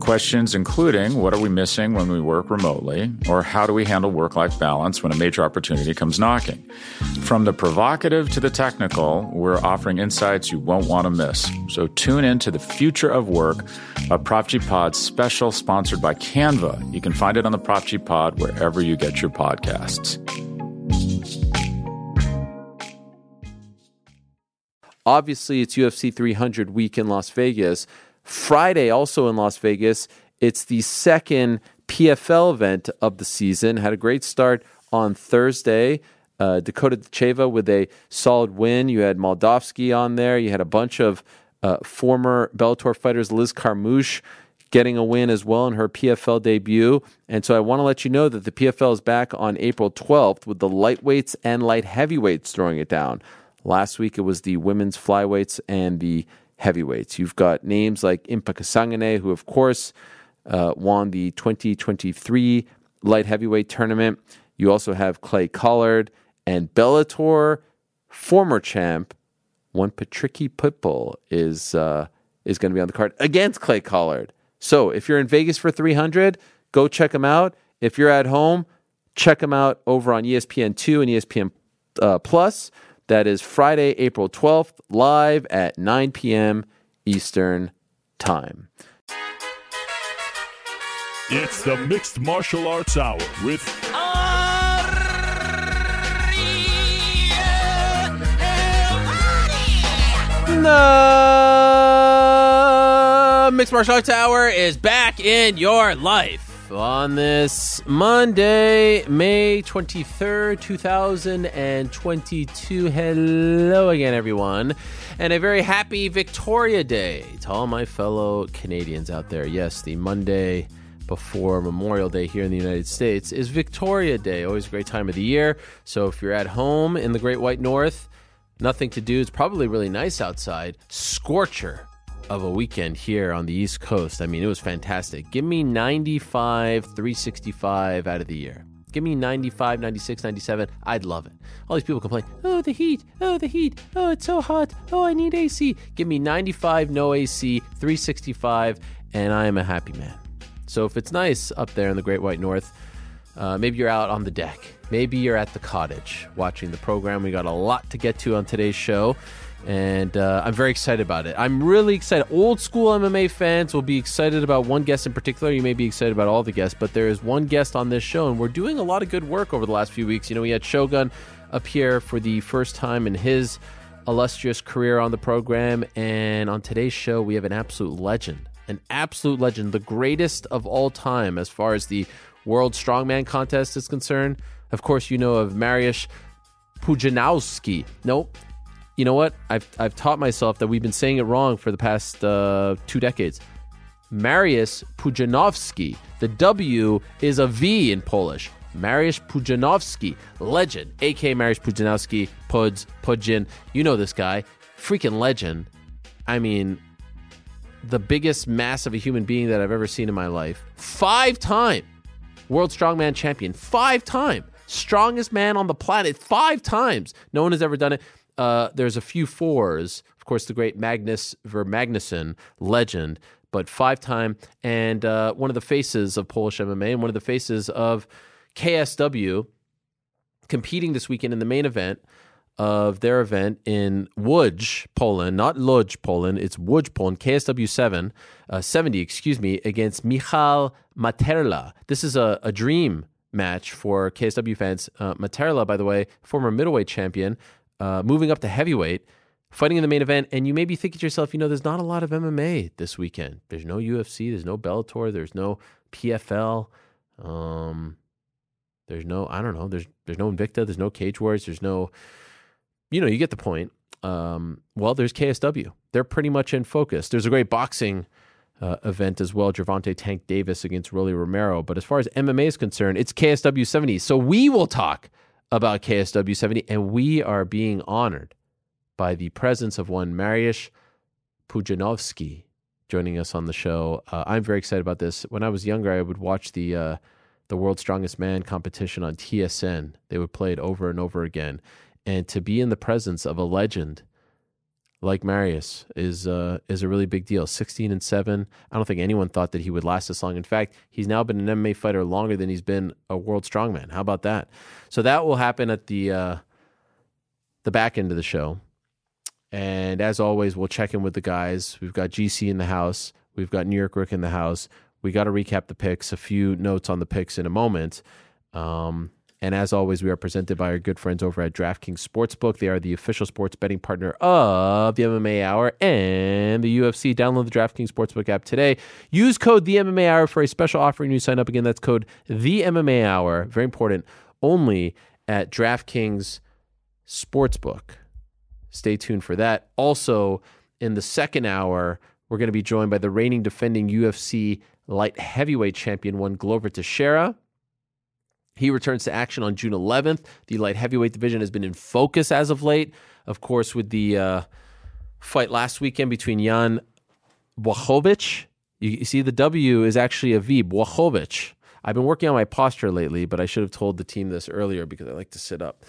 Questions including what are we missing when we work remotely, or how do we handle work life balance when a major opportunity comes knocking? From the provocative to the technical, we're offering insights you won't want to miss. So tune in to the future of work, a Prop G Pod special sponsored by Canva. You can find it on the Prop G Pod wherever you get your podcasts. Obviously, it's UFC 300 week in Las Vegas. Friday, also in Las Vegas, it's the second PFL event of the season. Had a great start on Thursday. Uh, Dakota Ditcheva with a solid win. You had Moldavsky on there. You had a bunch of uh, former Bellator fighters, Liz Carmouche getting a win as well in her PFL debut. And so I want to let you know that the PFL is back on April 12th with the lightweights and light heavyweights throwing it down. Last week it was the women's flyweights and the heavyweights. You've got names like Impa Kasanganay, who, of course, uh, won the 2023 light heavyweight tournament. You also have Clay Collard and Bellator former champ, one Patricky Pitbull, is uh, is going to be on the card against Clay Collard. So if you're in Vegas for 300, go check him out. If you're at home, check him out over on ESPN2 and ESPN uh, Plus. That is Friday, April 12th, live at 9 p.m. Eastern Time. It's the Mixed Martial Arts Hour with The Mixed Martial Arts Hour is back in your life on this Monday, May 23rd, 2022. Hello again, everyone, and a very happy Victoria Day to all my fellow Canadians out there. Yes, the Monday before Memorial Day here in the United States is Victoria Day. Always a great time of the year. So if you're at home in the Great White North, nothing to do. It's probably really nice outside. Scorcher of a weekend here on the East Coast. I mean, it was fantastic. Give me 95, 365 out of the year. Give me 95, 96, 97. I'd love it. All these people complain, oh, the heat, oh, the heat, oh, it's so hot, oh, I need AC. Give me 95, no AC, 365, and I am a happy man. So if it's nice up there in the Great White North, uh, maybe you're out on the deck. Maybe you're at the cottage watching the program. We got a lot to get to on today's show, and uh, I'm very excited about it. I'm really excited. Old school MMA fans will be excited about one guest in particular. You may be excited about all the guests, but there is one guest on this show, and we're doing a lot of good work over the last few weeks. You know, we had Shogun up here for the first time in his illustrious career on the program, and on today's show, we have an absolute legend. An absolute legend, the greatest of all time as far as the World Strongman Contest is concerned. Of course, you know of Mariusz Pujanowski. Nope. You know what? I've, I've taught myself that we've been saying it wrong for the past uh, two decades. Mariusz Pudzianowski. The W is a V in Polish. Mariusz Pudzianowski, legend, aka Mariusz Pudzianowski, Puds, Pudzian. You know this guy. Freaking legend. I mean, the biggest mass of a human being that I've ever seen in my life. Five time World Strongman Champion. Five time. Strongest man on the planet. Five times. No one has ever done it. Uh, there's a few fours. Of course, the great Magnus Ver Magnusson, legend, but five time. And uh, one of the faces of Polish MMA and one of the faces of KSW competing this weekend in the main event of their event in Łódź, Poland, not Lodz, Poland. It's Łódź, Poland, KSW 7, uh, 70, excuse me, against Michal Materla. This is a, a dream match for KSW fans. Uh, Materla, by the way, former middleweight champion, uh, moving up to heavyweight, fighting in the main event. And you may be thinking to yourself, you know, there's not a lot of MMA this weekend. There's no UFC, there's no Bellator, there's no PFL. Um, there's no, I don't know, there's there's no Invicta, there's no Cage Wars, there's no you know, you get the point. Um, well, there's KSW. They're pretty much in focus. There's a great boxing uh, event as well, Gervonta Tank Davis against Rolly Romero. But as far as MMA is concerned, it's KSW 70. So we will talk about KSW 70, and we are being honored by the presence of one Mariusz Pudzianowski joining us on the show. Uh, I'm very excited about this. When I was younger, I would watch the uh, the World's Strongest Man competition on TSN. They would play it over and over again. And to be in the presence of a legend like Marius is uh, is a really big deal. 16 and 7. I don't think anyone thought that he would last this long. In fact, he's now been an MMA fighter longer than he's been a world strongman. How about that? So that will happen at the uh, the back end of the show. And as always, we'll check in with the guys. We've got GC in the house. We've got New York Rick in the house. We got to recap the picks, a few notes on the picks in a moment. Um, and as always, we are presented by our good friends over at DraftKings Sportsbook. They are the official sports betting partner of the MMA Hour and the UFC. Download the DraftKings Sportsbook app today. Use code the MMA Hour for a special offering when you sign up. Again, that's code the MMA Hour. Very important. Only at DraftKings Sportsbook. Stay tuned for that. Also, in the second hour, we're going to be joined by the reigning defending UFC light heavyweight champion, one Glover Teixeira. He returns to action on June 11th. The light heavyweight division has been in focus as of late. Of course, with the uh, fight last weekend between Jan Blachowicz. You, you, see, the W is actually a V, Blachowicz. I've been working on my posture lately, but I should have told the team this earlier because I like to sit up.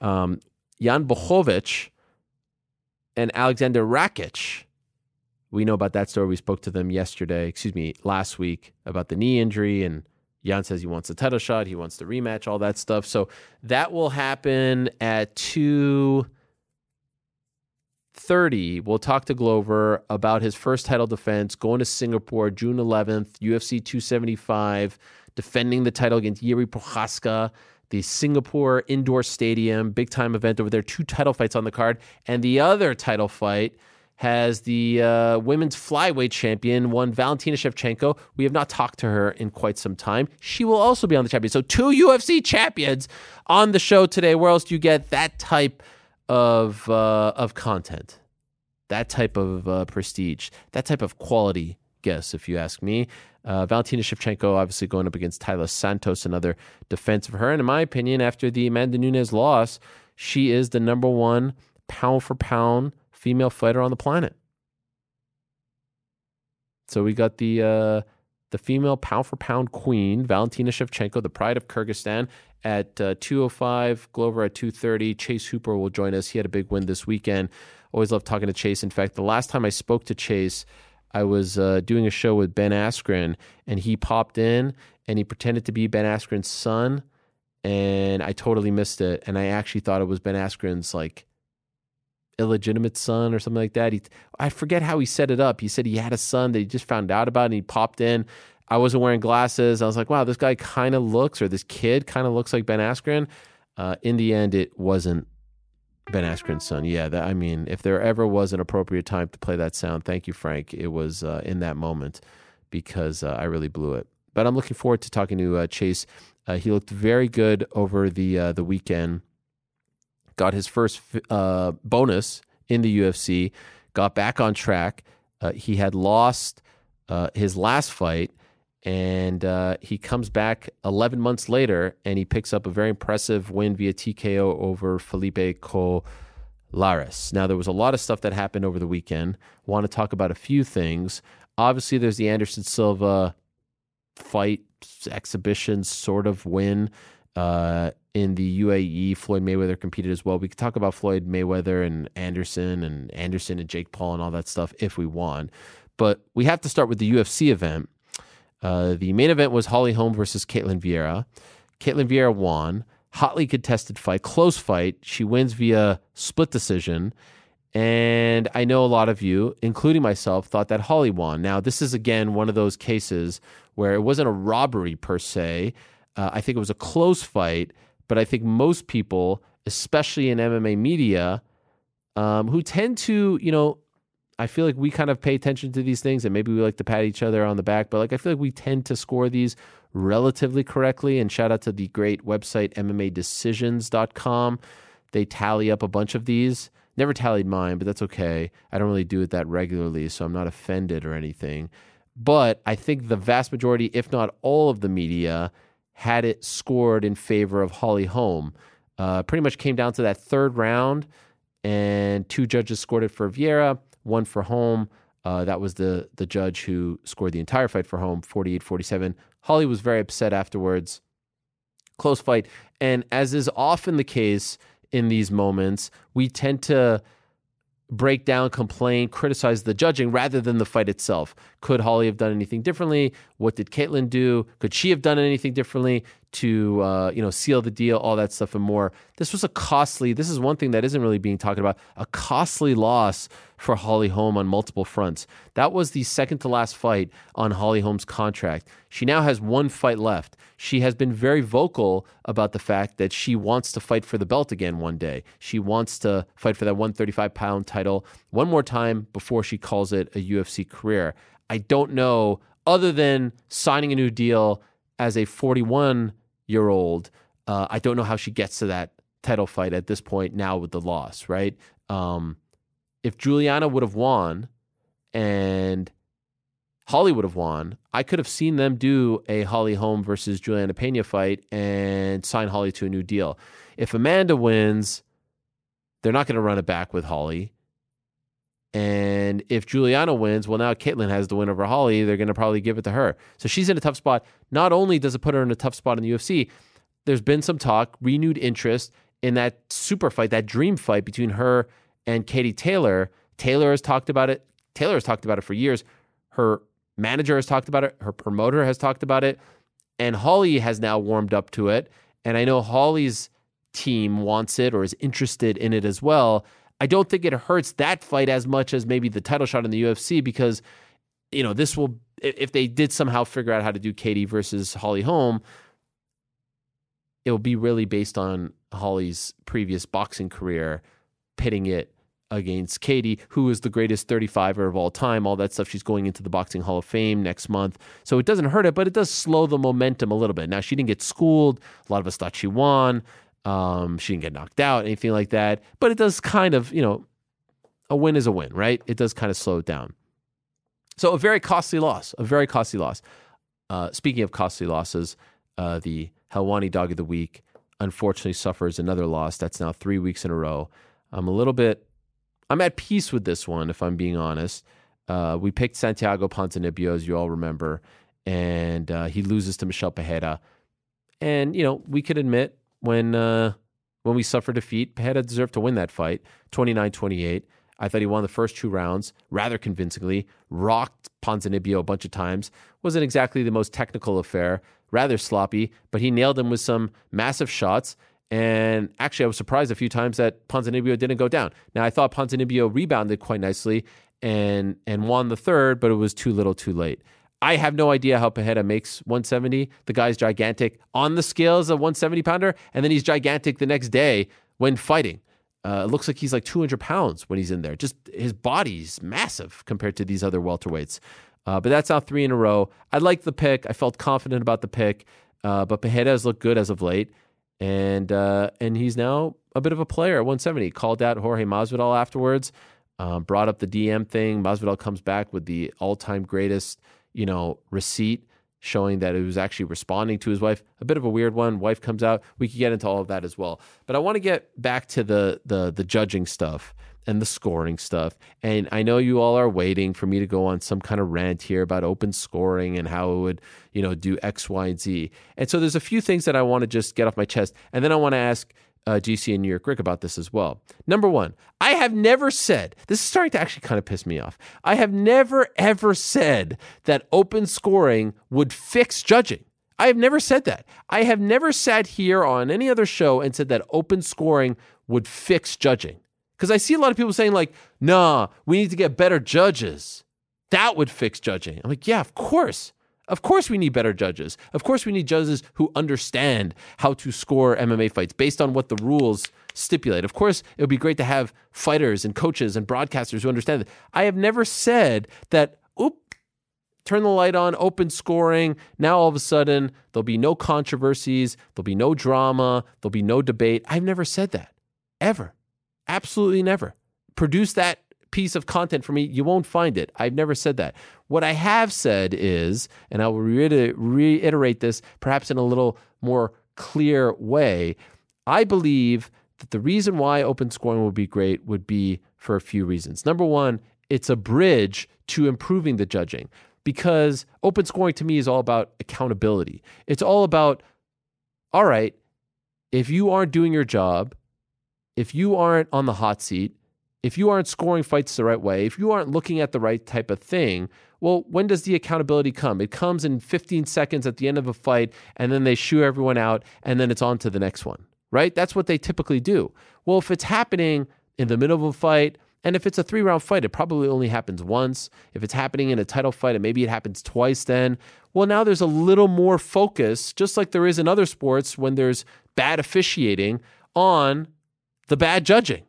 Um, Jan Blachowicz and Alexander Rakic. We know about that story. We spoke to them yesterday, excuse me, last week about the knee injury and Jan says he wants a title shot, he wants the rematch, all that stuff. So that will happen at 2:30. We'll talk to Glover about his first title defense going to Singapore June 11th, UFC 275, defending the title against Yuri Prochazka, the Singapore Indoor Stadium, big time event over there, two title fights on the card, and the other title fight has the uh, women's flyweight champion, one Valentina Shevchenko. We have not talked to her in quite some time. She will also be on the champion. So two UFC champions on the show today. Where else do you get that type of uh, of content? That type of uh, prestige, that type of quality guess, if you ask me. Uh, Valentina Shevchenko obviously going up against Taila Santos, another defense of her. And in my opinion, after the Amanda Nunes loss, she is the number one pound for pound female fighter on the planet. So we got the uh, the female pound for pound queen, Valentina Shevchenko, the pride of Kyrgyzstan, at uh, 205. Glover at 230. Chase Hooper will join us. He had a big win this weekend. Always love talking to Chase. In fact, the last time I spoke to Chase, I was uh, doing a show with Ben Askren, and he popped in and he pretended to be Ben Askren's son, and I totally missed it. And I actually thought it was Ben Askren's like illegitimate son or something like that. He, I forget how he set it up. He said he had a son that he just found out about and he popped in. I wasn't wearing glasses. I was like, wow, this guy kind of looks, or this kid kind of looks like Ben Askren. Uh, in the end, it wasn't Ben Askren's son. Yeah, that, I mean, if there ever was an appropriate time to play that sound, thank you, Frank. It was uh, in that moment because uh, I really blew it. But I'm looking forward to talking to uh, Chase. Uh, he looked very good over the uh, the weekend got his first uh, bonus in the UFC, got back on track. Uh, he had lost uh, his last fight, and uh, he comes back 11 months later and he picks up a very impressive win via TKO over Felipe Colares. Now, there was a lot of stuff that happened over the weekend. Want to talk about a few things. Obviously, there's the Anderson Silva fight exhibition sort of win. Uh, in the UAE, Floyd Mayweather competed as well. We could talk about Floyd Mayweather and Anderson and Anderson and Jake Paul and all that stuff if we want. But we have to start with the UFC event. Uh, the main event was Holly Holm versus Ketlen Vieira. Ketlen Vieira won. Hotly contested fight, close fight. She wins via split decision. And I know a lot of you, including myself, thought that Holly won. Now, this is again one of those cases where it wasn't a robbery per se. Uh, I think it was a close fight, but I think most people, especially in MMA media, um, who tend to, you know, I feel like we kind of pay attention to these things and maybe we like to pat each other on the back, but like I feel like we tend to score these relatively correctly. And shout out to the great website MMAdecisions.com. They tally up a bunch of these. Never tallied mine, but that's okay. I don't really do it that regularly, so I'm not offended or anything. But I think the vast majority, if not all of the media, had it scored in favor of Holly Holm. Uh, pretty much came down to that third round, and two judges scored it for Vieira, one for Holm. Uh, that was the the judge who scored the entire fight for Holm, 48 47. Holly was very upset afterwards. close fight. And as is often the case in these moments, we tend to break down, complain, criticize the judging rather than the fight itself. Could Holly have done anything differently? What did Ketlen do? Could she have done anything differently to uh, you know seal the deal? All that stuff and more. This was a costly. This is one thing that isn't really being talked about. A costly loss for Holly Holm on multiple fronts. That was the second to last fight on Holly Holm's contract. She now has one fight left. She has been very vocal about the fact that she wants to fight for the belt again one day. She wants to fight for that 135 pound title one more time before she calls it a UFC career. I don't know, other than signing a new deal as a 41 year old, uh, I don't know how she gets to that title fight at this point now with the loss, right? Um, if Juliana would have won and Holly would have won, I could have seen them do a Holly Holm versus Juliana Pena fight and sign Holly to a new deal. If Amanda wins, they're not going to run it back with Holly. And if Juliana wins, well, now Ketlen has the win over Holly. They're going to probably give it to her. So she's in a tough spot. Not only does it put her in a tough spot in the UFC, there's been some talk, renewed interest in that super fight, that dream fight between her and Katie Taylor. Taylor has talked about it. Taylor has talked about it for years. Her manager has talked about it. Her promoter has talked about it. And Holly has now warmed up to it. And I know Holly's team wants it or is interested in it as well. I don't think it hurts that fight as much as maybe the title shot in the UFC because, you know, this will, if they did somehow figure out how to do Katie versus Holly Holm, it will be really based on Holly's previous boxing career, pitting it against Katie, who is the greatest 35er of all time. All that stuff. She's going into the Boxing Hall of Fame next month. So it doesn't hurt it, but it does slow the momentum a little bit. Now, she didn't get schooled. A lot of us thought she won. Um, she didn't get knocked out, anything like that. But it does kind of, you know, a win is a win, right? It does kind of slow it down. So a very costly loss, a very costly loss. Uh, speaking of costly losses, uh, the Helwani Dog of the Week unfortunately suffers another loss. That's now three weeks in a row. I'm a little bit, I'm at peace with this one, if I'm being honest. Uh, we picked Santiago Ponzinibbio, as you all remember, and uh, he loses to Michel Pereira. And, you know, we could admit when uh, when we suffered defeat. Pereira deserved to win that fight, 29-28. I thought he won the first two rounds rather convincingly, rocked Ponzinibbio a bunch of times. Wasn't exactly the most technical affair, rather sloppy, but he nailed him with some massive shots. And actually, I was surprised a few times that Ponzinibbio didn't go down. Now, I thought Ponzinibbio rebounded quite nicely and and won the third, but it was too little, too late. I have no idea how Pereira makes 170. The guy's gigantic on the scales of 170 pounder, and then he's gigantic the next day when fighting. Uh, it looks like he's like 200 pounds when he's in there. Just his body's massive compared to these other welterweights. Uh, but that's now three in a row. I like the pick. I felt confident about the pick. Uh, but Pereira has looked good as of late, and uh, and he's now a bit of a player at 170. Called out Jorge Masvidal afterwards. Um, brought up the DM thing. Masvidal comes back with the all-time greatest you know, receipt showing that it was actually responding to his wife. A bit of a weird one. Wife comes out. We could get into all of that as well. But I want to get back to the the the judging stuff and the scoring stuff. And I know you all are waiting for me to go on some kind of rant here about open scoring and how it would, you know, do X, Y, and Z. And so there's a few things that I want to just get off my chest. And then I want to ask uh, GC and New York Rick about this as well. Number one, I have never said, this is starting to actually kind of piss me off. I have never, ever said that open scoring would fix judging. I have never said that. I have never sat here on any other show and said that open scoring would fix judging. Because I see a lot of people saying, like, nah, we need to get better judges. That would fix judging. I'm like, yeah, of course. Of course, we need better judges. Of course, we need judges who understand how to score MMA fights based on what the rules stipulate. Of course, it would be great to have fighters and coaches and broadcasters who understand it. I have never said that, oop, turn the light on, open scoring. Now all of a sudden, there'll be no controversies, there'll be no drama, there'll be no debate. I've never said that, ever. Absolutely never. Produce that piece of content for me, you won't find it. I've never said that. What I have said is, and I will reiterate this perhaps in a little more clear way, I believe that the reason why open scoring would be great would be for a few reasons. Number one, it's a bridge to improving the judging because open scoring to me is all about accountability. It's all about all right, if you aren't doing your job, if you aren't on the hot seat, if you aren't scoring fights the right way, if you aren't looking at the right type of thing, well, when does the accountability come? It comes in 15 seconds at the end of a fight, and then they shoo everyone out, and then it's on to the next one, right? That's what they typically do. Well, if it's happening in the middle of a fight, and if it's a three round fight, it probably only happens once. If it's happening in a title fight, and maybe it happens twice then. Well, now there's a little more focus, just like there is in other sports when there's bad officiating, on the bad judging.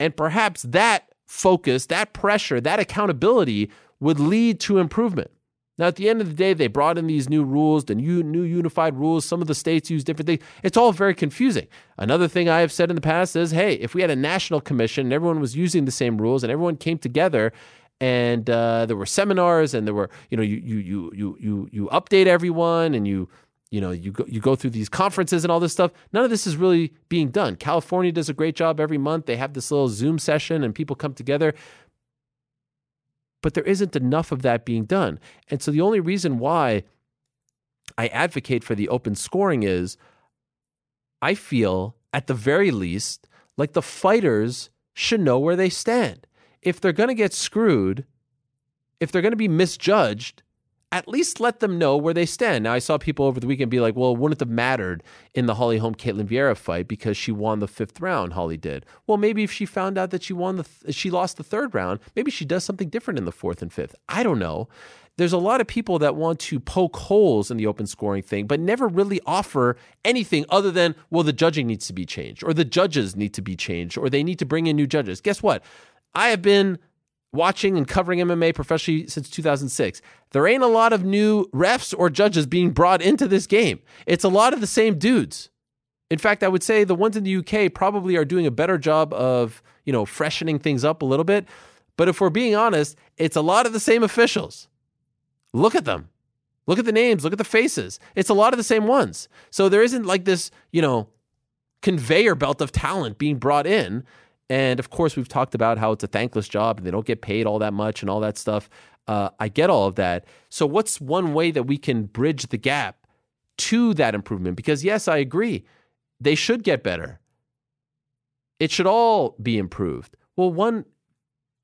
And perhaps that focus, that pressure, that accountability would lead to improvement. Now, at the end of the day, they brought in these new rules, the new, new unified rules. Some of the states use different things. It's all very confusing. Another thing I have said in the past is hey, if we had a national commission and everyone was using the same rules and everyone came together and uh, there were seminars and there were, you know, you, you, you, you, you, you update everyone and you, you know, you go, you go through these conferences and all this stuff. None of this is really being done. California does a great job every month. They have this little Zoom session and people come together but there isn't enough of that being done. And so the only reason why I advocate for the open scoring is I feel, at the very least, like the fighters should know where they stand. If they're going to get screwed, if they're going to be misjudged, at least let them know where they stand. Now, I saw people over the weekend be like, well, it wouldn't have mattered in the Holly Holm Ketlen Vieira fight because she won the fifth round, Holly did. Well, maybe if she found out that she won the, th- she lost the third round, maybe she does something different in the fourth and fifth. I don't know. There's a lot of people that want to poke holes in the open scoring thing, but never really offer anything other than, well, the judging needs to be changed, or the judges need to be changed, or they need to bring in new judges. Guess what? I have been watching and covering MMA professionally since 2006. There ain't a lot of new refs or judges being brought into this game. It's a lot of the same dudes. In fact, I would say the ones in the UK probably are doing a better job of, you know, freshening things up a little bit. But if we're being honest, it's a lot of the same officials. Look at them. Look at the names, look at the faces. It's a lot of the same ones. So there isn't like this, you know, conveyor belt of talent being brought in and of course, we've talked about how it's a thankless job and they don't get paid all that much and all that stuff. Uh, I get all of that. So, what's one way that we can bridge the gap to that improvement? Because, yes, I agree, they should get better. It should all be improved. Well, one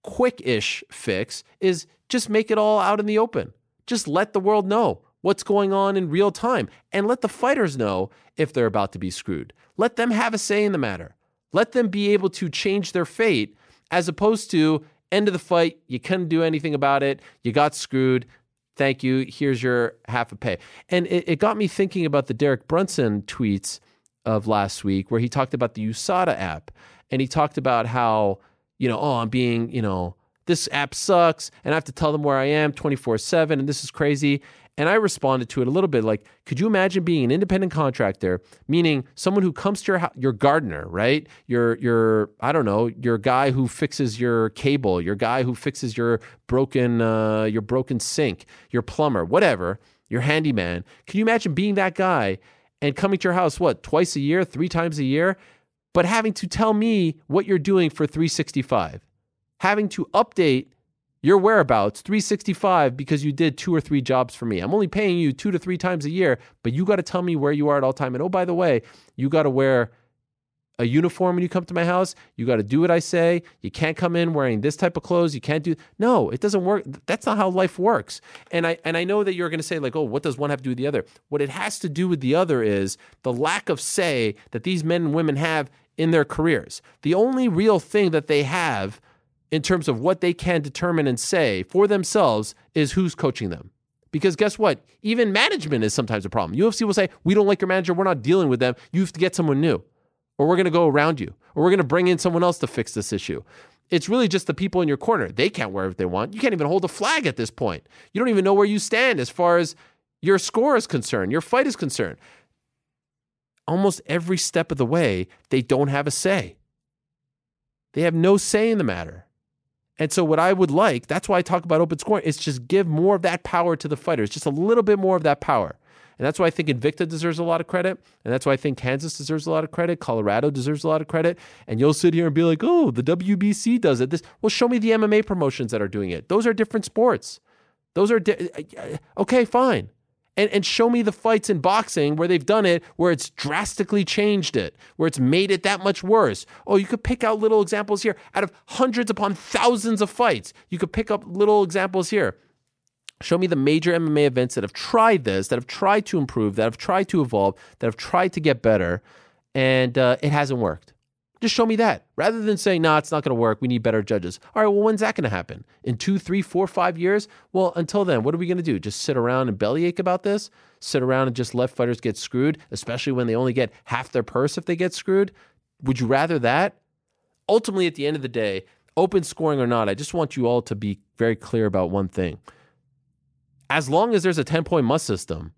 quick ish fix is just make it all out in the open. Just let the world know what's going on in real time and let the fighters know if they're about to be screwed. Let them have a say in the matter. Let them be able to change their fate as opposed to end of the fight, you couldn't do anything about it, you got screwed. Thank you. Here's your half a pay. And it, it got me thinking about the Derek Brunson tweets of last week where he talked about the USADA app and he talked about how, you know, oh, I'm being, you know, this app sucks and I have to tell them where I am 24 7 and this is crazy. And I responded to it a little bit like, could you imagine being an independent contractor, meaning someone who comes to your your gardener, right? Your your I don't know, your guy who fixes your cable, your guy who fixes your broken uh, your broken sink, your plumber, whatever, your handyman. Can you imagine being that guy and coming to your house what twice a year, three times a year, but having to tell me what you're doing for 365, having to update your whereabouts 365 because you did two or three jobs for me. I'm only paying you two to three times a year, but you got to tell me where you are at all time. And oh, by the way, you got to wear a uniform when you come to my house. You got to do what I say. You can't come in wearing this type of clothes. You can't do No, it doesn't work. That's not how life works. And I and I know that you're going to say like, "Oh, what does one have to do with the other?" What it has to do with the other is the lack of say that these men and women have in their careers. The only real thing that they have in terms of what they can determine and say for themselves is who's coaching them. Because guess what? Even management is sometimes a problem. UFC will say, We don't like your manager. We're not dealing with them. You have to get someone new, or we're going to go around you, or we're going to bring in someone else to fix this issue. It's really just the people in your corner. They can't wear what they want. You can't even hold a flag at this point. You don't even know where you stand as far as your score is concerned, your fight is concerned. Almost every step of the way, they don't have a say. They have no say in the matter. And so, what I would like, that's why I talk about open scoring, is just give more of that power to the fighters, just a little bit more of that power. And that's why I think Invicta deserves a lot of credit. And that's why I think Kansas deserves a lot of credit. Colorado deserves a lot of credit. And you'll sit here and be like, oh, the WBC does it. This, well, show me the MMA promotions that are doing it. Those are different sports. Those are, di- uh, uh, okay, fine. And, and show me the fights in boxing where they've done it, where it's drastically changed it, where it's made it that much worse. Oh, you could pick out little examples here out of hundreds upon thousands of fights. You could pick up little examples here. Show me the major MMA events that have tried this, that have tried to improve, that have tried to evolve, that have tried to get better, and uh, it hasn't worked. Just show me that rather than saying, nah, it's not going to work. We need better judges. All right, well, when's that going to happen? In two, three, four, five years? Well, until then, what are we going to do? Just sit around and bellyache about this? Sit around and just let fighters get screwed, especially when they only get half their purse if they get screwed? Would you rather that? Ultimately, at the end of the day, open scoring or not, I just want you all to be very clear about one thing. As long as there's a 10 point must system,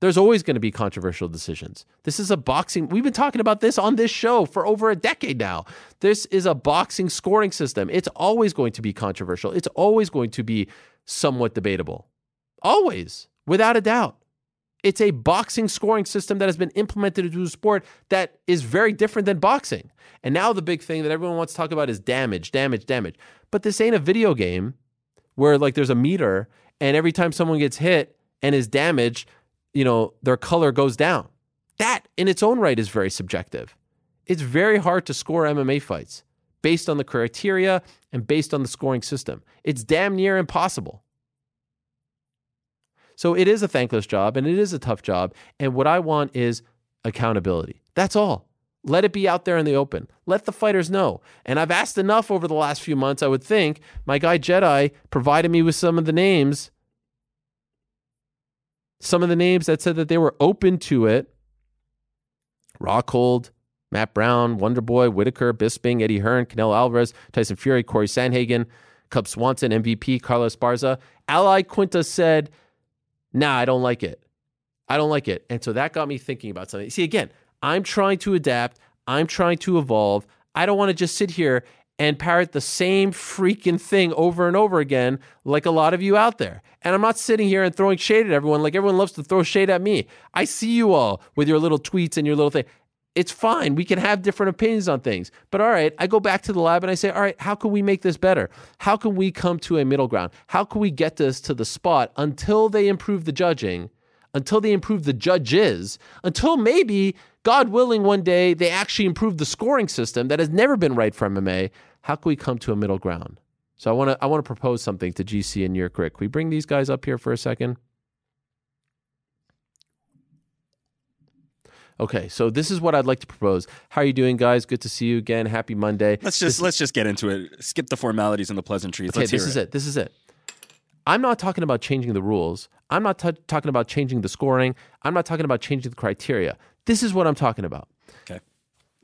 there's always going to be controversial decisions. This is a boxing, we've been talking about this on this show for over a decade now. This is a boxing scoring system. It's always going to be controversial, it's always going to be somewhat debatable. Always, without a doubt. It's a boxing scoring system that has been implemented into a sport that is very different than boxing. And now the big thing that everyone wants to talk about is damage, damage, damage. But this ain't a video game where like there's a meter and every time someone gets hit and is damaged, you know, their color goes down. That in its own right is very subjective. It's very hard to score MMA fights based on the criteria and based on the scoring system. It's damn near impossible. So it is a thankless job and it is a tough job. And what I want is accountability. That's all. Let it be out there in the open. Let the fighters know. And I've asked enough over the last few months, I would think. My guy Jedi provided me with some of the names some of the names that said that they were open to it Rockhold, Matt Brown, Wonderboy, Whitaker, Bisping, Eddie Hearn, Canelo Alvarez, Tyson Fury, Corey Sandhagen, Cub Swanson, MVP, Carla Esparza. Al Iaquinta said, nah, I don't like it. I don't like it. And so that got me thinking about something. See, again, I'm trying to adapt. I'm trying to evolve. I don't want to just sit here and parrot the same freaking thing over and over again, like a lot of you out there. And I'm not sitting here and throwing shade at everyone like everyone loves to throw shade at me. I see you all with your little tweets and your little thing. It's fine. We can have different opinions on things. But all right, I go back to the lab and I say, all right, how can we make this better? How can we come to a middle ground? How can we get this to the spot until they improve the judging? until they improve the judges, until maybe, God willing, one day they actually improve the scoring system that has never been right for MMA how can we come to a middle ground? So I want to I want to propose something to GC and Yurk Rick. Can we bring these guys up here for a second? Okay, so this is what I'd like to propose. How are you doing, guys? Good to see you again. Happy Monday. Let's just this, let's just get into it. Skip the formalities and the pleasantries. Okay, let's this is it. it. This is it. I'm not talking about changing the rules. I'm not t- talking about changing the scoring. I'm not talking about changing the criteria. This is what I'm talking about.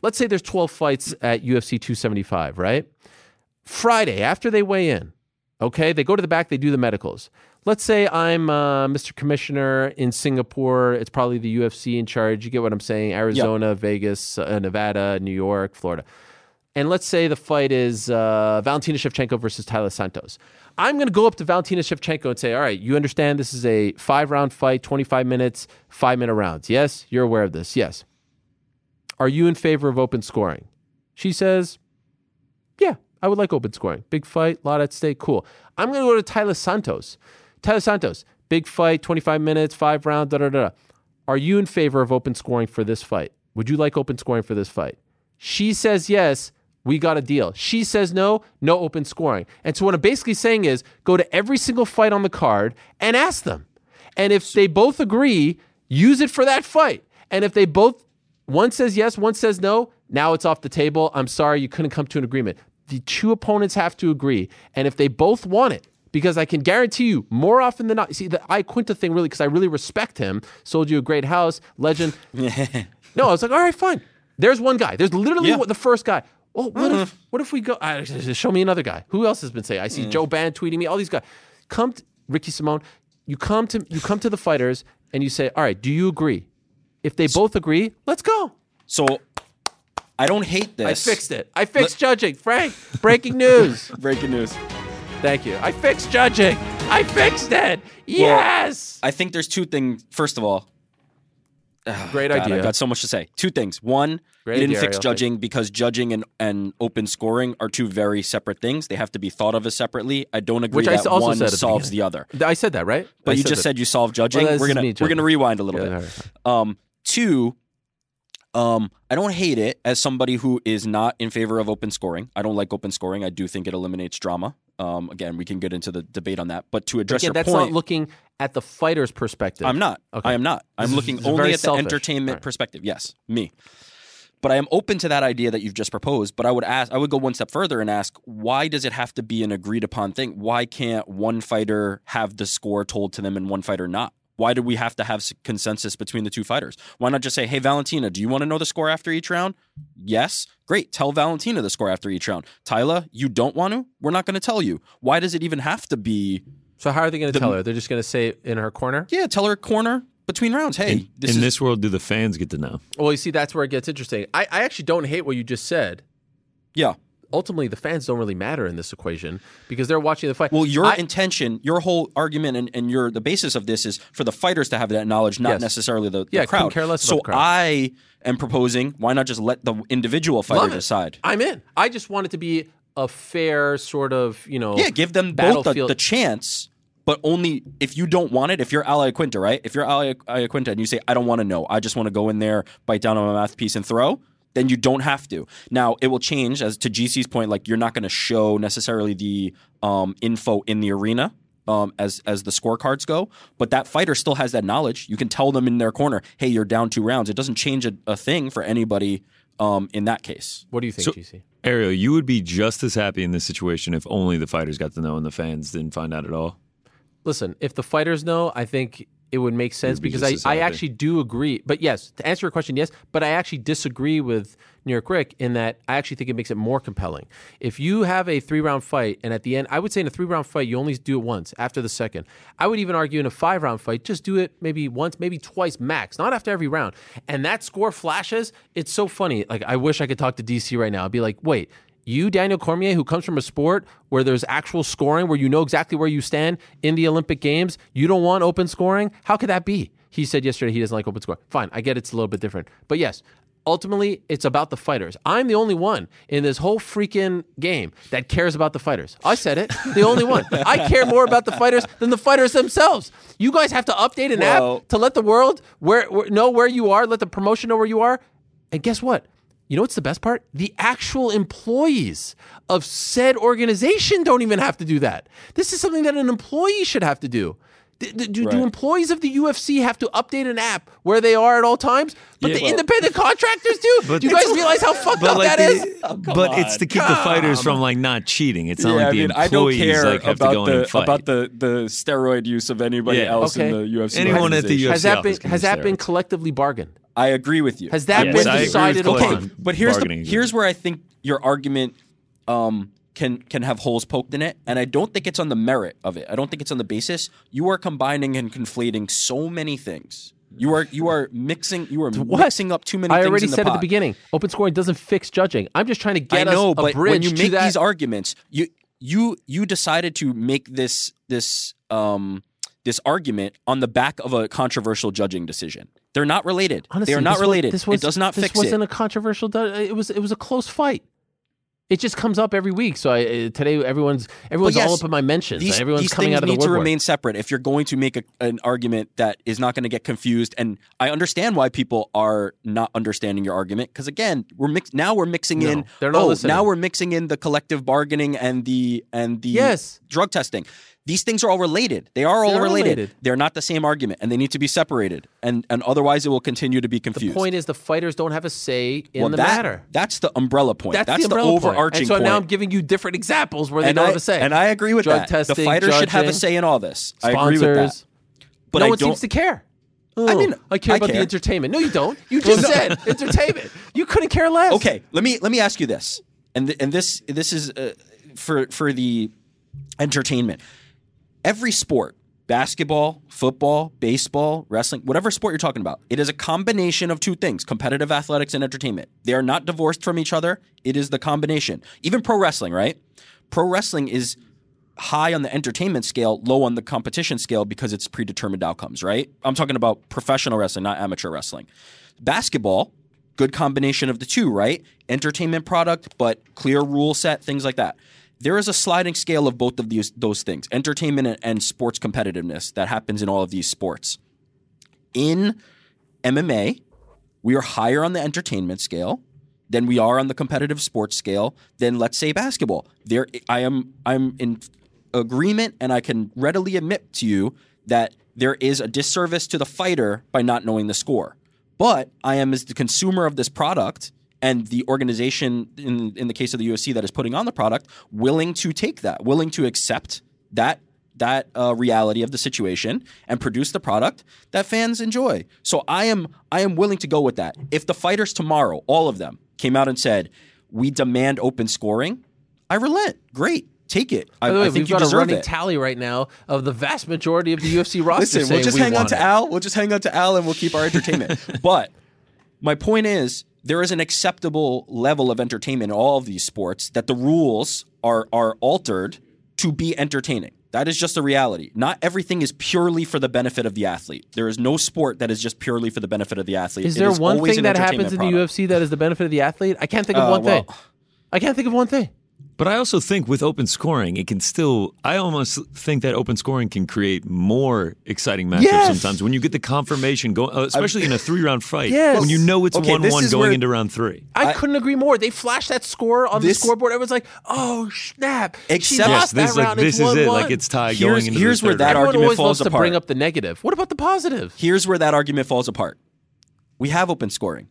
Let's say there's 12 fights at UFC 275, right? Friday, after they weigh in, okay, they go to the back, they do the medicals. Let's say I'm uh, Mr. Commissioner in Singapore. It's probably the UFC in charge. You get what I'm saying? Arizona, yep. Vegas, uh, Nevada, New York, Florida. And let's say the fight is uh, Valentina Shevchenko versus Taila Santos. I'm going to go up to Valentina Shevchenko and say, all right, you understand this is a five round fight, 25 minutes, five minute rounds. Yes, you're aware of this. Yes. Are you in favor of open scoring? She says, Yeah, I would like open scoring. Big fight, lot at stake, cool. I'm going to go to Tyler Santos. Tyler Santos, big fight, 25 minutes, five rounds, da da da. Are you in favor of open scoring for this fight? Would you like open scoring for this fight? She says yes, we got a deal. She says no, no open scoring. And so what I'm basically saying is go to every single fight on the card and ask them. And if they both agree, use it for that fight. And if they both one says yes, one says no. Now it's off the table. I'm sorry, you couldn't come to an agreement. The two opponents have to agree. And if they both want it, because I can guarantee you more often than not, you see, the Iaquinta thing really, because I really respect him, sold you a great house, legend. no, I was like, all right, fine. There's one guy. There's literally yeah. the first guy. Well, what mm-hmm. if what if we go? Uh, show me another guy. Who else has been saying? I see mm. Joe Ban tweeting me. All these guys. Come, to, Ricky Simone. You come to you come to the fighters and you say, all right, do you agree? If they both agree, let's go. So I don't hate this. I fixed it. I fixed Let- judging. Frank, breaking news. Breaking news. Thank you. I fixed judging. I fixed it. Yes. I think there's two things. First of all, Great God, idea. I've got so much to say. Two things. One, Great you didn't idea, fix judging because judging and, and open scoring are two very separate things. They have to be thought of as separately. I don't agree Which I that also one said at the solves the other. I said that right. But I you said just that. said you solved judging. Well, we're gonna we're gonna rewind a little Yeah, bit. right. Um, two, um, I don't hate it as somebody who is not in favor of open scoring. I don't like open scoring. I do think it eliminates drama. Um, again, we can get into the debate on that. But to address Again, your that's point, not looking at the fighter's perspective. I'm not. Okay. I am not. I'm looking is only very at the selfish. entertainment All right. perspective. Yes, me. But I am open to that idea that you've just proposed. But I would ask, I would go one step further and ask, why does it have to be an agreed upon thing? Why can't one fighter have the score told to them and one fighter not? Why do we have to have consensus between the two fighters? Why not just say, "Hey, Valentina, do you want to know the score after each round?" Yes, great. Tell Valentina the score after each round. Tyler, you don't want to? We're not going to tell you. Why does it even have to be? So how are they going to The- tell her? They're just going to say in her corner. Yeah, tell her corner between rounds. Hey, in this in is this world, do the fans get to know? Well, you see, that's where it gets interesting. I, I actually don't hate what you just said. yeah. Ultimately, the fans don't really matter in this equation because they're watching the fight. Well, your I- intention, your whole argument, and, and your the basis of this is for the fighters to have that knowledge, not Yes. necessarily the, the Yeah, crowd. care less about so the crowd. I am proposing, why not just let the individual fighter decide? I'm in. I just want it to be a fair sort of, you know. Yeah, give them both the, the chance, but only if you don't want it. If you're Al Iaquinta, right? If you're Al Iaquinta and you say, I don't want to know, I just want to go in there, bite down on my mouthpiece, and throw. Then you don't have to. Now it will change as to GC's point. Like you're not going to show necessarily the um, info in the arena um, as as the scorecards go, but that fighter still has that knowledge. You can tell them in their corner, "Hey, you're down two rounds." It doesn't change a, a thing for anybody um, in that case. What do you think, So- GC? Ariel, you would be just as happy in this situation if only the fighters got to know and the fans didn't find out at all. Listen, if the fighters know, I think it would make sense be because I, I actually do agree. But yes, to answer your question, yes, but I actually disagree with New York Rick in that I actually think it makes it more compelling. If you have a three round fight and at the end, I would say in a three round fight, you only do it once after the second. I would even argue in a five round fight, just do it maybe once, maybe twice max, not after every round. And that score flashes. It's so funny. Like, I wish I could talk to DC right now. I'd be like, wait, you, Daniel Cormier, who comes from a sport where there's actual scoring, where you know exactly where you stand in the Olympic Games, you don't want open scoring? How could that be? He said yesterday he doesn't like open scoring. Fine, I get it's a little bit different. But yes, ultimately, it's about the fighters. I'm the only one in this whole freaking game that cares about the fighters. I said it, the only one. I care more about the fighters than the fighters themselves. You guys have to update an Well- app to let the world where, where know where you are, let the promotion know where you are. And guess what? You know what's the best part? The actual employees of said organization don't even have to do that. This is something that an employee should have to do. D- d- Do, do Right. employees of the UFC have to update an app where they are at all times? But Yeah. the independent contractors do. do you guys realize how fucked up that is? but it's to keep the fighters from like not cheating. It's not yeah, like I the mean, I don't employees care like have to about go in the and fight. about the the steroid use of anybody Yeah. else in the UFC. Anyone at the. UFC Has that been has do that been collectively bargained? I agree with you. Has that Yes, been I decided collective upon? But here's the, here's where I think your argument um, can can have holes poked in it, and I don't think it's on the merit of it. I don't think it's on the basis. You are combining and conflating so many things. You are you are mixing you are What? mixing up too many. Things. I already said at the beginning, open scoring doesn't fix judging. I'm just trying to get I know, us a but bridge when you make that. these arguments, you you you decided to make this this um this argument on the back of a controversial judging decision. They're not related. Honestly, they are not this was- related. this was, it does not fix it. this fix wasn't it. a controversial. It was. It was a close fight. It just comes up every week. So I, uh, today, everyone's everyone's yes, all up in my mentions. These, everyone's these coming out of the need to remain separate if you're going to make a, an argument that is not going to get confused. And I understand why people are not understanding your argument because again, we're mix- now we're mixing No, in. they're not oh, listening. now we're mixing in the collective bargaining and the and the Yes. drug testing. These things are all related. They are all They're related. related. They're not the same argument, and they need to be separated. And and otherwise, it will continue to be confused. the point is, the fighters don't have a say in well, the that, matter. That's the umbrella point. That's, That's, the, the, umbrella point. And so point. now I'm giving you different examples where they and don't I, have a say. And I agree with Drug that. testing, the fighter should have a say in all this. I agree with that. sponsors. But no I one don't. seems to care. Oh, mean, I care I about the entertainment. No, you don't. You just said entertainment. You couldn't care less. okay, let me let me ask you this, and th- and this this is uh, for for the entertainment. Every sport, basketball, football, baseball, wrestling, whatever sport you're talking about, it is a combination of two things: competitive athletics and entertainment. They are not divorced from each other. It is the combination. Even pro wrestling, right? Pro wrestling is high on the entertainment scale, low on the competition scale because it's predetermined outcomes, right? I'm talking about professional wrestling, not amateur wrestling. Basketball, good combination of the two, right? Entertainment product, but clear rule set, things like that. There is a sliding scale of both of these those things, entertainment and, and sports competitiveness that happens in all of these sports. In MMA, we are higher on the entertainment scale than we are on the competitive sports scale than let's say basketball. There I am I'm in agreement and I can readily admit to you that there is a disservice to the fighter by not knowing the score. But I am as the consumer of this product and the organization in in the case of the UFC that is putting on the product willing to take that, willing to accept that that uh, reality of the situation and produce the product that fans enjoy. So I am I am willing to go with that. If the fighters tomorrow, all of them, came out and said, "We demand open scoring," I relent. Great, take it. I, By the way, I think we've you got a running it. tally right now of the vast majority of the UFC roster. Listen, saying we'll just we hang on to it. Al. We'll just hang on to Al, and we'll keep our entertainment. but my point is, there is an acceptable level of entertainment in all of these sports that the rules are are altered to be entertaining. That is just a reality. Not everything is purely for the benefit of the athlete. There is no sport that is just purely for the benefit of the athlete. Is there one thing that happens in the product. UFC that is the benefit of the athlete? I can't think of Uh, one thing. I can't think of one thing. But I also think with open scoring, it can still. I almost think that open scoring can create more exciting matchups Yes. sometimes when you get the confirmation going, uh, especially in a three-round fight. Yes. When you know it's Okay, one-one going where- into round three. I, couldn't agree more. They flashed that score on This- the scoreboard. Everyone's like, "Oh snap!" Except- Yes, this, that like, round. this it's is it. 1-1. Like it's tied Here's- going into here's the where third that round. Argument always falls loves to bring up the negative. What about the positive? Here's where that argument falls apart. We have open scoring.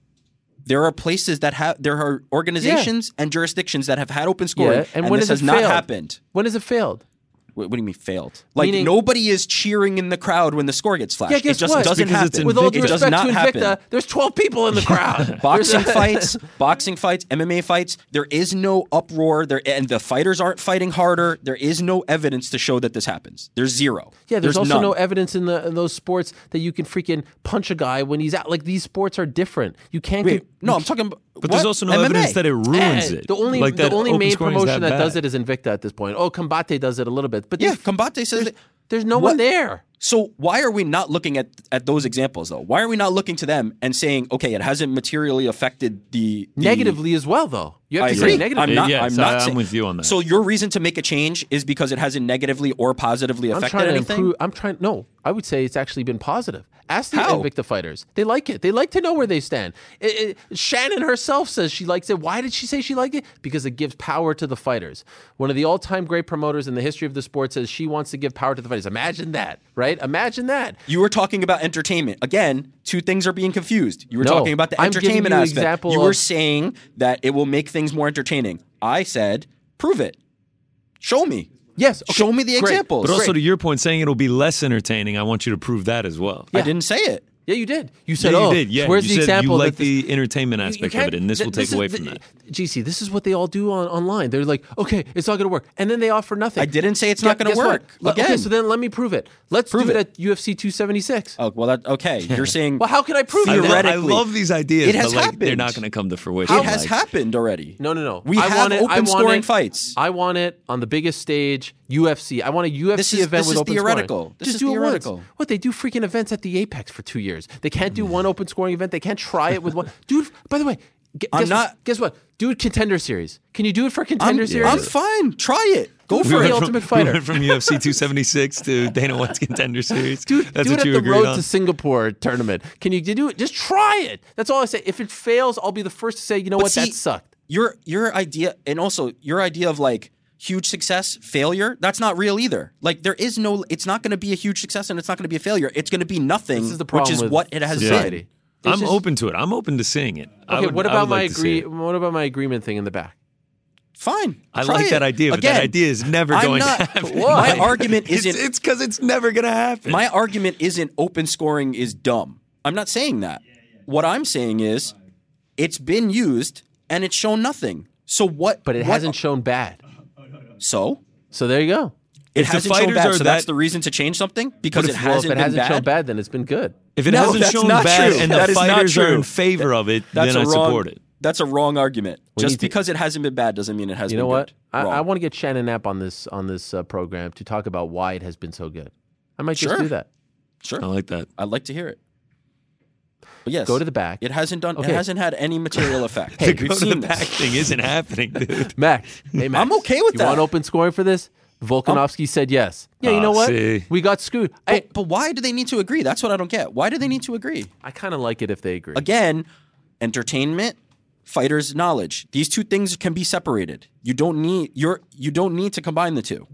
There are places that have there are organizations and jurisdictions that have had open scoring, Yeah, and and, when this has has it not failed? happened. When has it failed? What, what do you mean failed? Like Meaning- nobody is cheering in the crowd when the score gets flashed. Yeah, guess it just what? doesn't Because happen. With all due it respect to Invicta, happen. there's 12 people in the crowd. Boxing fights, boxing fights, MMA fights. There is no uproar. There and the fighters aren't fighting harder. There is no evidence to show that this happens. There's zero. Yeah, there's, also none. no evidence in, the, in those sports that you can freaking punch a guy when he's out. Like these sports are different. You can't. Wait, con- no, I'm talking. about But there's also no MMA. evidence that it ruins Eh, it. The only like the only main promotion that, bad. does it is Invicta at this point. Oh, Combate does it a little bit, but Yeah, Combate says there's, there's no What? one there. So why are we not looking at at those examples though? Why are we not looking to them and saying, okay, it hasn't materially affected the, the Negatively as well, though. You have I to agree. say negatively. I'm not. Yes, I'm not. I- I'm with you on that. So your reason to make a change is because it hasn't negatively or positively I'm affected trying to anything. improve. I'm trying. No, I would say it's actually been positive. Ask the How? Invicta fighters. They like it. They like to know where they stand. It- it- Shannon herself says she likes it. Why did she say she liked it? Because it gives power to the fighters. One of the all-time great promoters in the history of the sport says she wants to give power to the fighters. Imagine that, right? Imagine that. You were talking about entertainment. Again, two things are being confused. You were No, talking about the I'm giving entertainment you an aspect. example you were of- saying that it will make things more entertaining. I said, prove it. Show me. Yes. okay, Show me the great. examples. But also Great. to your point, saying it'll be less entertaining, I want you to prove that as well. I didn't say it. Yeah, you did. You said, Yeah, you "Oh, did. Yeah, where's you the said example you like this- the entertainment You- you aspect of it, and this will th- take away is from the- that. GC, this is what they all do on, online. They're like, okay, it's not going to work, and then they offer nothing. I didn't say it's not gonna guess what? work. Le- Okay, so then let me prove it. Let's Prove do it, it. at UFC 276. Oh well, that okay. You're saying Well, how can I prove I, it? lo- then? I love these ideas, It has but like, they're happened. not going to come to fruition. it has like- happened already. No, no, no. We I have want it, I open scoring it- fights. I want it on the biggest stage, UFC. I want a UFC This is- event this with is open theoretical. scoring. This Just is do it theoretical. once. What they do freaking events at the Apex for two years. They can't do one open scoring event. They can't try it with one. Dude, by the way, gu- I'm guess, not- guess what? Do it contender series. Can you do it for contender I'm, series? I'm fine. Try it. Go We for were it. the went Ultimate Fighter. We went from UFC 276 to Dana White's Contender Series. Dude, That's do what it you at the agreed road on. to Singapore tournament. Can you do it? Just try it. That's all I say. If it fails, I'll be the first to say, you know what, see, that sucked. Your your idea, and also your idea of like huge success, failure. That's not real either. Like there is no. It's not going to be a huge success, and it's not going to be a failure. It's going to be nothing. This is the problem which is what it has society. been. It's I'm just- open to it. I'm open to seeing it. Okay, would- what about my like agree? What about my agreement thing in the back? Fine. I like it. that idea, but Again, that idea is never I'm going not- to happen. My argument isn't. It's because it's never going to happen. My argument isn't open scoring is dumb. I'm not saying that. What I'm saying is it's been used and it's shown nothing. So what? But it what- hasn't shown bad. So So there you go. it If the hasn't shown fighters bad. are So that's the reason to change something because it if- hasn't if it been hasn't bad. shown bad, then it's been good. if it No, hasn't shown bad true. and That the not fighters are in true. favor of it, That's then a I wrong. support it. That's a wrong argument. We need Just to- because it hasn't been bad doesn't mean it has You been know what? good. I, I want to get Shannon Knapp on this on this uh, program to talk about why it has been so good. I might just do that. Sure. I like that. I'd like to hear it. Yes, Go to the back. It hasn't done. Okay. It hasn't had any material effect. the We've go to the back this. thing isn't happening, dude. Max, hey Max, I'm okay with you that. want open scoring for this? Volkanovski said yes. Yeah, you Oh, know what? see. We got screwed. I, But, but why do they need to agree? That's what I don't get. Why do they need to agree? I kind of like it if they agree. Again, entertainment, fighters' knowledge. These two things can be separated. You don't need you're you don't need to combine the two.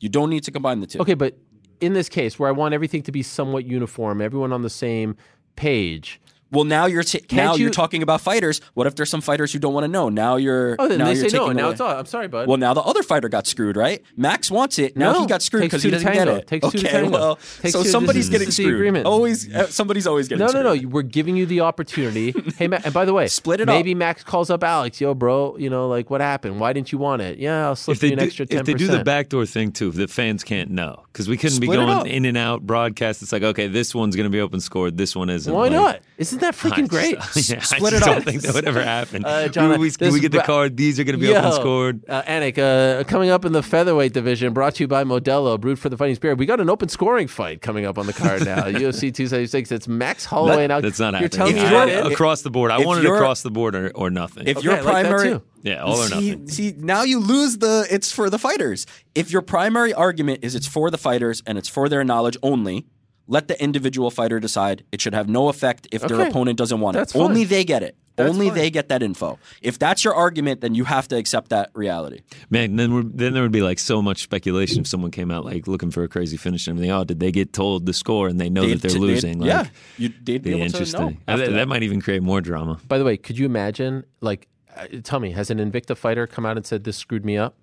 You don't need to combine the two. Okay, but in this case where I want everything to be somewhat uniform, everyone on the same page. Well, now you're ta- now you- you're talking about fighters. What if there's some fighters who don't want to know? Now you're Oh, then now they you're say no, taking now away- it's all. I'm sorry, bud. Well, now the other fighter got screwed, right? Max wants it. Now No. he got screwed because he doesn't tango. get it. Takes okay, to well, Takes so two- somebody's this getting screwed. agreement. Always, uh, somebody's always getting screwed. no, no, screwed. no. We're giving you the opportunity. hey, Matt, and by the way, Split it maybe up. Max calls up Alex. Yo, bro, you know, like what happened? Why didn't you want it? Yeah, I'll slip If you an do, extra ten if they do the backdoor thing too, the fans can't know because we couldn't be Split it going in and out broadcast. It's like okay, this one's going to be open scored, this one isn't. Why Like, not? Isn't that freaking I great? just- yeah, Split I it just I don't think that would ever happen. Uh, John, we, we, this we get the card. These are going to be Yo, open scored. Uh, Anik, uh, coming up in the featherweight division, brought to you by Modelo, brewed for the fighting spirit. We got an open scoring fight coming up on the card now. UFC 276. It's Max Holloway. now, That's not you're happening. telling me If you're you're- across the board. I if wanted you're- across the board or, or nothing. If Okay, your I like primary, too. Yeah, all or see, nothing. see, now you lose the. It's for the fighters. If your primary argument is it's for the fighters and it's for their knowledge only, let the individual fighter decide. It should have no effect if their Okay. opponent doesn't want That's it. Only they get it. That's Only fine. they get that info. If that's your argument, then you have to accept that reality. Man, then we're, then there would be like so much speculation if someone came out like looking for a crazy finish and everything. Oh, did they get told the score and they know that they're They'd- losing? Like, yeah, you, they'd be be able interesting. to know. Uh, after that, that. that might even create more drama. By the way, could you imagine, like, Uh, tell me, has an Invicta fighter come out and said this screwed me up?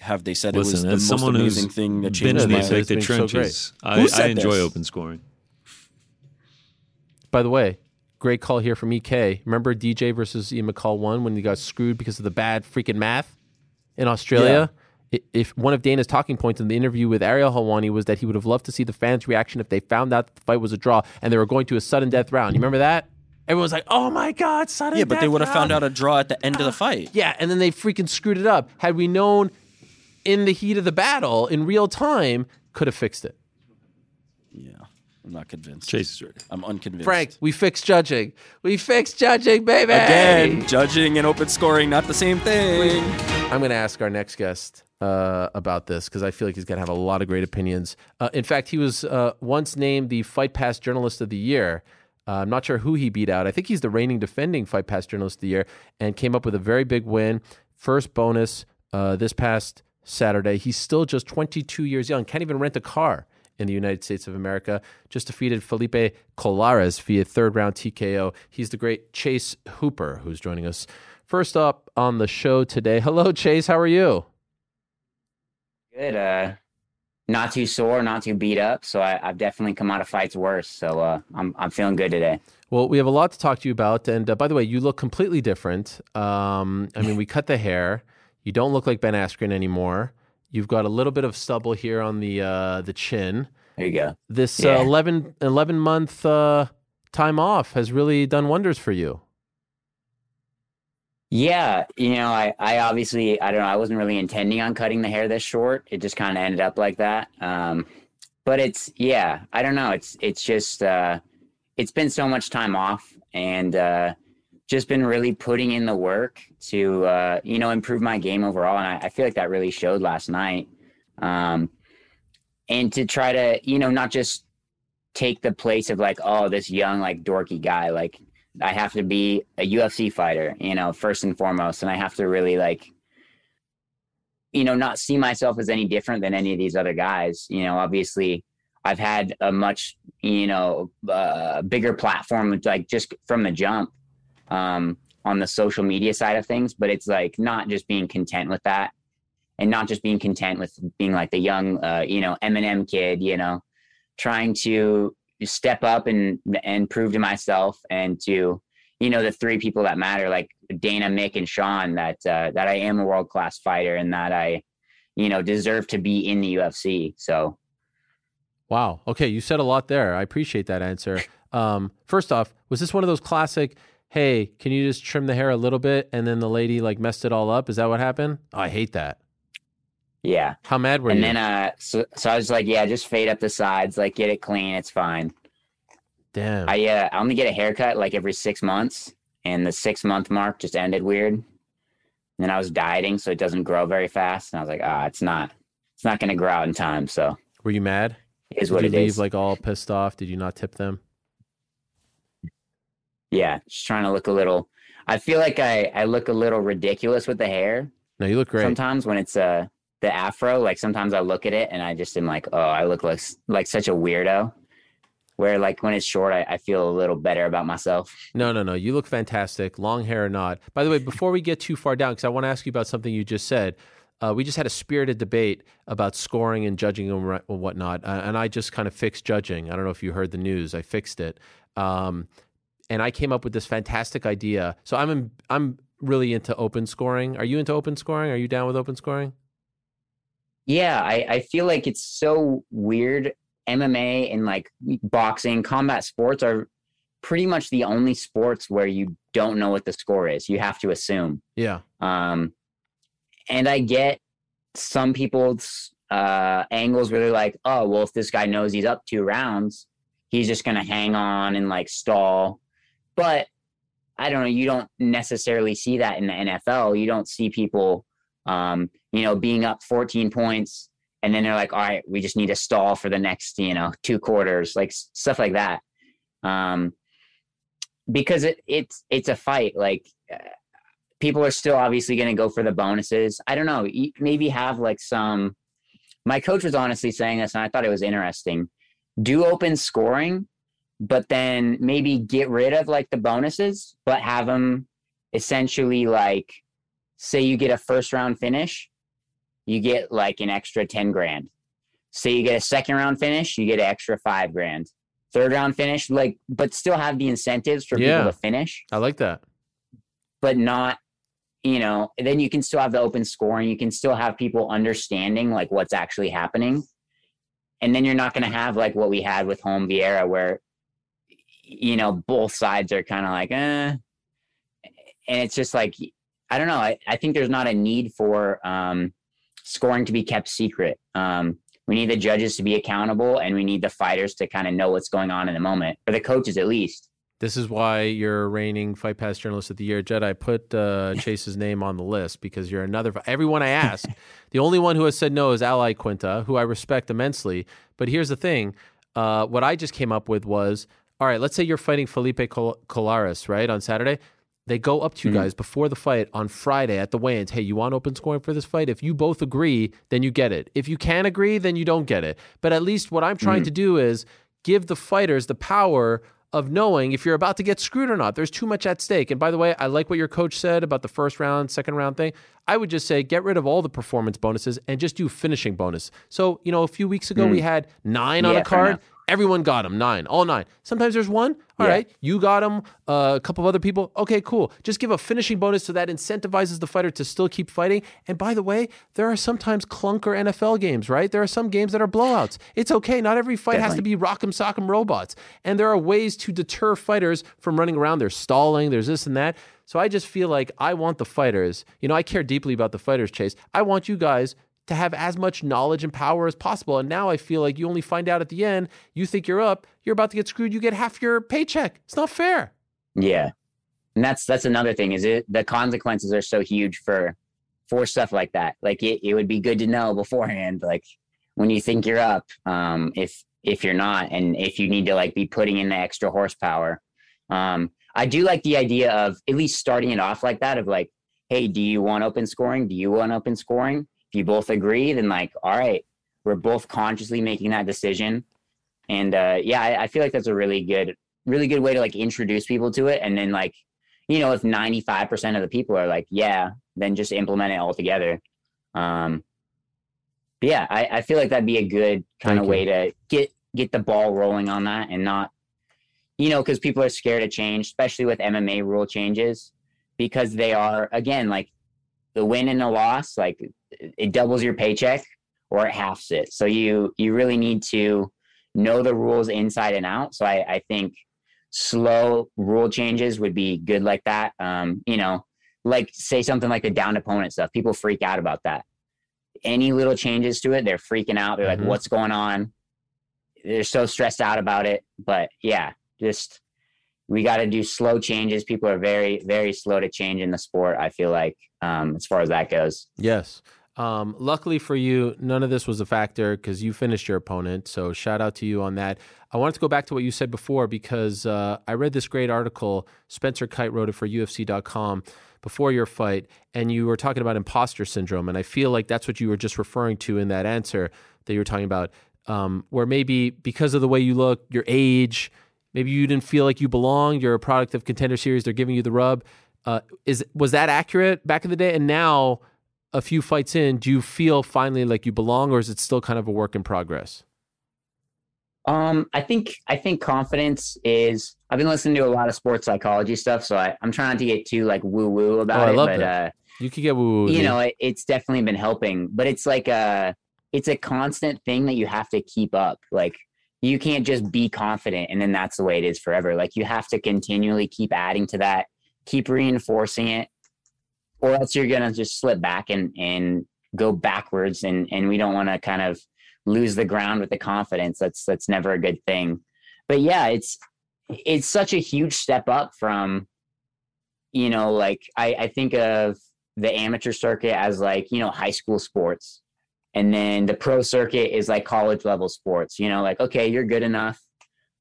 Have they said Listen, it was as the most someone who's amazing thing that been in Yeah, my these they like say the it's been so trenches, Who I, I enjoy this? open scoring. By the way, great call here from EK. Remember DJ versus Ian McCall one when he got screwed because of the bad freaking math in Australia? I- If one of Dana's talking points in the interview with Ariel Helwani was that he would have loved to see the fans' reaction if they found out that the fight was a draw and they were going to a sudden death round. You remember that? Everyone's like, "Oh my god, sudden Yeah, but they death would have found round." out a draw at the end of the fight. Yeah, and then they freaking screwed it up. Had we known in the heat of the battle in real time, could have fixed it. Yeah, I'm not convinced. Chase is ready. I'm unconvinced. Frank, we fixed judging. We fixed judging, baby. Again, judging and open scoring, not the same thing. I'm going to ask our next guest uh, about this because I feel like he's going to have a lot of great opinions. Uh, in fact, he was uh, once named the Fight Pass Journalist of the Year. Uh, I'm not sure who he beat out. I think he's the reigning defending Fight Pass Journalist of the Year and came up with a very big win. First bonus uh, this past Saturday. He's still just 22 years young, can't even rent a car in the United States of America. Just defeated Felipe Colares via third round TKO. He's the great Chase Hooper who's joining us. First up on the show today. Hello, Chase. How are you? Good. Uh, not too sore, not too beat up. So I, I've definitely come out of fights worse. So uh, I'm I'm feeling good today. Well, we have a lot to talk to you about. And uh, by the way, you look completely different. Um, I mean, we cut the hair. You don't look like Ben Askren anymore. You've got a little bit of stubble here on the uh, the chin. There you go. This Yeah. uh, 11, 11 month uh, time off has really done wonders for you. Yeah, you know, I I obviously I don't know. I wasn't really intending on cutting the hair this short. It just kind of ended up like that. Um, but it's yeah, I don't know. It's it's just uh, it's been so much time off and uh, just been really putting in the work to uh, you know improve my game overall. And I, I feel like that really showed last night. Um, and to try to you know not just take the place of like oh this young like dorky guy like I have to be a UFC fighter, you know, first and foremost, and I have to really like, you know, not see myself as any different than any of these other guys. You know, obviously, I've had a much, you know, uh, bigger platform, like just from the jump, um, on the social media side of things. But it's like not just being content with that, and not just being content with being like the young, uh, you know, Eminem kid, you know, trying to step up and and prove to myself and to you know the three people that matter like Dana, Mick, and Sean that uh, that I am a world class fighter and that I you know deserve to be in the UFC. So Wow. Okay, you said a lot there. I appreciate that answer. Um, first off, was this one of those classic? "Hey, can you just trim the hair a little bit?" And then the lady like messed it all up. Is that what happened? Oh, I hate that. Yeah. How mad were and you? And then uh so, so I was like, yeah, just fade up the sides, like get it clean, it's fine. Damn. I uh I only get a haircut like every six months, and the six month mark just ended weird. And then I was dieting, so it doesn't grow very fast. And I was like, ah, it's not it's not gonna grow out in time, so were you mad? is Did what you it leave is. like all pissed off? Did you not tip them? yeah, just trying to look a little I feel like I, I look a little ridiculous with the hair No, you look great. sometimes when it's uh the afro. Like sometimes I look at it and I just am like, oh, I look like like such a weirdo. Where like when it's short, I, I feel a little better about myself. No, no, no. You look fantastic, long hair or not. By the way, before we get too far down, because I want to ask you about something you just said. Uh, we just had a spirited debate about scoring and judging and whatnot, uh, and I just kind of fixed judging. I don't know if you heard the news. I fixed it, um, and I came up with this fantastic idea. So I'm in, I'm really into open scoring. Are you into open scoring? Are you down with open scoring? Yeah, I, I feel like it's so weird. MMA and like boxing, combat sports are pretty much the only sports where you don't know what the score is. You have to assume. Yeah, Um, and I get some people's uh, angles where they're like, oh, well, if this guy knows he's up two rounds, he's just going to hang on and like stall. But I don't know. You don't necessarily see that in the NFL. You don't see people, um, you know, being up 14 points and then they're like, all right, we just need to stall for the next, you know, two quarters, like stuff like that. Um, because it, it's it's a fight. Like uh, people are still obviously going to go for the bonuses. I don't know. Maybe have like some. My coach was honestly saying this, and I thought it was interesting. Do open scoring, but then maybe get rid of like the bonuses, but have them essentially like, say you get a first round finish, you get like an extra ten grand. Say you get a second round finish, you get an extra five grand. Third round finish, like, but still have the incentives for Yeah. people to finish I like that. but not you know then you can still have the open scoring you can still have people understanding like what's actually happening and then you're not going to have like what we had with Holm Vieira where you know both sides are kind of like eh. and it's just like i don't know I, I think there's not a need for um scoring to be kept secret um we need the judges to be accountable and we need the fighters to kind of know what's going on in the moment or the coaches at least This is why you're reigning Fight Pass Journalist of the Year. Jedi, put uh, Chase's name on the list because you're another. Everyone I asked, the only one who has said no is Al Iaquinta, who I respect immensely. But here's the thing: uh, what I just came up with was, all right, let's say you're fighting Felipe Col- Colares, right, on Saturday. They go up to you mm-hmm. guys before the fight on Friday at the weigh-ins. Hey, you want open scoring for this fight? If you both agree, then you get it. If you can't agree, then you don't get it. But at least what I'm trying mm-hmm. to do is give the fighters the power of knowing if you're about to get screwed or not. There's too much at stake. And by the way, I like what your coach said about the first round, second round thing. I would just say get rid of all the performance bonuses and just do finishing bonus. So, you know, a few weeks ago we mm. had nine on Yeah, a card. Everyone got them, nine, all nine. Sometimes there's one. All right, Yeah. you got them. Uh, a couple of other people. Okay, cool. Just give a finishing bonus so that incentivizes the fighter to still keep fighting. And by the way, there are sometimes clunker NFL games, right? There are some games that are blowouts. It's okay. Not every fight has to be rock'em sock'em robots. And there are ways to deter fighters from running around. There's stalling. There's this and that. So I just feel like I want the fighters. You know, I care deeply about the fighters, Chase. I want you guys to have as much knowledge and power as possible. And now I feel like you only find out at the end, you think you're up, you're about to get screwed, you get half your paycheck. It's not fair. Yeah. And that's that's another thing is it the consequences are so huge for for stuff like that. Like it, it would be good to know beforehand, like when you think you're up, um, if if you're not and if you need to like be putting in the extra horsepower. Um, I do like the idea of at least starting it off like that of like, hey, do you want open scoring? Do you want open scoring? If you both agree, then like, all right, we're both consciously making that decision. And uh, yeah, I, I feel like that's a really good, really good way to like introduce people to it. And then like, you know, if 95% of the people are like, yeah, then just implement it all together. Um, yeah, I, I feel like that'd be a good kind Thank of you. way to get, get the ball rolling on that and not, you know, because people are scared of change, especially with MMA rule changes, because they are, again, like the win and the loss, like it doubles your paycheck or it halves it. So you, you really need to know the rules inside and out. So I, I think slow rule changes would be good like that. Um, you know, like say something like the down opponent stuff. People freak out about that. Any little changes to it, they're freaking out. They're Mhm. like, what's going on? They're so stressed out about it. But yeah, just we got to do slow changes. People are very, very slow to change in the sport. I feel like, um, as far as that goes. Yes. Um, luckily for you, none of this was a factor because you finished your opponent. So shout out to you on that. I wanted to go back to what you said before because uh, I read this great article. Spencer Kyte wrote it for UFC.com before your fight, and you were talking about imposter syndrome. And I feel like that's what you were just referring to in that answer that you were talking about, um, where maybe because of the way you look, your age, maybe you didn't feel like you belonged. You're a product of Contender Series. They're giving you the rub. Uh, is was that accurate back in the day? And now, a few fights in, do you feel finally like you belong, or is it still kind of a work in progress? Um, I think I think confidence is. I've been listening to a lot of sports psychology stuff, so I, I'm trying not to get too like woo woo about Oh, I it. but uh, You could get woo woo. you know, it, it's definitely been helping. But it's like a it's a constant thing that you have to keep up. Like you can't just be confident and then that's the way it is forever. Like you have to continually keep adding to that, keep reinforcing it, or else you're gonna just slip back and and go backwards. And and we don't want to kind of lose the ground with the confidence. That's that's never a good thing. But yeah, it's it's such a huge step up from you know like I, I think of the amateur circuit as like you know high school sports and then the pro circuit is like college level sports you know like okay you're good enough.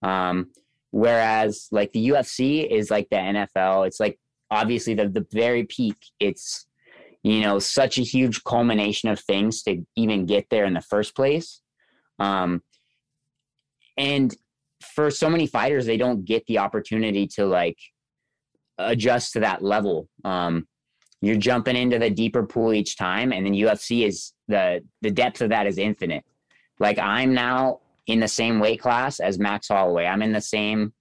Um whereas like the ufc is like the nfl it's like obviously the, the very peak it's you know such a huge culmination of things to even get there in the first place. Um and for so many fighters they don't get the opportunity to like adjust to that level. Um you're jumping into the deeper pool each time and then ufc is the the depth of that is infinite. Like i'm now in the same weight class as max holloway. I'm in the same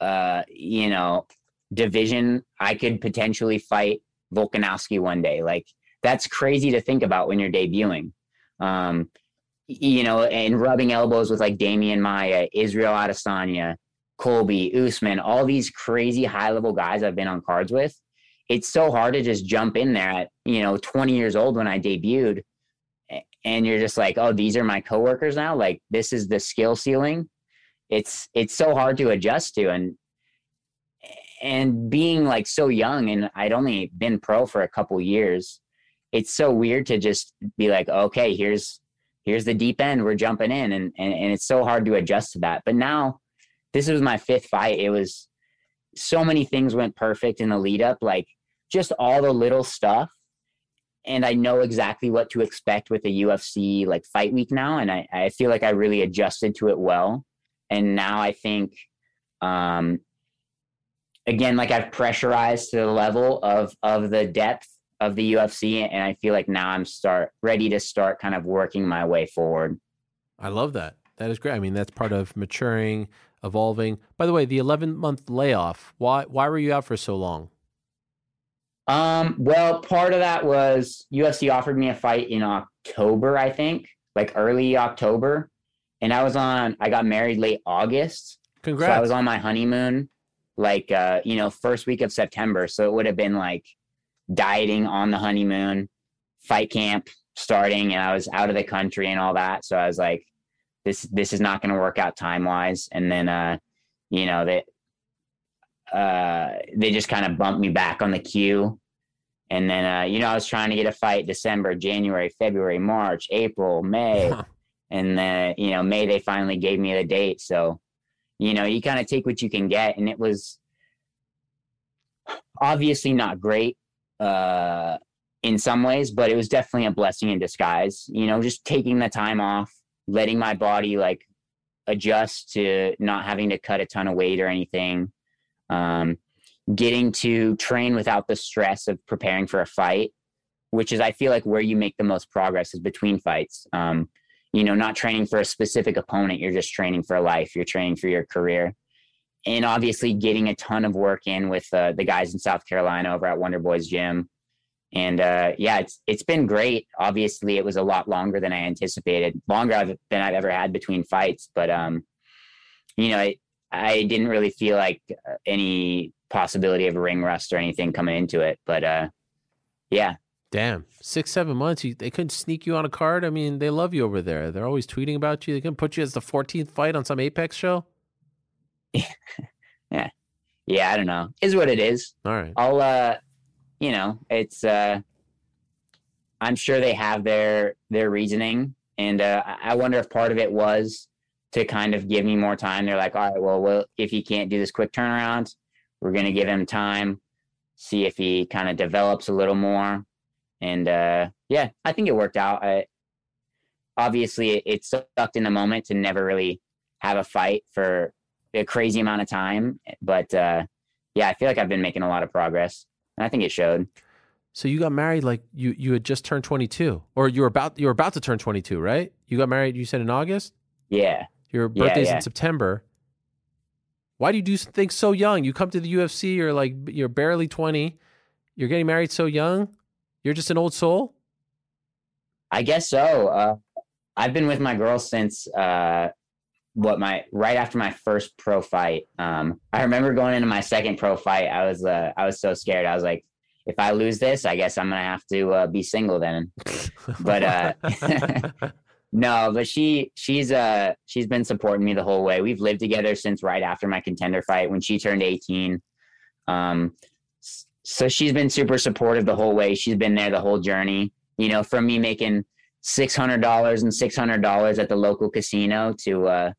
uh you know division. I could potentially fight volkanovski one day. Like that's crazy to think about when you're debuting. Um you know and rubbing elbows with like Demian Maia, Israel Adesanya, Colby, Usman, all these crazy high level guys I've been on cards with it's so hard to just jump in there at you know 20 years old when i debuted and you're just like oh these are my coworkers now? Like this is the skill ceiling? It's it's so hard to adjust to and and being like so young and i'd only been pro for a couple years it's so weird to just be like okay here's here's the deep end we're jumping in and and, and it's so hard to adjust to that. But now this was my fifth fight. It was so many things went perfect in the lead up like just all the little stuff and i know exactly what to expect with the ufc like fight week now and i, I feel like i really adjusted to it well and now i think um again like i've pressurized to the level of of the depth of the ufc and i feel like now i'm start ready to start kind of working my way forward I love that. That is great. I mean, that's part of maturing, evolving. By the way, the 11 month layoff. Why why were you out for so long? Um, well, part of that was UFC offered me a fight in October, I think, like early October. And I was on I got married late August. Congrats. So I was on my honeymoon like uh, you know, first week of September. So it would have been like dieting on the honeymoon, fight camp starting, and I was out of the country and all that. So I was like, this this is not gonna work out time wise. And then uh, you know, they uh they just kind of bumped me back on the queue. And then uh, you know, I was trying to get a fight December, January, February, March, April, May. and then you know may they finally gave me the date so you know you kind of take what you can get and it was obviously not great uh in some ways but it was definitely a blessing in disguise you know just taking the time off letting my body like adjust to not having to cut a ton of weight or anything um getting to train without the stress of preparing for a fight which is i feel like where you make the most progress is between fights um you know, not training for a specific opponent. You're just training for life. You're training for your career. And obviously getting a ton of work in with uh, the guys in South Carolina over at Wonder Boys Gym. And uh, yeah, it's it's been great. Obviously, it was a lot longer than I anticipated, longer than I've ever had between fights. But um, you know, it, I didn't really feel like uh, any possibility of ring rust or anything coming into it. But uh, yeah, Damn, six seven months. You, they couldn't sneak you on a card. I mean, they love you over there. They're always tweeting about you. They couldn't put you as the 14th fight on some Apex show. yeah, yeah. I don't know. Is what it is. All right. I'll uh you know, it's uh I'm sure they have their their reasoning and uh I I wonder if part of it was to kind of give me more time. They're like, "All right, well, well if he can't do this quick turnaround, we're going to give him time, see if he kind of develops a little more." And uh yeah, I think it worked out. I, obviously it, it sucked in the moment to never really have a fight for a crazy amount of time, but uh yeah, I feel like I've been making a lot of progress. And I think it showed. So you got married like you you had just turned 22, or you were about you were about to turn 22, right? You got married. You said in August. Yeah. Your Yeah, birthday's yeah. in September. Why do you do things so young? You come to the UFC, you're like you're barely 20. You're getting married so young. You're just an old soul. I guess so. Uh, I've been with my girl since uh, what my right after my first pro fight. Um, I remember going into my second pro fight. I was uh, I was so scared. I was like, if I lose this, I guess I'm gonna have to uh, be single then. But uh, no, but she she's uh she's been supporting me the whole way. We've lived together since right after my contender fight when she turned 18. Um, so she's been super supportive the whole way. She's been there the whole journey. You know, from me making six hundred dollars and six hundred dollars at the local casino to uh,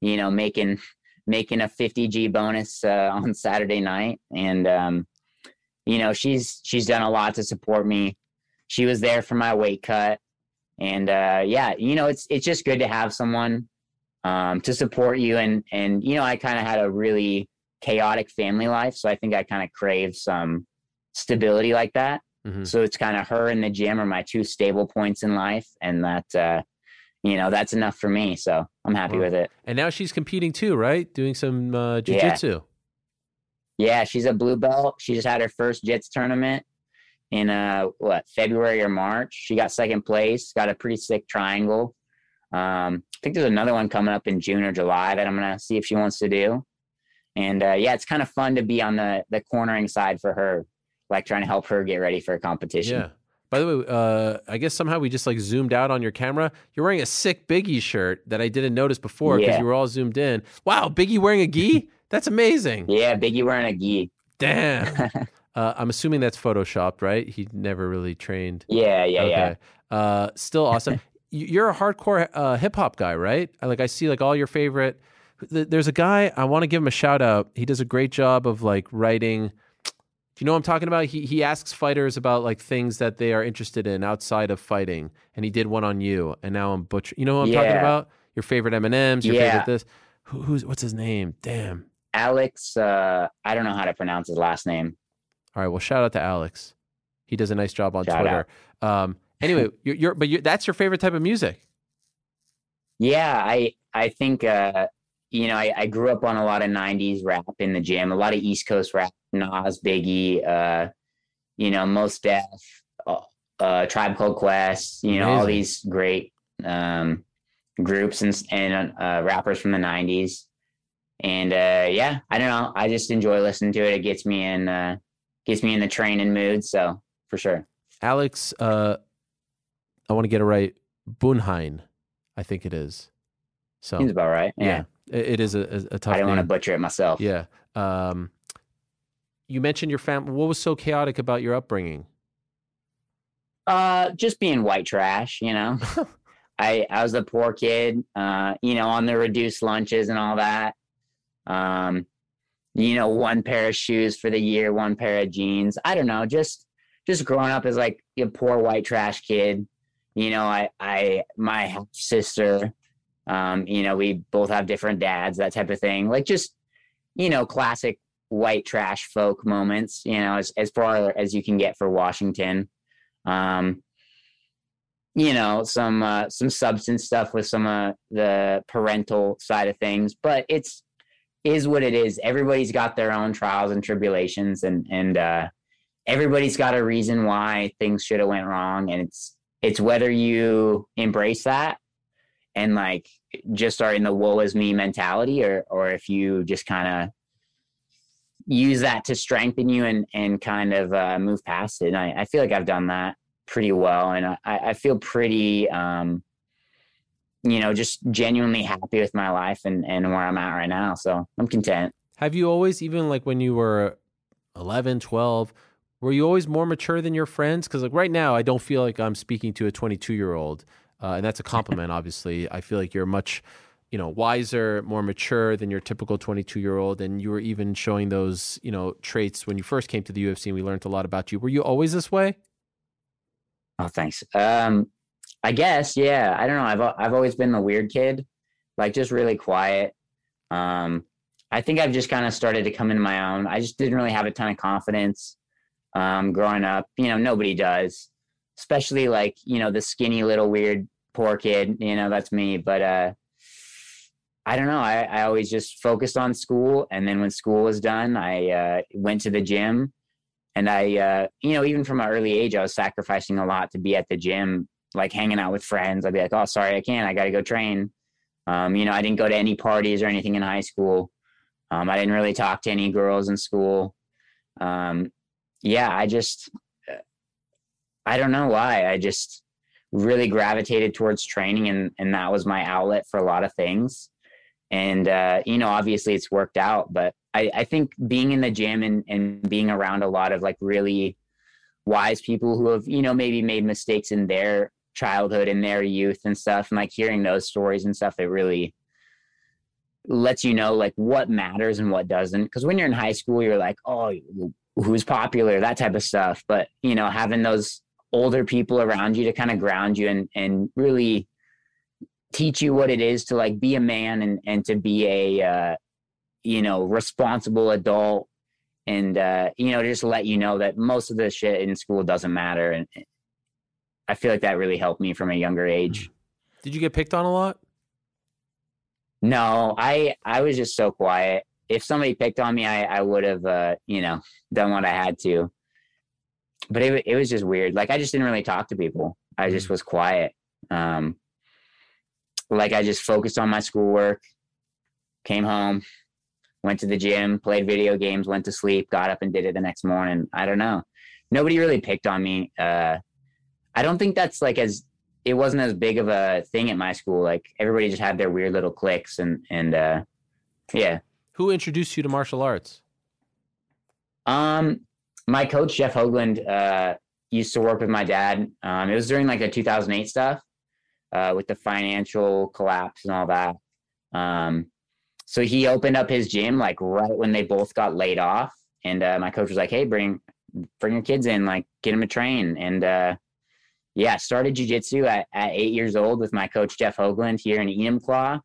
you know, making making a fifty G bonus uh, on Saturday night. And um, you know, she's she's done a lot to support me. She was there for my weight cut. And uh, yeah, you know, it's it's just good to have someone um, to support you. And and you know, I kind of had a really chaotic family life, so I think I kind of crave some stability like that. Mhm. So it's kind of her and the gym are my two stable points in life, and that uh, you know that's enough for me. So I'm happy Wow. with it. And now she's competing too, right? Doing some uh, Yeah. Yeah, she's a blue belt. She just had her first Jits tournament in uh what February or March. She got second place. Got a pretty sick triangle. Um, I think there's another one coming up in June or July that I'm gonna see if she wants to do. And uh, yeah, it's kind of fun to be on the the cornering side for her, like trying to help her get ready for a competition. Yeah. By the way, uh, I guess somehow we just like zoomed out on your camera. You're wearing a sick Biggie shirt that I didn't notice before because Yeah. you were all zoomed in. Wow, Biggie wearing a gi? That's amazing. Yeah, Biggie wearing a gi. Damn. uh, I'm assuming that's photoshopped, right? He never really trained. Yeah, yeah, yeah. Uh, still awesome. You- You're a hardcore uh, hip hop guy, right? Like I see like all your favorite. There's a guy I want to give him a shout out. He does a great job of like writing. Do you know what I'm talking about? He he asks fighters about like things that they are interested in outside of fighting, and he did one on you. And now I'm butcher. You know what I'm talking about? Your favorite M and M's. Your Yeah. favorite this. Who, who's what's his name? Damn. Alex, uh, I don't know how to pronounce his last name. All right. Well, shout out to Alex. He does a nice job on Shout Twitter. Um, anyway, you're, you're but you that's your favorite type of music. Yeah, I I think uh you know I, I grew up on a lot of '90s rap in the gym, a lot of East Coast rap, Nas, Biggie, uh, you know, Mos Def, uh, uh, Tribe Called Quest, you know, all these great um, groups and and uh, rappers from the '90s. And uh, yeah, I don't know, I just enjoy listening to it. It gets me in uh, gets me in the training mood, so for sure. Alex, uh, I want to get it right. Bunhein, I think it is. So Seems about right. Yeah, yeah, it, it is a, a, a tough I don't want to butcher it myself. Yeah. Um, you mentioned your family. What was so chaotic about your upbringing? Uh, just being white trash, you know. I I was a poor kid, uh, you know, on the reduced lunches and all that. Um, you know, one pair of shoes for the year, one pair of jeans. I don't know, just just growing up as like a poor white trash kid. You know, I I my sister, um, you know, we both have different dads, that type of thing. Like just, you know, classic white trash folk moments, you know, as as far as you can get for Washington. Um, you know some uh, some substance stuff with some uh, the parental side of things but it's is what it is. Everybody's got their own trials and tribulations and and uh everybody's got a reason why things should have went wrong and it's it's whether you embrace that and like just are in the woe is me mentality or or if you just kind of use that to strengthen you and and kind of uh, move past it. And I, I feel like i've done that pretty well and i i feel pretty um you know just genuinely happy with my life and and where i'm at right now so i'm content Have you always, even like when you were 11, 12, were you always more mature than your friends? Because like right now, I don't feel like I'm speaking to a 22 year old, uh, and that's a compliment. obviously, I feel like you're much, you know, wiser, more mature than your typical 22 year old, and you were even showing those, you know, traits when you first came to the UFC. and We learned a lot about you. Were you always this way? Oh, thanks. Um, I guess, yeah. I don't know. I've I've always been the weird kid, like just really quiet. Um, I think I've just kind of started to come into my own. I just didn't really have a ton of confidence um, growing up. You know, nobody does, especially like you know the skinny little weird poor kid. You know, that's me. But uh, I don't know. I, I always just focused on school, and then when school was done, I uh, went to the gym and I, uh, you know, even from an early age, I was sacrificing a lot to be at the gym, like hanging out with friends. I'd be like, "Oh, sorry, I can't. I got to go train." Um, you know, I didn't go to any parties or anything in high school. Um, I didn't really talk to any girls in school. Um, yeah, I just, I don't know why. I just really gravitated towards training, and and that was my outlet for a lot of things. And uh, you know, obviously, it's worked out, but I, I think being in the gym and, and being around a lot of like really wise people who have, you know, maybe made mistakes in their childhood and their youth and stuff, and like hearing those stories and stuff, it really lets you know like what matters and what doesn't. Because when you're in high school, you're like, oh, who's popular, that type of stuff. But you know, having those older people around you to kind of ground you and and really teach you what it is to like be a man and and to be a uh, you know responsible adult and uh, you know just let you know that most of the shit in school doesn't matter and i feel like that really helped me from a younger age. Did you get picked on a lot? no i i was just so quiet. If somebody picked on me i i would have uh you know done what i had to. But it, it was just weird. Like i just didn't really talk to people. I just was quiet. Um like i just focused on my schoolwork came home went to the gym played video games went to sleep got up and did it the next morning. I don't know. Nobody really picked on me uh i don't think that's like as it wasn't as big of a thing at my school like everybody just had their weird little cliques and and uh yeah Who introduced you to martial arts? Um, my coach Jeff Hougland uh, used to work with my dad. Um, it was during like the 2008 stuff uh, with the financial collapse and all that. Um, so he opened up his gym like right when they both got laid off, and uh, my coach was like, "Hey, bring bring your kids in, like get them to train." And uh, yeah, started jujitsu at, at eight years old with my coach Jeff Hougland here in Enumclaw.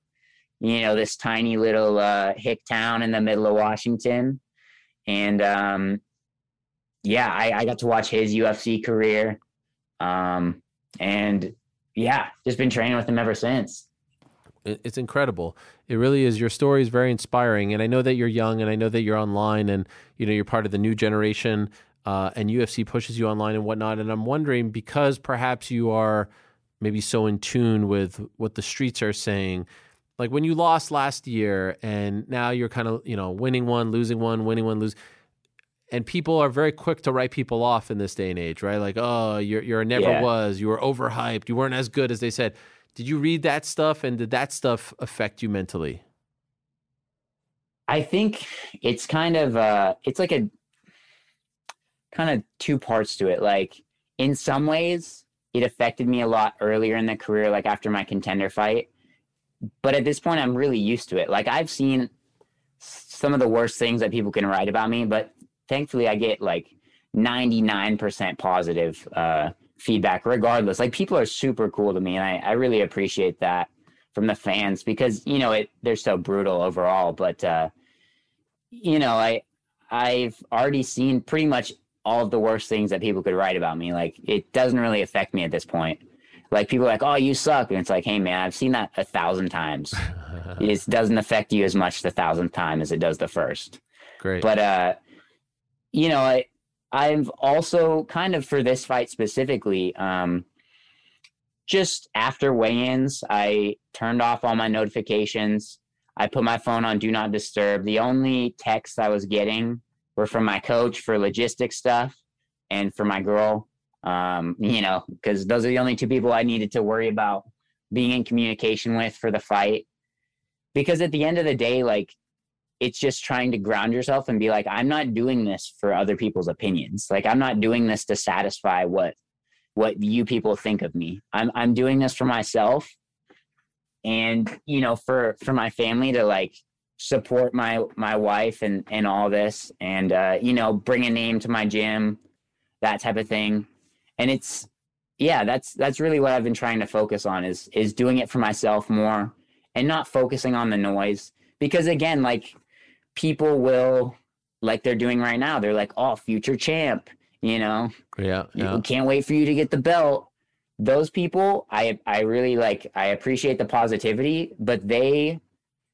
You know, this tiny little uh, hick town in the middle of Washington and um, yeah, I, I got to watch his UFC career, um, and yeah, just been training with him ever since. It's incredible. It really is. Your story is very inspiring, and I know that you're young, and I know that you're online, and you know you're part of the new generation. Uh, and UFC pushes you online and whatnot. And I'm wondering because perhaps you are maybe so in tune with what the streets are saying. Like when you lost last year, and now you're kind of you know winning one, losing one, winning one, lose. And people are very quick to write people off in this day and age, right? Like, oh, you're you're never Yeah. was, you were overhyped, you weren't as good as they said. Did you read that stuff and did that stuff affect you mentally? I think it's kind of uh, it's like a kind of two parts to it. Like in some ways, it affected me a lot earlier in the career, like after my contender fight. But at this point, I'm really used to it. Like I've seen some of the worst things that people can write about me, but thankfully, I get like 99% positive uh, feedback, regardless. Like people are super cool to me, and I, I really appreciate that from the fans because you know it they're so brutal overall. But uh, you know, I I've already seen pretty much all of the worst things that people could write about me. Like it doesn't really affect me at this point. Like people are like, oh, you suck, and it's like, hey man, I've seen that a thousand times. it doesn't affect you as much the thousandth time as it does the first Great. but uh you know i i've also kind of for this fight specifically um just after weigh-ins, I turned off all my notifications. I put my phone on do not disturb. The only text I was getting were from my coach for logistics stuff and for my girl. Um, you know, because those are the only two people I needed to worry about being in communication with for the fight. Because at the end of the day, like it's just trying to ground yourself and be like, I'm not doing this for other people's opinions. Like I'm not doing this to satisfy what what you people think of me. I'm I'm doing this for myself and you know for for my family to like support my my wife and and all this and uh you know bring a name to my gym that type of thing. And it's yeah that's that's really what i've been trying to focus on is is doing it for myself more and not focusing on the noise. Because again like people will like they're doing right now they're like oh future champ you know? Yeah, yeah. can't wait for you to get the belt. Those people i i really like i appreciate the positivity but they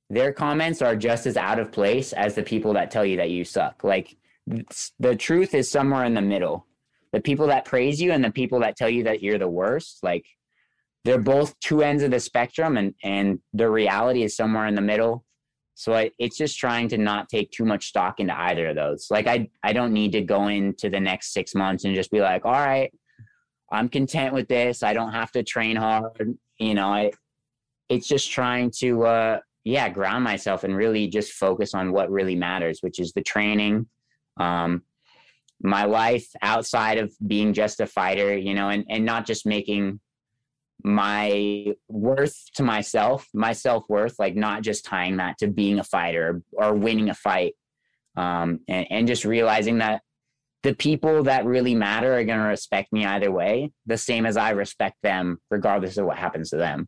their comments are just as out of place as the people that tell you that you suck. Like the truth is somewhere in the middle. The people that praise you and the people that tell you that you're the worst like they're both two ends of the spectrum and and the reality is somewhere in the middle. So I, it's just trying to not take too much stock into either of those. Like i i don't need to go into the next six months and just be like all right i'm content with this. I don't have to train hard. You know i it's just trying to uh yeah ground myself and really just focus on what really matters which is the training. Um my life outside of being just a fighter you know and and not just making my worth to myself my self-worth like not just tying that to being a fighter or winning a fight. Um and, and just realizing that the people that really matter are going to respect me either way the same as i respect them regardless of what happens to them.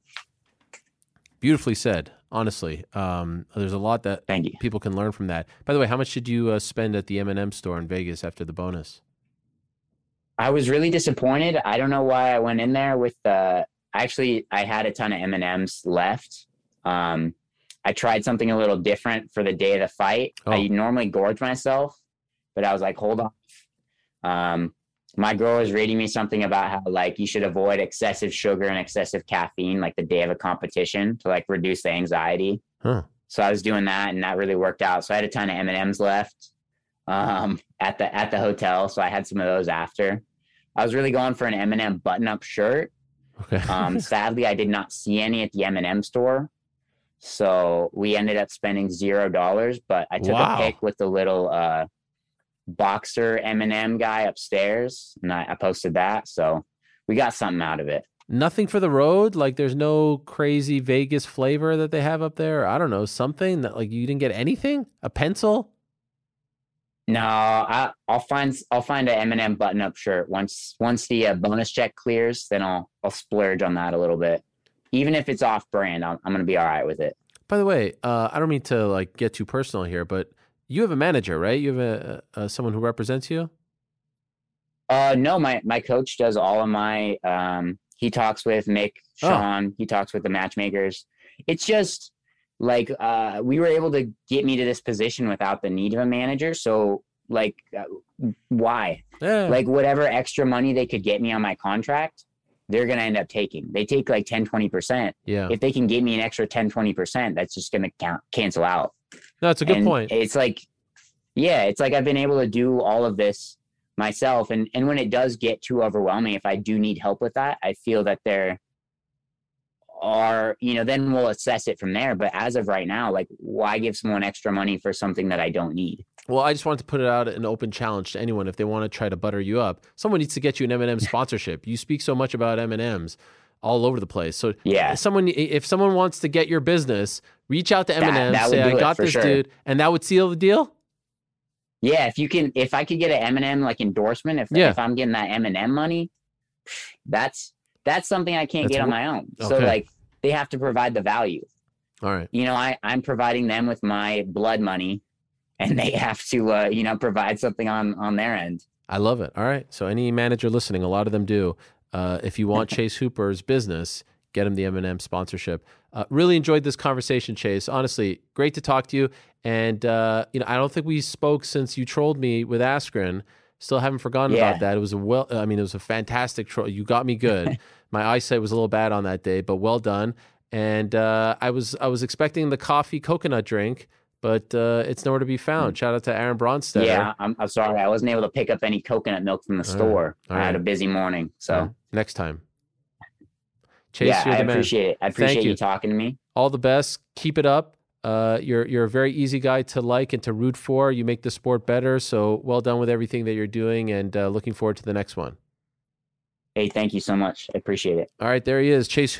Beautifully said. Honestly, um, there's a lot that thank you people can learn from that. By the way, how much did you uh, spend at the M&M store in Vegas after the bonus? I was really disappointed. I don't know why I went in there with the. Actually, I had a ton of M and M's left. Um, I tried something a little different for the day of the fight. Oh. I normally gorge myself, but I was like, hold on. Um, my girl was reading me something about how like you should avoid excessive sugar and excessive caffeine like the day of a competition to like reduce the anxiety. Huh. So I was doing that, and that really worked out. So I had a ton of M and M's left um, at the at the hotel. So I had some of those after. I was really going for an M&M button-up shirt. Okay. Um, sadly, I did not see any at the M&M store, so we ended up spending zero dollars. But I took Wow. a pic with the little uh, boxer M&M guy upstairs, and I, I posted that. So we got something out of it. Nothing for the road. Like there's no crazy Vegas flavor that they have up there. I don't know something that like you didn't get anything. A pencil. No, I, I'll find I'll find an M&M button-up shirt once once the uh, bonus check clears. Then I'll I'll splurge on that a little bit. Even if it's off-brand, I'm, I'm gonna be all right with it. By the way, uh, I don't mean to like get too personal here, but you have a manager, right? You have a, a, someone who represents you. Uh, no, my my coach does all of my. Um, he talks with Mick, Oh. Sean. He talks with the matchmakers. It's just like uh, we were able to get me to this position without the need of a manager. So like, uh, why? Yeah. Like whatever extra money they could get me on my contract, they're gonna end up taking. They take like 10, 20 percent. yeah. If they can give me an extra 10, 20 percent, that's just gonna count, cancel out. No, it's a good And point. It's like, yeah, it's like I've been able to do all of this myself, and and when it does get too overwhelming, if I do need help with that, I feel that there are, you know, then we'll assess it from there. But as of right now, like, why give someone extra money for something that I don't need? Well, I just wanted to put it out an open challenge to anyone if they want to try to butter you up. Someone needs to get you an M&M sponsorship. You speak so much about M&Ms all over the place. So Yeah. someone if someone wants to get your business, reach out to That- M&M, that say I got this sure. dude, and that would seal the deal. Yeah, if you can, if I could get an Eminem like endorsement, if Yeah. if I'm getting that Eminem money, that's that's something I can't That's get on my own. So like, they have to provide the value. All right. you know, I, I'm providing them with my blood money and they have to, uh, you know, provide something on, on their end. I love it. All right. So any manager listening, a lot of them do. Uh, if you want Chase Hooper's business, get him the M&M sponsorship. Uh, really enjoyed this conversation, Chase. Honestly, great to talk to you. And uh, you know, I don't think we spoke since you trolled me with Askren. Still haven't forgotten Yeah. about that. It was a well. I mean, it was a fantastic troll. You got me good. My eyesight was a little bad on that day, but well done. And uh, I was I was expecting the coffee coconut drink, but uh, it's nowhere to be found. Shout out to Aaron Bronsteter. Yeah, I'm, I'm sorry. I wasn't able to pick up any coconut milk from the All right. store. All I had a busy morning. So, Yeah. next time. Chase, yeah, you're I the man. appreciate it. I appreciate you. you talking to me. all the best. Keep it up. Uh, you're you're a very easy guy to like and to root for. You make the sport better. So well done with everything that you're doing, and uh, looking forward to the next one. Hey, thank you so much. I appreciate it. All right, there he is, Chase.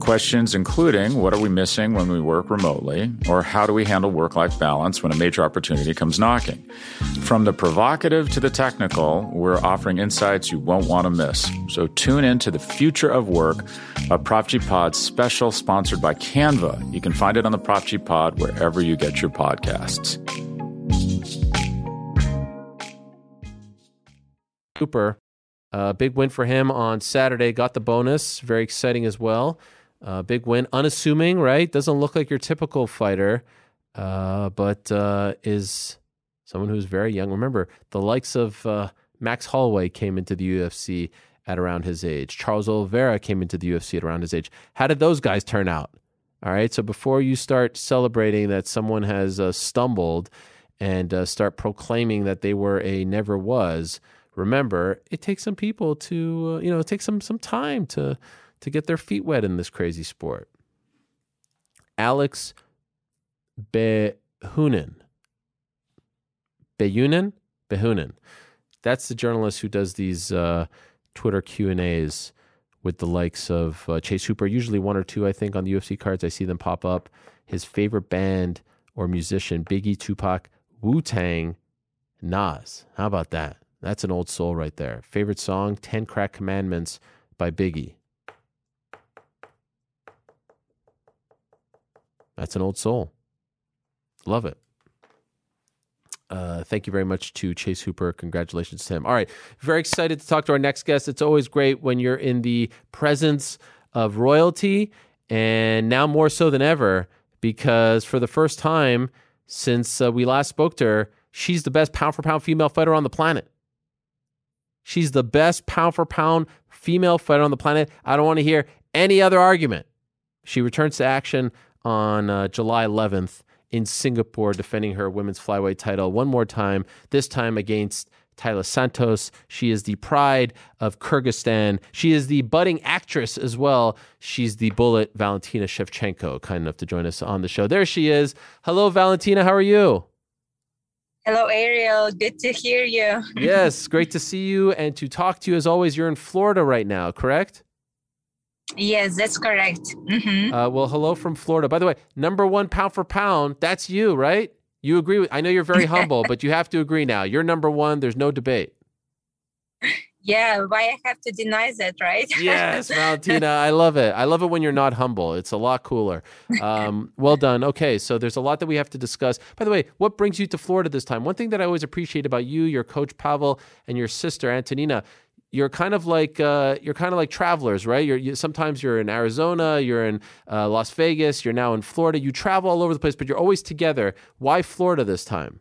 Questions including what are we missing when we work remotely, or how do we handle work life balance when a major opportunity comes knocking? From the provocative to the technical, we're offering insights you won't want to miss. So tune in to the future of work, a Prop G Pod special sponsored by Canva. You can find it on the Prop G Pod wherever you get your podcasts. Hooper. Uh, big win for him on Saturday. Got the bonus. Very exciting as well. Uh, big win. Unassuming, right? Doesn't look like your typical fighter, uh, but uh, is someone who's very young. Remember, the likes of uh, Max Holloway came into the UFC at around his age. Charles Oliveira came into the UFC at around his age. How did those guys turn out? All right. So before you start celebrating that someone has uh, stumbled and uh, start proclaiming that they were a never was, remember it takes some people to you know it takes some some time to to get their feet wet in this crazy sport. Alex Behunin. Behunin? Behunin. That's the journalist who does these uh, Twitter Q and A's with the likes of uh, Chase Hooper. Usually one or two, I think, on the UFC cards. I see them pop up. His favorite band or musician: Biggie, Tupac, Wu Tang, Nas. How about that? That's an old soul right there. Favorite song: Ten Crack Commandments by Biggie. That's an old soul. Love it. Uh, thank you very much to Chase Hooper. Congratulations to him. All right. Very excited to talk to our next guest. It's always great when you're in the presence of royalty, and now more so than ever, because for the first time since uh, we last spoke to her, she's the best pound for pound female fighter on the planet. She's the best pound for pound female fighter on the planet. I don't want to hear any other argument. She returns to action on uh, July 11th in Singapore, defending her women's flyweight title one more time, this time against Taila Santos. She is the pride of Kyrgyzstan. She is the budding actress as well. She's the bullet Valentina Shevchenko, kind enough to join us on the show. There she is. Hello, Valentina. How are you? Hello, Ariel. Good to hear you. yes, great to see you and to talk to you as always. You're in Florida right now, correct? Yes, that's correct. hmm Uh, well, hello from Florida. By the way, number one pound for pound, that's you, right? You agree with, I know you're very humble, but you have to agree now. You're number one. There's no debate. Yeah, why I have to deny that, right? Yes, Valentina, I love it. I love it when you're not humble. It's a lot cooler. Um, well done. Okay, so there's a lot that we have to discuss. By the way, what brings you to Florida this time? One thing that I always appreciate about you, your coach Pavel, and your sister Antonina, you're kind of like uh, you're kind of like travelers, right? You're you, sometimes you're in Arizona, you're in uh, Las Vegas, you're now in Florida. You travel all over the place, but you're always together. Why Florida this time?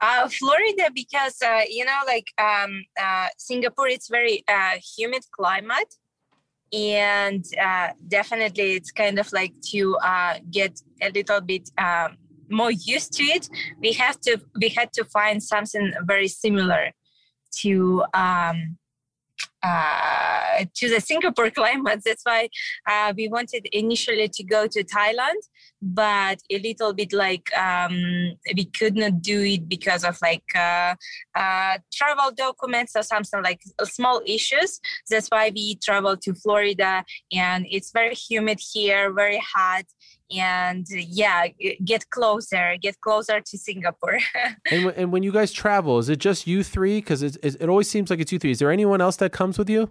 Uh, Florida, because uh, you know, like um, uh, Singapore, it's very uh, humid climate, and definitely it's kind of like to get a little bit um, more used to it. We have to we had to find something very similar to um, uh, to the Singapore climate. That's why uh, we wanted initially to go to Thailand, but a little bit like um, we could not do it because of like uh, uh, travel documents or something like small issues. That's why we traveled to Florida, and it's very humid here, very hot. And yeah, get closer, get closer to Singapore. And, w- and when you guys travel, is it just you three? Because it, it, it always seems like it's you three. Is there anyone else that comes with you?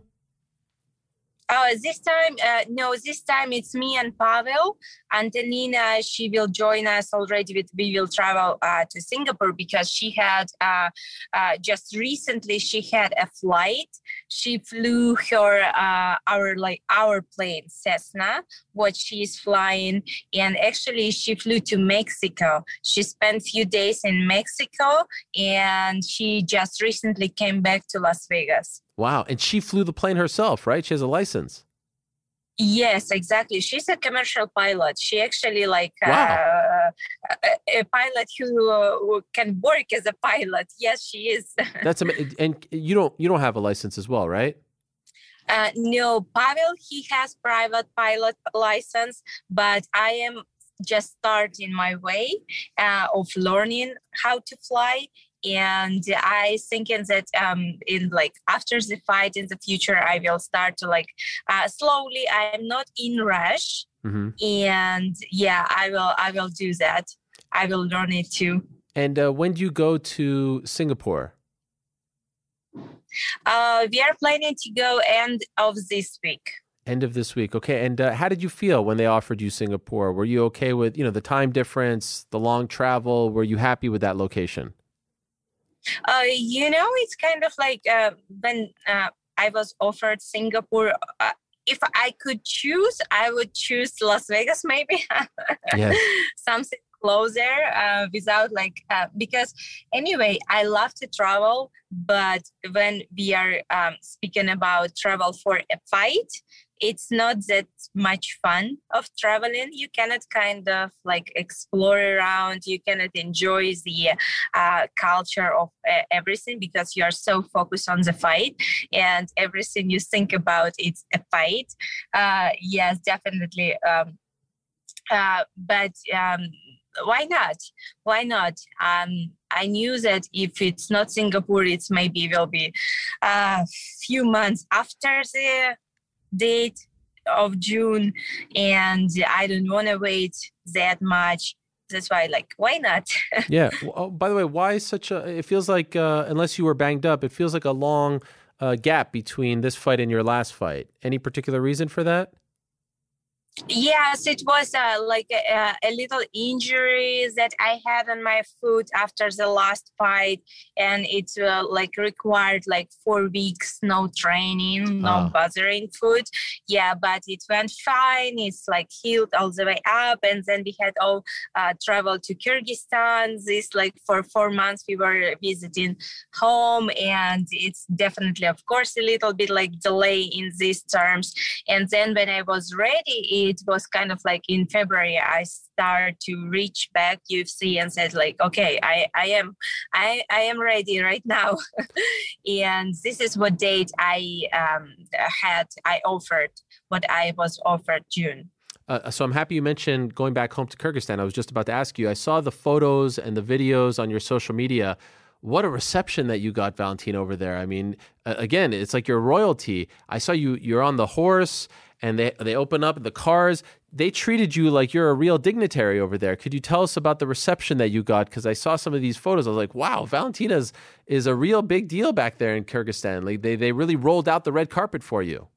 Oh, this time, uh, no, this time it's me and Pavel. Antonina, she will join us already. With, we will travel uh, to Singapore because she had uh, uh just recently she had a flight. She flew her uh, our like our plane Cessna, what she's flying, and actually she flew to Mexico. She spent few days in Mexico, and she just recently came back to Las Vegas. Wow. And she flew the plane herself, right? She has a license. Yes, exactly. She's a commercial pilot. She actually like wow. uh, a, a, pilot who, uh, who, can work as a pilot. Yes, she is. That's amazing. And you don't you don't have a license as well, right? Uh, no, Pavel he has private pilot license, but I am just starting my way uh, of learning how to fly and i thinking that um in like after the fight in the future i will start to like uh, slowly i'm not in rush. Mm-hmm. and yeah i will i will do that. I will learn it too. And uh, when do you go to singapore? Uh, we are planning to go end of this week. End of this week. Okay. And uh, how did you feel when they offered you singapore? Were you okay with you know the time difference the long travel? Were you happy with that location uh, you know, it's kind of like uh, when uh, I was offered Singapore. Uh, if I could choose, I would choose Las Vegas, maybe. yeah. Something closer uh, without like uh, because anyway i love to travel but when we are um, speaking about travel for a fight it's not that much fun of traveling. You cannot kind of like explore around. You cannot enjoy the uh, culture of uh, everything because you are so focused on the fight and everything you think about it's a fight. Uh, yes definitely um, uh, but um, why not? Why not? Um, i knew that if it's not singapore it's maybe will be a few months after the date of June, and I don't want to wait that much. That's why, like, why not? yeah. Oh, by the way, why such a? It feels like uh, unless you were banged up, it feels like a long uh, gap between this fight and your last fight. Any particular reason for that? Yes, it was uh, like a, a, little injury that I had on my foot after the last fight, and it uh, like required like four weeks no training, no ah. bothering foot. Yeah, but it went fine. It's like healed all the way up, and then we had all uh, traveled to Kyrgyzstan. This like for four months we were visiting home, and it's definitely, of course, a little bit like delay in these terms. And then when I was ready it was kind of like in February I started to reach back UFC and said like okay I I am I I am ready right now and this is what date I um, had I offered what I was offered June. Uh, so I'm happy you mentioned going back home to Kyrgyzstan. I was just about to ask you. I saw the photos and the videos on your social media what a reception that you got, Valentina, over there. I mean, again, it's like your royalty. I saw you. You're on the horse, and they they open up the cars. They treated you like you're a real dignitary over there. Could you tell us about the reception that you got? Because I saw some of these photos. I was like, wow, Valentina's is a real big deal back there in Kyrgyzstan. Like they they really rolled out the red carpet for you.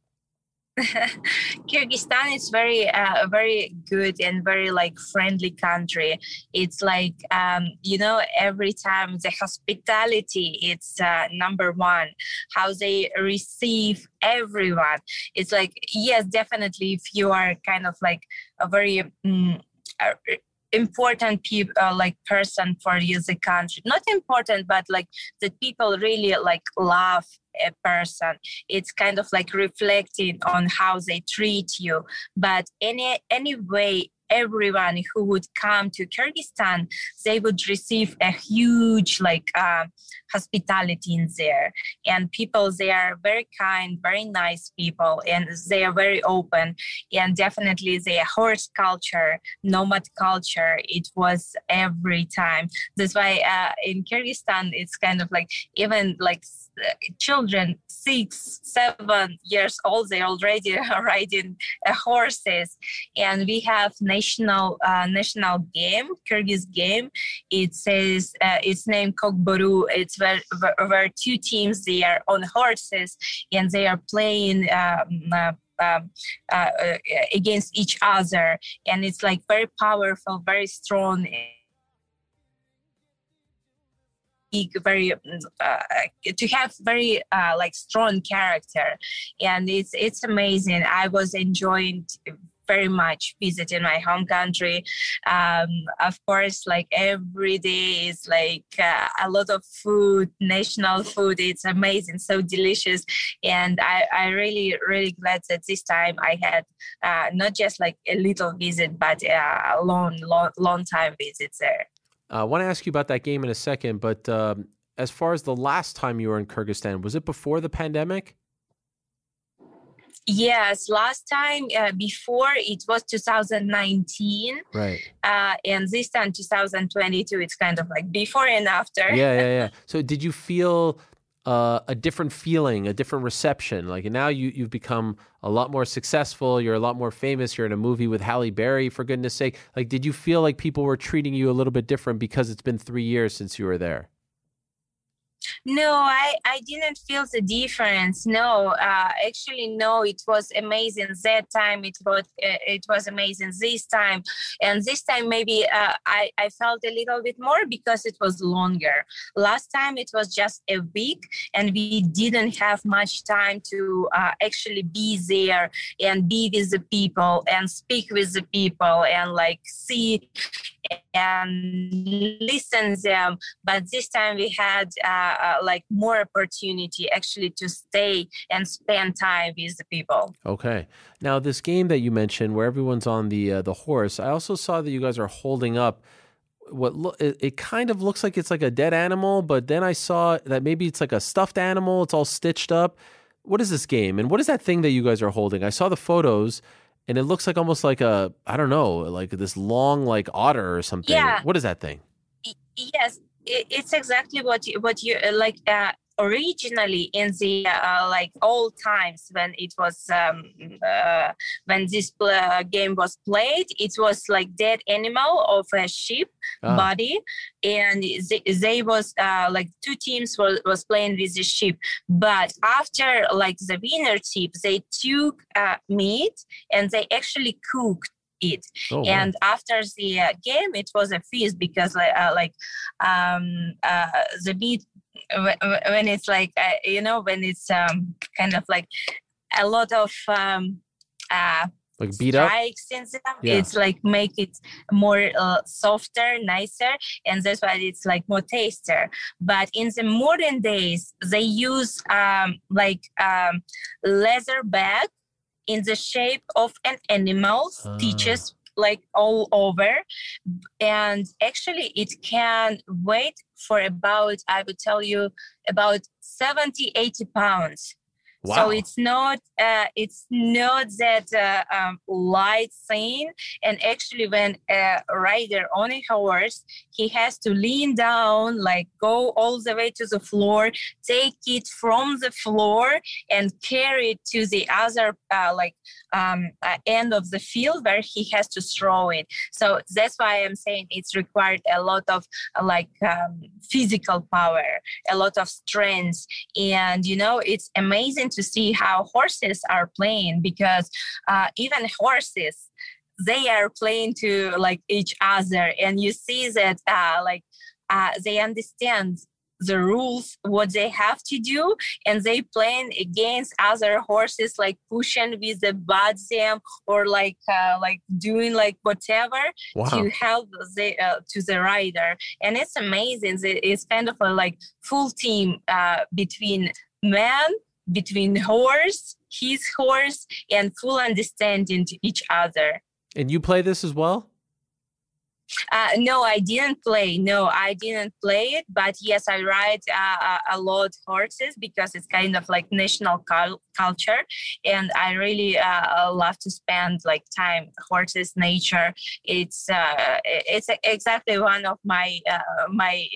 Kyrgyzstan is very uh, very good and very like friendly country. It's like um, you know every time the hospitality it's uh, number one. How they receive everyone. It's like yes, definitely if you are kind of like a very um, important people uh, like person for you the country. Not important but like that people really like love a person. It's kind of like reflecting on how they treat you. But any anyway everyone who would come to Kyrgyzstan, they would receive a huge like uh, hospitality in there. And people, they are very kind, very nice people, and they are very open. And definitely, the horse culture, nomad culture, it was every time. That's why uh, in Kyrgyzstan, it's kind of like even like children six seven years old they already are riding uh, horses. And we have national uh, national game kyrgyz game. It says uh, it's named kokboru. It's where, where two teams they are on horses and they are playing um, uh, um, uh, uh, against each other, and it's like very powerful, very strong. Very uh, to have very uh, like strong character and it's it's amazing i was enjoying very much visiting my home country. Um, of course, like every day is like uh, a lot of food, national food. It's amazing, so delicious, and I I really really glad that this time I had uh, not just like a little visit, but uh, a long long long time visit there. I want to ask you about that game in a second, but um, as far as the last time you were in Kyrgyzstan, was it before the pandemic? Yes, last time uh, before it was 2019. Right. Uh, and this time 2022, it's kind of like before and after. Yeah, yeah, yeah. So did you feel uh, a different feeling, a different reception? Like now you, you've become a lot more successful. You're a lot more famous. You're in a movie with Halle Berry, for goodness sake. Like, did you feel like people were treating you a little bit different because it's been three years since you were there? No, I, I didn't feel the difference. No, uh, actually, no. It was amazing that time. It was uh, it was amazing this time, and this time maybe uh, I I felt a little bit more because it was longer. Last time it was just a week, and we didn't have much time to uh, actually be there and be with the people and speak with the people and like see and listen them. But this time we had uh, uh, like more opportunity actually to stay and spend time with the people. Okay. Now this game that you mentioned where everyone's on the uh, the horse i also saw that you guys are holding up what lo- it, it kind of looks like it's like a dead animal but then i saw that maybe it's like a stuffed animal. It's all stitched up. What is this game? And what is that thing that you guys are holding? I saw the photos and it looks like almost like a I don't know, like this long like otter or something. Yeah. What is that thing? Yes, it's exactly what you, what you uh, like. Uh, originally in the uh, like old times when it was um, uh, when this uh, game was played it was like dead animal of a sheep ah. body and they, they was uh, like two teams was, was playing with the sheep but after like the winner team they took uh, meat and they actually cooked it. Oh, and wow. after the uh, game, it was a feast because uh, like um, uh, the meat when it's like uh, you know when it's um, kind of like a lot of um, uh, like beat up yeah. it's like make it more uh, softer nicer and that's why it's like more taster but in the modern days they use um, like um, leather bag in the shape of an animal ah. stitches like all over. And actually it can wait for about i would tell you about 70 80 pounds Wow. So it's not uh, it's not that uh, um, light thing. And actually, when a rider on a horse, he has to lean down, like go all the way to the floor, take it from the floor, and carry it to the other uh, like um, uh, end of the field where he has to throw it. So that's why I'm saying it's required a lot of uh, like um, physical power, a lot of strength, and you know it's amazing to see how horses are playing because uh, even horses they are playing to like each other and you see that uh, like uh, they understand the rules what they have to do and they playing against other horses like pushing with the them or like uh, like doing like whatever wow. to help the uh, to the rider and it's amazing it's kind of a like full team uh, between man between horse his horse and full understanding to each other and you play this as well uh, no, I didn't play. No, I didn't play it. But yes, I ride uh, a lot horses because it's kind of like national cul- culture, and I really uh, love to spend like time horses, nature. It's uh, it's exactly one of my uh, my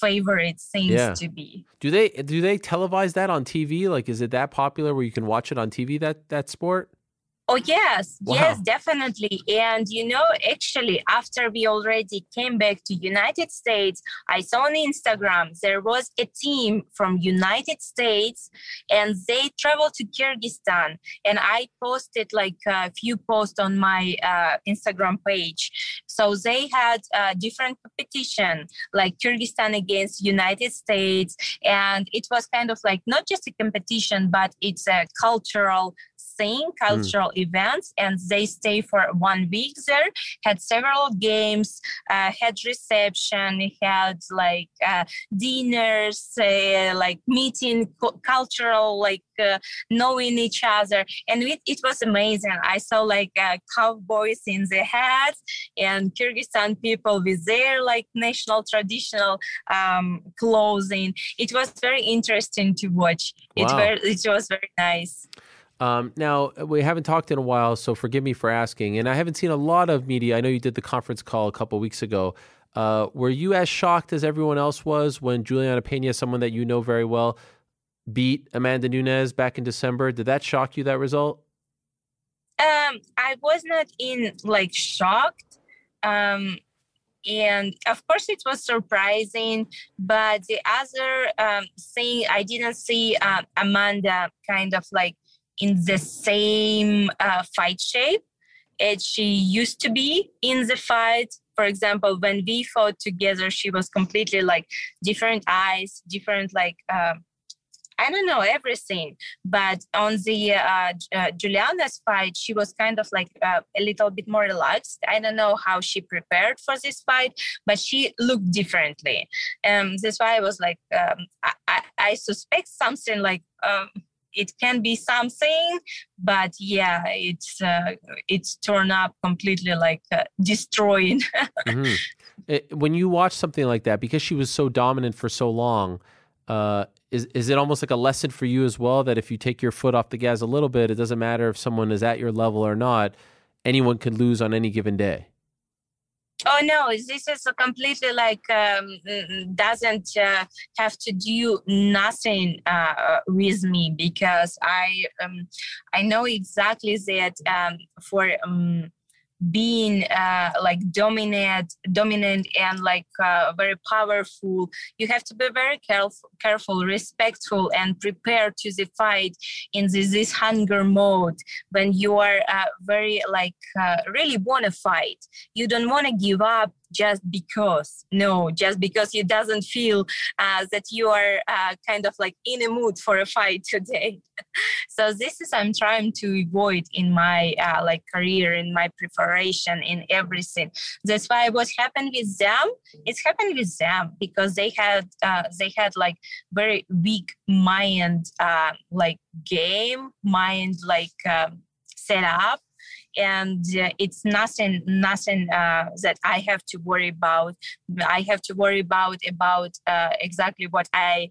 favorite things yeah. to be. Do they do they televise that on TV? Like, is it that popular where you can watch it on TV? That that sport? Oh yes, Wow. yes, definitely. And you know, actually, after we already came back to United States, I saw on Instagram there was a team from United States, and they traveled to Kyrgyzstan. And I posted like a few posts on my uh, Instagram page. So they had a different competition, like Kyrgyzstan against United States, and it was kind of like not just a competition, but it's a cultural thing, cultural events, and they stay for one week there. Had several games, uh, had reception, had like uh, dinners, uh, like meeting, cu- cultural, like uh, knowing each other, and it, it was amazing. I saw like uh, cowboys in the hats and Kyrgyzstan people with their like national traditional um, clothing. It was very interesting to watch. It, Wow. very, it was very nice. Um, now we haven't talked in a while, so forgive me for asking. And I haven't seen a lot of media. I know you did the conference call a couple weeks ago. Uh, were you as shocked as everyone else was when Julianna Pena, someone that you know very well, beat Amanda Nunes back in December? Did that shock you? That result? Um, I was not in like shocked. Um, and of course it was surprising but the other um, thing i didn't see uh, amanda kind of like in the same uh, fight shape as she used to be in the fight for example when we fought together she was completely like different eyes different like um, I don't know everything, but on the uh, uh, Julianna's fight, she was kind of like uh, a little bit more relaxed. I don't know how she prepared for this fight, but she looked differently. Um, that's why I was like, um, I, I, I suspect something like um, it can be something, but yeah, it's uh, it's torn up completely, like uh, destroying. Mhm. It- when you watch something like that, because she was so dominant for so long, uh, is is it almost like a lesson for you as well that if you take your foot off the gas a little bit, it doesn't matter if someone is at your level or not, anyone could lose on any given day. Oh no, this is a completely like um, mm, doesn't uh, have to do nothing uh, with me because I um, I know exactly that um, for um, being uh, like dominant dominant and like uh, very powerful you have to be very careful careful respectful and prepared to the fight in this, this hunger mode when you are uh, very like uh, really want to fight. You don't want to give up just because. No just because you doesn't feel uh, that you are uh, kind of like in a mood for a fight today. So this is i'm trying to avoid in my uh, like career in my preparation in everything. That's why what happened with them it's happened with them because they had uh, they had like very weak mind uh, like game mind like um, set up and uh, it's nothing nothing uh, that i have to worry about i have to worry about about uh, exactly what i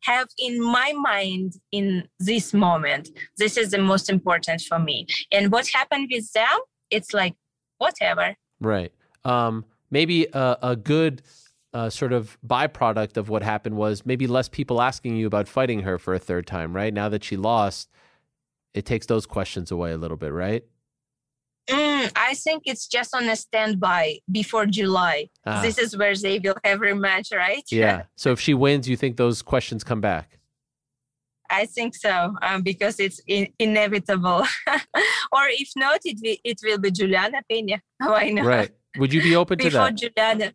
have in my mind in this moment this is the most important for me and what happened with them it's like whatever Right. Um, maybe a, a good uh, sort of byproduct of what happened was maybe less people asking you about fighting her for a third time, right? Now that she lost, it takes those questions away a little bit, right? Mm, I think it's just on a standby before July. Ah. This is where they will have rematch, right? Yeah. so if she wins, you think those questions come back? I think so um, because it's in- inevitable. or if not, it will, it will be Julianna Pena. Why not? Right. Would you be open to Before that? Julianna,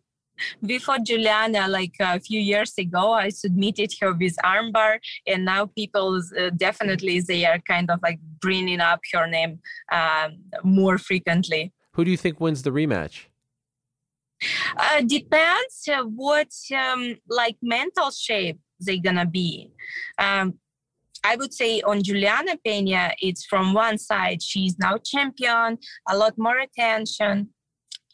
before Julianna, like a few years ago, I submitted her with armbar, and now people uh, definitely they are kind of like bringing up her name um, more frequently. Who do you think wins the rematch? Uh, depends uh, what um, like mental shape they gonna be. Um, I would say on Julianna Pena, it's from one side she's now champion, a lot more attention.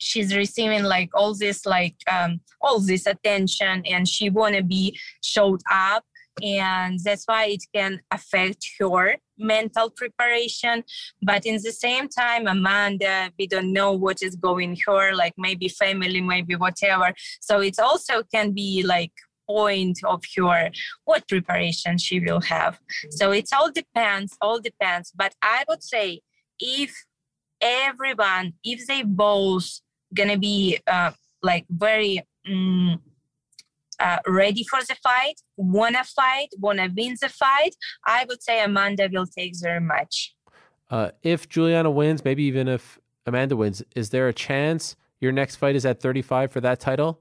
She's receiving like all this like um, all this attention, and she wanna be showed up, and that's why it can affect her mental preparation. But in the same time amanda we don't know what is going her like maybe family maybe whatever. So it also can be like point of her what preparation she will have. So it all depends all depends. But i would say if everyone, if they both gonna be uh, like very um, uh, ready for the fight, wanna fight, wanna win the fight, I would say Amanda will take the rematch. Uh, if Julianna wins, maybe even if Amanda wins, is there a chance your next fight is at 35 for that title?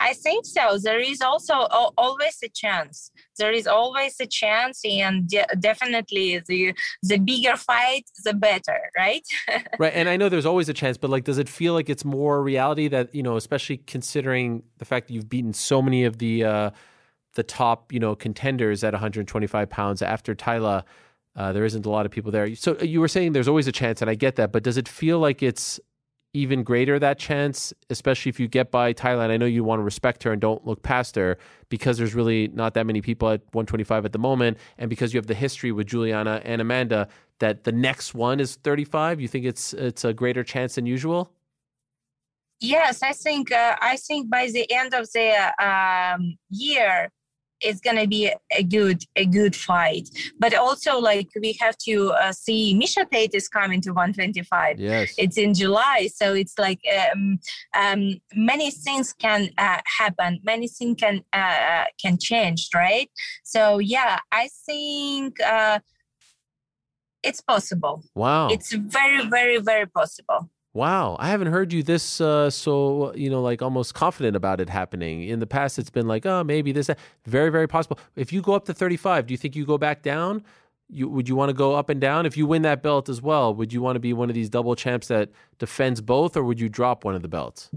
I think so. There is also always a chance. There is always a chance, and de- definitely the the bigger fight, the better, right? right. And I know there's always a chance, but like, does it feel like it's more reality that you know, especially considering the fact that you've beaten so many of the uh, the top you know contenders at 125 pounds after Taila. Uh, there isn't a lot of people there. So you were saying there's always a chance, and I get that, but does it feel like it's even greater that chance, especially if you get by Thailand. I know you want to respect her and don't look past her because there's really not that many people at 125 at the moment, and because you have the history with Juliana and Amanda that the next one is 35. You think it's it's a greater chance than usual? Yes, I think uh, I think by the end of the um, year, it's gonna be a good a good fight. But also like we have to uh, see Miesha Tate is coming to 125. Yes, it's in July, so it's like um, um, many things can uh, happen, many things can uh, can change, right? So yeah, I think uh, it's possible. Wow, it's very very very possible. Wow, I haven't heard you this uh, so you know like almost confident about it happening. In the past, it's been like, oh, maybe this. That. Very, very possible. If you go up to thirty-five, do you think you go back down? You, would you want to go up and down if you win that belt as well? Would you want to be one of these double champs that defends both, or would you drop one of the belts?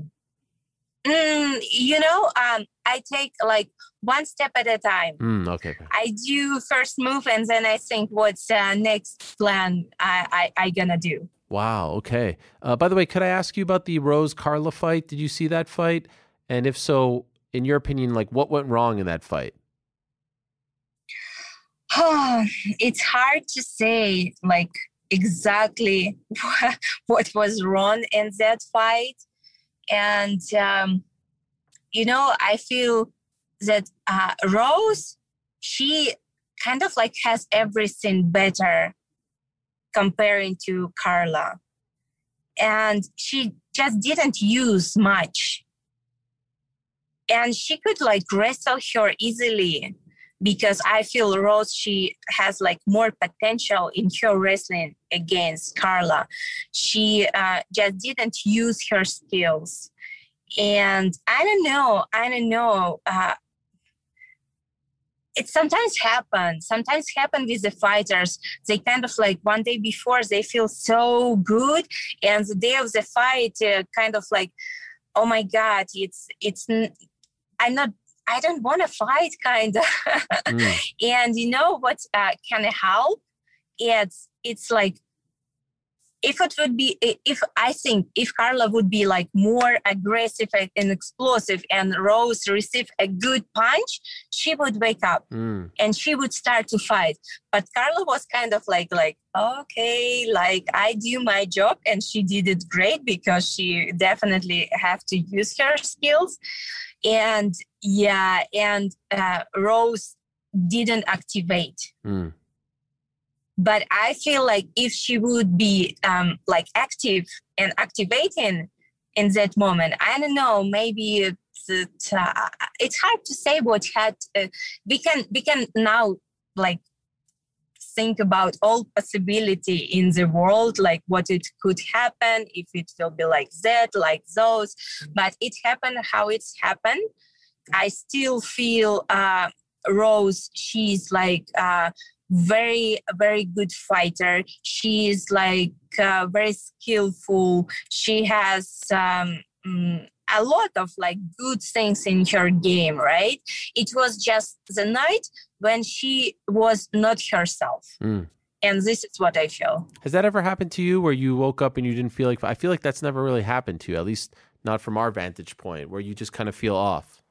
Mm, you know, um, I take like one step at a time. Mm, okay, okay, I do first move, and then I think what's uh, next plan I, I I gonna do. Wow. Okay. Uh, by the way, could I ask you about the Rose Carla fight? Did you see that fight? And if so, in your opinion, like what went wrong in that fight? Oh, it's hard to say like exactly what was wrong in that fight. And, um, you know, I feel that uh, Rose, she kind of like has everything better comparing to Carla. And she just didn't use much. And she could like wrestle her easily because I feel Rose, she has like more potential in her wrestling against Carla. She uh, just didn't use her skills. And I don't know, I don't know. Uh, it sometimes happens sometimes happen with the fighters. They kind of like one day before they feel so good. And the day of the fight uh, kind of like oh my god it's it's i'm not i don't want to fight kind of mm. and you know what uh, can help? It's it's like if it would be if i think if carla would be like more aggressive and explosive and rose receive a good punch she would wake up mm. and she would start to fight. But carla was kind of like like okay like i do my job and she did it great because she definitely have to use her skills. And yeah and uh, rose didn't activate. Mm but i feel like if she would be um, like active and activating in that moment i don't know maybe it's, uh, it's hard to say what had uh, we can we can now like think about all possibility in the world like what it could happen if it will be like that like those. But it happened how it's happened. I still feel uh rose she's like uh very very good fighter. She's like uh, very skillful. She has um, mm, a lot of like good things in her game right? It was just the night when she was not herself. Mm. and this is what i feel. Has that ever happened to you where you woke up and you didn't feel like i feel like that's never really happened to you at least not from our vantage point where you just kind of feel off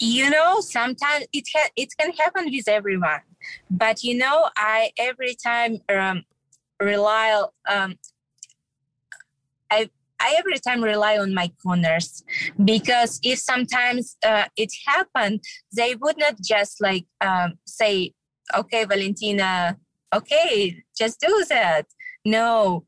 you know sometimes it ha- it can happen with everyone but you know i every time um, rely um, i I every time rely on my corners because if sometimes uh, it happened, they would not just like um, say, "Okay, Valentina, okay, just do that." no,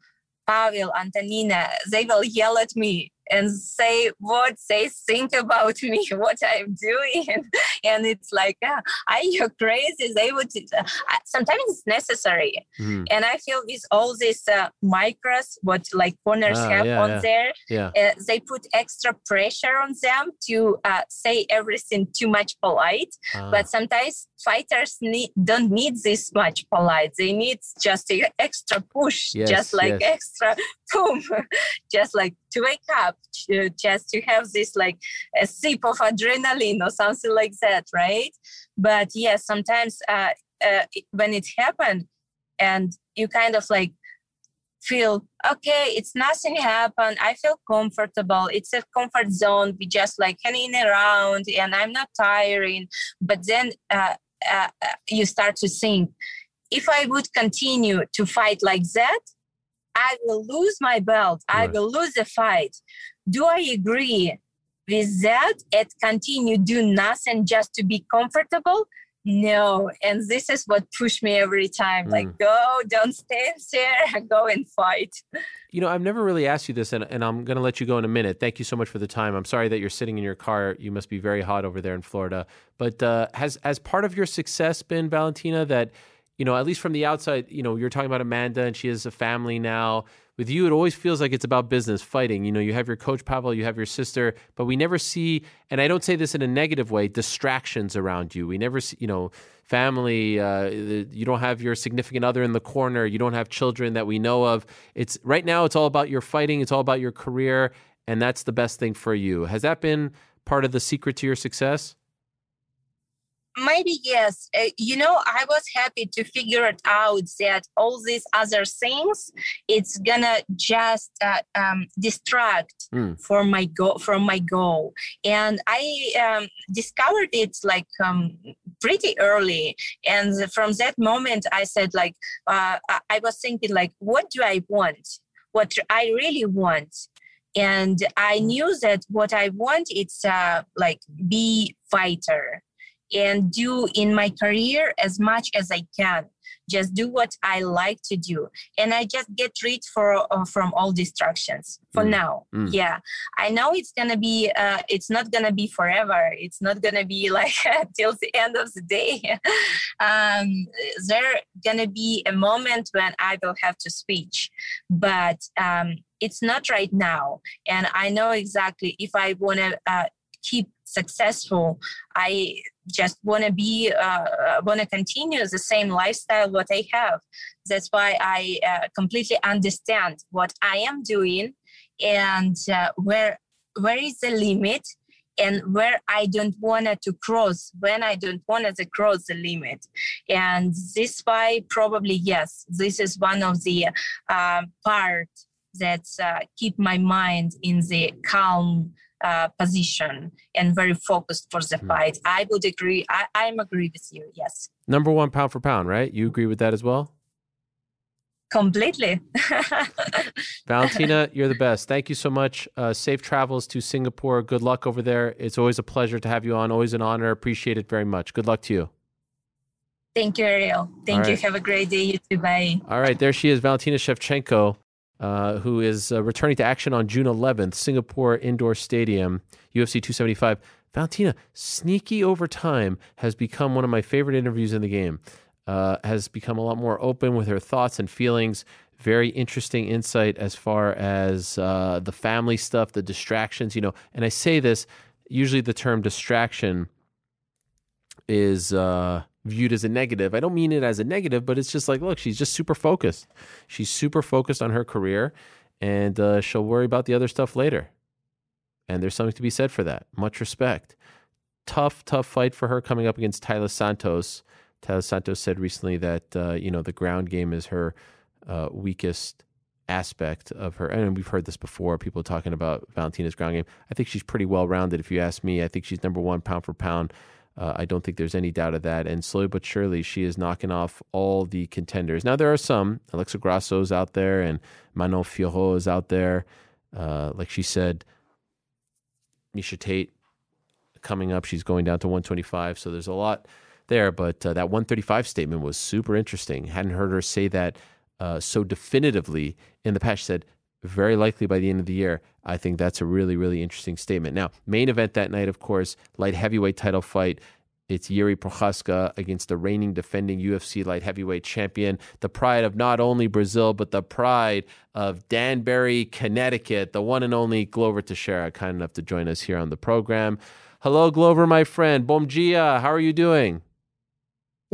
Pavel, Antonina, they will yell at me and say what they think about me, what I'm doing. And it's like, ah, are you crazy? They would, uh, sometimes it's necessary. Mm. And I feel with all these uh, micros, what like corners Ah, have yeah, on yeah. there, Yeah. uh, they put extra pressure on them to uh, say everything too much polite Ah, but sometimes fighters need, don't need this much polite they need just a extra push Yes, just like yes. extra just like to wake up to, just to have this like a sip of adrenaline or something like that right? But yes sometimes uh, uh, when it happened and you kind of like feel okay it's nothing happened. I feel comfortable. It's a comfort zone. We just like hanging around and i'm not tiring. But then uh, uh, uh, you start to think if i would continue to fight like that i will lose my belt i will lose the fight do i agree with that and continue do nothing just to be comfortable no and this is what pushed me every time like go don't stand there go and fight You know, I've never really asked you this, and, and I'm going to let you go in a minute. Thank you so much for the time. I'm sorry that you're sitting in your car. You must be very hot over there in Florida. But uh, has has part of your success been Valentina that, you know, at least from the outside, you know, you're talking about Amanda and she has a family now. With you, it always feels like it's about business, fighting. You know, you have your coach Pavel, you have your sister, but we never see, and I don't say this in a negative way, distractions around you. We never see, you know, family. Uh, you don't have your significant other in the corner. You don't have children that we know of. It's right now. It's all about your fighting. It's all about your career, and that's the best thing for you. Has that been part of the secret to your success? Maybe yes. Uh, you know i was happy to figure it out that all these other things it's gonna just uh, um, distract Mm. from my goal from my goal. And i um, discovered it like um, pretty early. And from that moment i said like uh, I- i was thinking like what do i want? What i really want. And i knew that what i want it's uh, like be fighter and do in my career as much as I can. Just do what I like to do, and I just get rid for uh, from all distractions for Mm. now. Mm. Yeah, I know it's gonna be. Uh, it's not gonna be forever. It's not gonna be like till the end of the day. um, there gonna be a moment when I will have to switch, but um, it's not right now. And I know exactly if I wanna uh, keep successful, I just want to be uh, want to continue the same lifestyle what i have. That's why i uh, completely understand what i am doing and uh, where where is the limit and where i don't want to cross when i don't want to cross the limit. And this why probably yes this is one of the uh, part that uh, keep my mind in the calm uh, position and very focused for the fight. I would agree. I, I'm agree with you. Yes, Number one pound for pound, right? You agree with that as well? completely. Valentina, you're the best. Thank you so much. Uh, safe travels to Singapore. Good luck over there. It's always a pleasure to have you on. Always an honor. Appreciate it very much. Good luck to you. Thank you, Ariel. Thank All you. Have a great day. You too. Bye. All right, there she is, Valentina Shevchenko, uh, who is uh, returning to action on June 11th, Singapore Indoor Stadium, UFC 275. Valentina, sneaky over time, has become one of my favorite interviews in the game. Uh, has become a lot more open with her thoughts and feelings. Very interesting insight as far as uh, the family stuff, the distractions, you know. And I say this, usually the term distraction is uh, viewed as a negative. I don't mean it as a negative, but it's just like, look, she's just super focused. She's super focused on her career, and uh, she'll worry about the other stuff later. And there's something to be said for that. Much respect. Tough, tough fight for her coming up against Taila Santos. Taila Santos said recently that uh, you know the ground game is her uh, weakest aspect of her. And we've heard this before. People talking about Valentina's ground game. I think she's pretty well rounded. If you ask me, I think she's number one pound for pound. Uh, I don't think there's any doubt of that. And slowly but surely, she is knocking off all the contenders. Now, there are some. Alexa Grasso's out there, and Manon Fiorot is out there. Uh, like she said, Miesha Tate coming up. She's going down to 125. So there's a lot there. But uh, that 135 statement was super interesting. Hadn't heard her say that uh, so definitively in the past. She said, very likely by the end of the year. I think that's a really, really interesting statement. Now, main event that night, of course, light heavyweight title fight. It's Yuri Prochazka against the reigning defending UFC light heavyweight champion, the pride of not only Brazil, but the pride of Danbury, Connecticut, the one and only Glover Teixeira, kind enough to join us here on the program. Hello, Glover, my friend. Bom dia. How are you doing?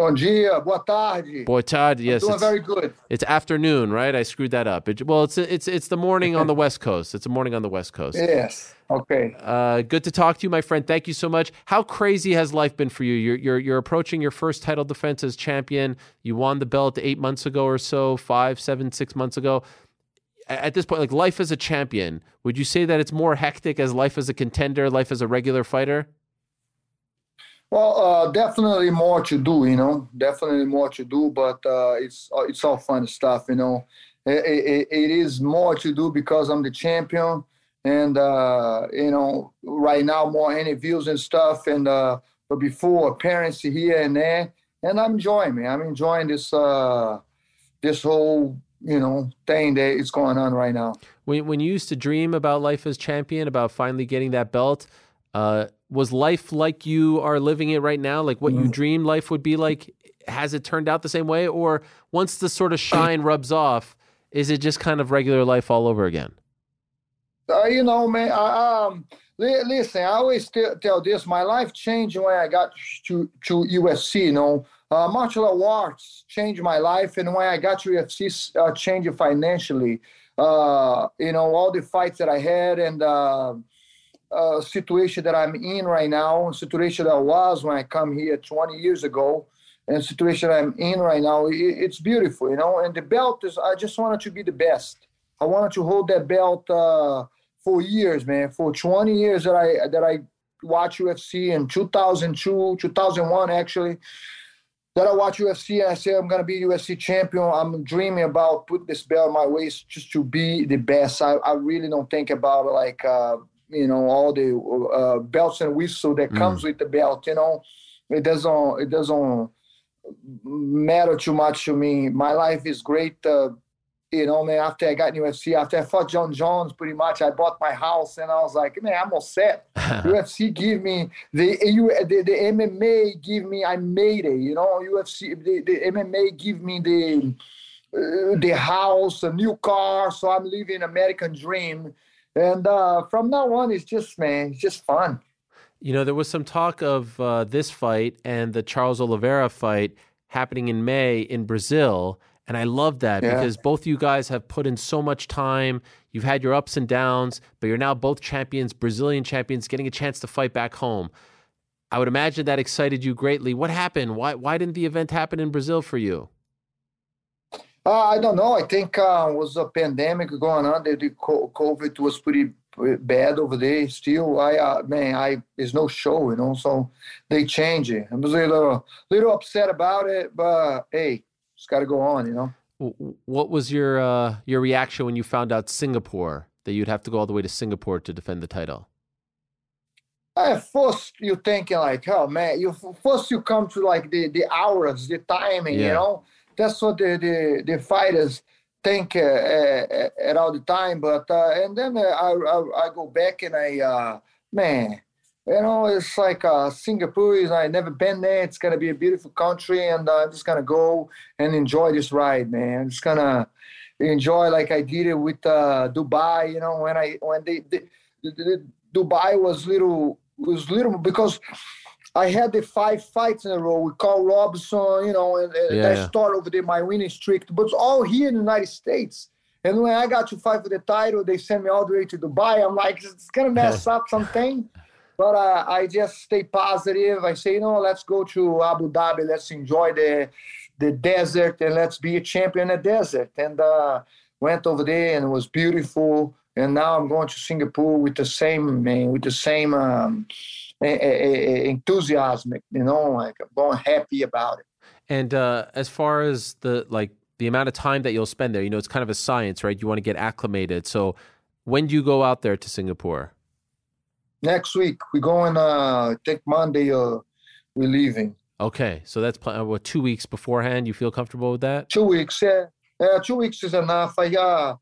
Bom dia, boa tarde. Boa tarde. Yes, Doing it's, very good. it's afternoon, right? I screwed that up. It, well, it's it's it's the morning on the West Coast. It's the morning on the West Coast. Yes. Okay. Uh, good to talk to you, my friend. Thank you so much. How crazy has life been for you? You're you're you're approaching your first title defense as champion. You won the belt eight months ago or so, five, seven, six months ago. At this point, like life as a champion, would you say that it's more hectic as life as a contender, life as a regular fighter? Well, uh, definitely more to do, you know. Definitely more to do, but uh, it's uh, it's all fun stuff, you know. It, it, it is more to do because I'm the champion, and uh, you know, right now more interviews and stuff, and uh, but before appearance here and there, and I'm enjoying me. I'm enjoying this uh, this whole you know thing that is going on right now. When when you used to dream about life as champion, about finally getting that belt, uh, was life like you are living it right now? Like what you dreamed life would be like? Has it turned out the same way, or once the sort of shine rubs off, is it just kind of regular life all over again? Uh, you know, man. I, um, li- listen, I always t- tell this. My life changed when I got to to USC. You know, uh, martial arts changed my life, and when I got to UFC, uh, changed it financially. Uh, you know, all the fights that I had and uh, situation that I'm in right now, situation that I was when I come here 20 years ago, and situation I'm in right now, it, it's beautiful. You know, and the belt is. I just wanted to be the best. I wanted to hold that belt uh, for years, man. For 20 years that I that I watch UFC in 2002, 2001 actually. That I watch UFC I say I'm gonna be UFC champion. I'm dreaming about put this belt on my waist just to be the best. I, I really don't think about like uh, you know all the uh, belts and whistle that comes with the belt. You know, it doesn't it doesn't matter too much to me. My life is great. Uh, you know, man, after I got in UFC, after I fought Jon Jones, pretty much, I bought my house and I was like, man, I'm all set. UFC give me the, the the MMA give me I made it. You know, UFC the, the MMA give me the uh, the house, a new car, so I'm living American dream. And uh, from now on, it's just man, it's just fun. You know, there was some talk of uh, this fight and the Charles Oliveira fight happening in May in Brazil. And I love that Yeah. because both you guys have put in so much time. You've had your ups and downs, but you're now both champions, Brazilian champions, getting a chance to fight back home. I would imagine that excited you greatly. What happened? Why, why didn't the event happen in Brazil for you? Uh, I don't know. I think uh, was a pandemic going on. The, the COVID was pretty bad over there. Still, I uh, man, I there's no show, you know. So they change it. I was a little little upset about it, but hey, just got to go on, you know. What was your uh, your reaction when you found out Singapore that you'd have to go all the way to Singapore to defend the title? At first, you thinking like, oh man, you first you come to like the the hours, the timing, Yeah. you know. That's what the the, the fighters think uh, uh, at all the time. But uh, and then uh, I, I I go back and I uh, man, you know, it's like uh, Singapore is I never been there. It's gonna be a beautiful country, and uh, I'm just gonna go and enjoy this ride, man. I'm just gonna enjoy like I did it with uh, Dubai. You know, when I when they, they the, the, Dubai was little was little because I had the five fights in a row with Karl Roberson, you know, and, and Yeah, that yeah. started over there my winning streak, but it's all here in the United States. And when I got to fight for the title, they sent me all the way to Dubai. I'm like, it's gonna mess up something. But uh, I just stay positive. I say, you know, let's go to Abu Dhabi. Let's enjoy the the desert and let's be a champion in the desert. And uh, went over there and it was beautiful. And now I'm going to Singapore with the same man, with the same um, e- e- e- enthusiasm. You know, like going happy about it. And uh, as far as the like the amount of time that you'll spend there, you know, it's kind of a science, right? You want to get acclimated. So when do you go out there to Singapore? Next week we're going. Uh, I think Monday. Uh, we're leaving. Okay, so that's pl- uh, what two weeks beforehand. You feel comfortable with that? Two weeks. Yeah. Yeah, two weeks is enough. I uh,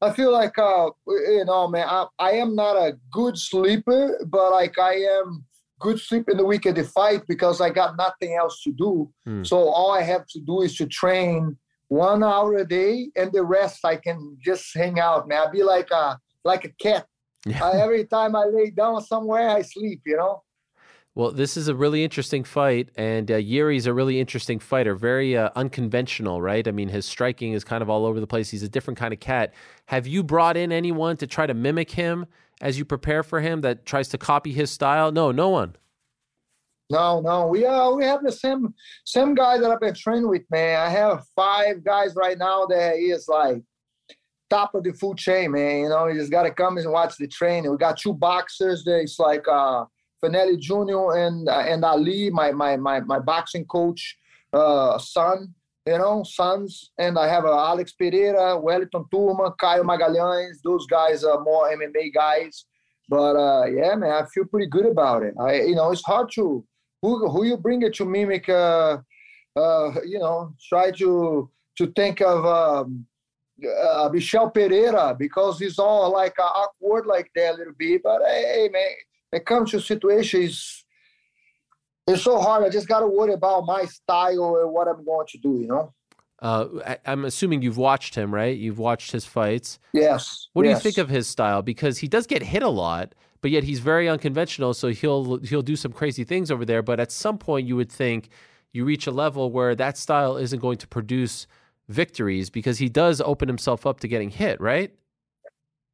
I feel like uh, you know, man, I, I am not a good sleeper, but like I am good sleep in the week of the fight because I got nothing else to do. Hmm. So all I have to do is to train one hour a day, and the rest I can just hang out, man. I be like a like a cat. Yeah. I, every time I lay down somewhere, I sleep. You know. Well, this is a really interesting fight, and uh, Yuri's a really interesting fighter. Very uh, unconventional, right? I mean, his striking is kind of all over the place. He's a different kind of cat. Have you brought in anyone to try to mimic him as you prepare for him that tries to copy his style? No, no one. No, no, we uh we have the same same guy that I've been training with, man. I have five guys right now that is like top of the food chain, man. You know, you just gotta come and watch the training. We got two boxers. There's like uh Finelli Jr. and uh, and Ali, my my my my boxing coach, uh son, you know, sons. And I have uh, Alex Pereira, Wellington Turman, Caio Magalhães. Those guys are more MMA guys. But uh yeah, man, I feel pretty good about it. I you know, it's hard to who who you bring it to mimic uh uh you know, try to to think of um uh, Michel Pereira because he's all like uh, awkward like that a little bit. But hey, man, it comes to situations. It's so hard. I just got to worry about my style and what I'm going to do. You know. Uh, I, I'm assuming you've watched him, right? You've watched his fights. Yes. What do you think of his style? Because he does get hit a lot, but yet he's very unconventional. So he'll he'll do some crazy things over there. But at some point, you would think you reach a level where that style isn't going to produce victories because he does open himself up to getting hit, right?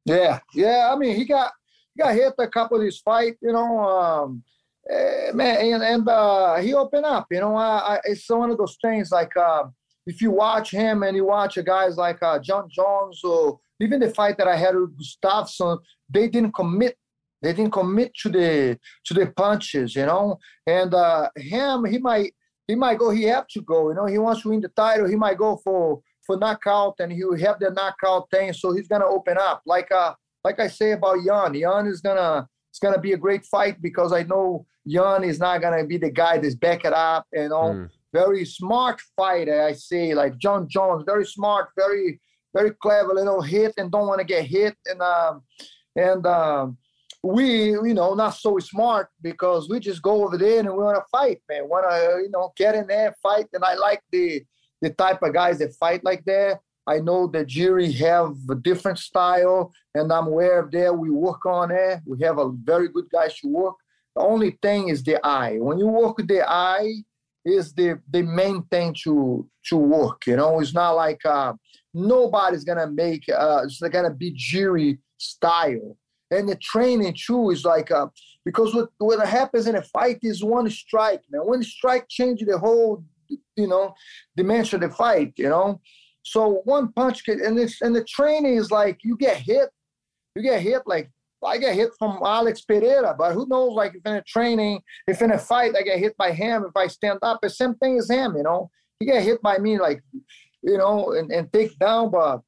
Yeah, yeah. I mean, he got he got hit a couple of these fight, you know. Um, and, and uh, he opened up. You know, I, I, it's one of those things like uh, if you watch him and you watch guys like uh, Jon Jones or even the fight that I had with Gustafsson, they didn't commit. They didn't commit to the to the punches, you know. And uh, him, he might he might go. He have to go. You know, he wants to win the title. He might go for for knockout, and he will have the knockout thing. So he's gonna open up. Like uh, like I say about Jan. Jan is gonna it's gonna be a great fight because I know Jan is not gonna be the guy that's back it up. You know, Mm. very smart fighter. I say like Jon Jones, very smart, very very clever. You know, hit and don't want to get hit, and um, and um, we you know not so smart because we just go over there and we want to fight, man. Want to you know get in there fight, and I like the the type of guys that fight like that. I know that Jiri have a different style, and I'm aware of that. We work on it. We have a very good guys to work. The only thing is the eye. When you work with the eye, is the the main thing to to work. You know, it's not like uh, nobody's gonna make. Uh, it's gonna be Jiri style. And the training too is like uh, because what what happens in a fight is one strike, man. One strike changes the whole, you know, dimension of the fight. You know, so one punch can and it's and the training is like you get hit, you get hit like I get hit from Alex Pereira, but who knows? Like if in a training, if in a fight I get hit by him, if I stand up, the same thing as him. You know, he get hit by me like, you know, and, and take down, but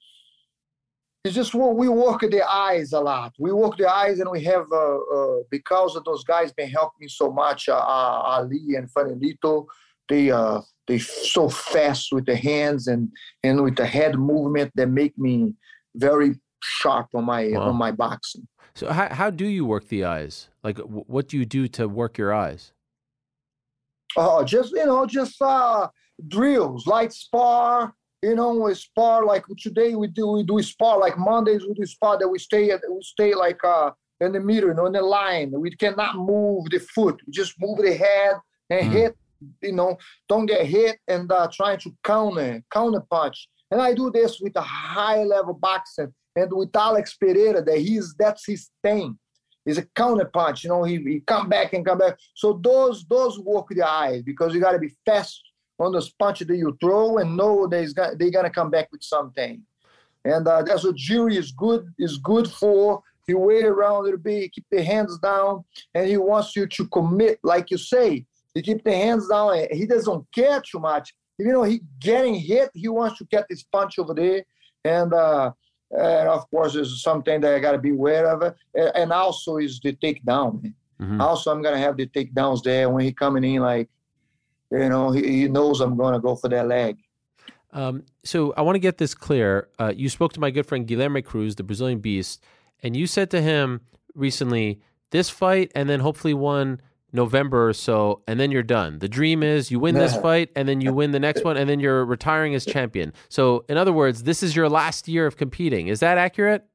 it's just what we work the eyes a lot. We work the eyes, and we have uh, uh, because of those guys been helping me so much. Uh, uh, Ali and Fanelito, they uh they so fast with the hands and and with the head movement that make me very sharp on my Wow. on my boxing. So how how do you work the eyes? Like what do you do to work your eyes? Oh, just you know, just uh drills, light spar. You know, we spar like today we do we do spar like Mondays we do spar that we stay at we stay like uh in the middle, you know, in the line. We cannot move the foot. We just move the head and Mm. hit. You know, don't get hit and uh, trying to counter counter punch. And I do this with a high level boxing and with Alex Pereira that he's that's his thing. He's a counterpunch. You know, he, he come back and come back. So those those work the eyes because you got to be fast on those punches that you throw and know he's got, they're gonna come back with something. And uh, that's what Jiri is good is good for. He wait around a little bit, keep the hands down, and he wants you to commit, like you say. He keep the hands down. and He doesn't care too much. You know, he getting hit. He wants to get this punch over there, and uh, and of course, there's something that I got to be aware of. And also is the takedown. man. Mhm. Also, I'm gonna have the takedowns there when he coming in. Like, you know, he, he knows I'm gonna go for that leg. Um, so I want to get this clear. Uh, you spoke to my good friend Guilherme Cruz, the Brazilian Beast, and you said to him recently, "This fight, and then hopefully one November or so, and then you're done. The dream is you win this fight, and then you win the next one, and then you're retiring as champion. So, in other words, this is your last year of competing. Is that accurate?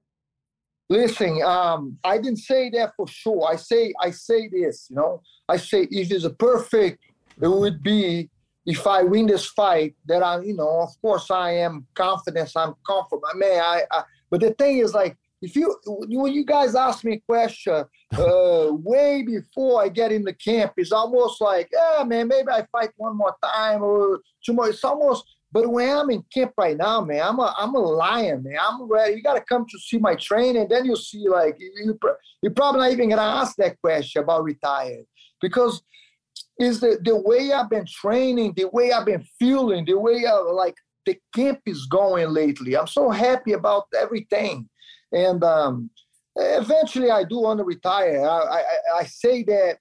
Listen, um, I didn't say that for sure. I say I say this, you know. I say if it's a perfect, it would be if I win this fight. That I, you know, of course I am confident. I'm comfortable. I mean, I, I but the thing is like if you when you guys ask me a question uh, way before I get in the camp, it's almost like, yeah, man, maybe I fight one more time or two more. It's almost, but when I'm in camp right now, man, I'm a I'm a lion, man. I'm ready. You got to come to see my training, then you'll see like you you're probably not even gonna ask that question about retired because is the the way I've been training, the way I've been feeling, the way I, like the camp is going lately. I'm so happy about everything and um, eventually, I do want to retire. I, I, I say that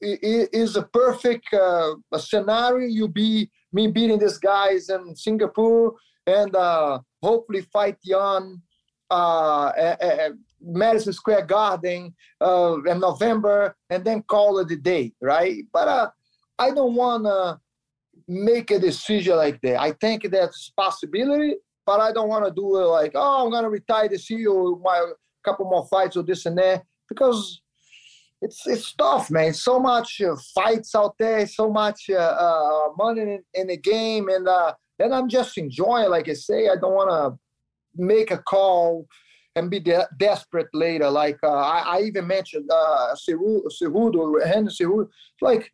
it is a perfect uh, a scenario. You be me beating these guys in Singapore and uh, hopefully fight Jan uh, at, at Madison Square Garden uh, in November and then call it a day, right? But uh, I don't want to make a decision like that. I think that's possibility, but I don't want to do it like, oh, I'm gonna retire this year or my couple more fights or this and that because it's it's tough, man. So much uh, fights out there, so much uh, uh, money in, in, the game, and uh, then I'm just enjoying. Like I say, I don't want to make a call and be de- desperate later. Like uh, I, I, even mentioned uh, Cejudo, Henry Cejudo. Like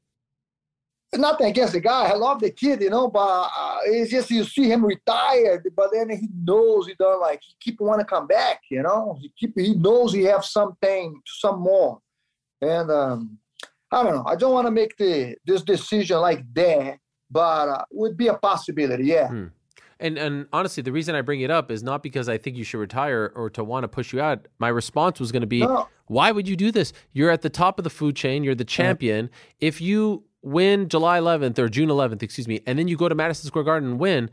nothing against the guy. I love the kid, you know, but uh, it's just you see him retired, but then he knows he don't like he keep want to come back, you know. He keep he knows he have something, some more, and um, I don't know. I don't want to make the this decision like that, but uh, would be a possibility, yeah. Hmm. And and honestly, the reason I bring it up is not because I think you should retire or to want to push you out. My response was going to be, no. why would you do this? You're at the top of the food chain. You're the champion. If you win July 11th or June 11th, excuse me, and then you go to Madison Square Garden and win,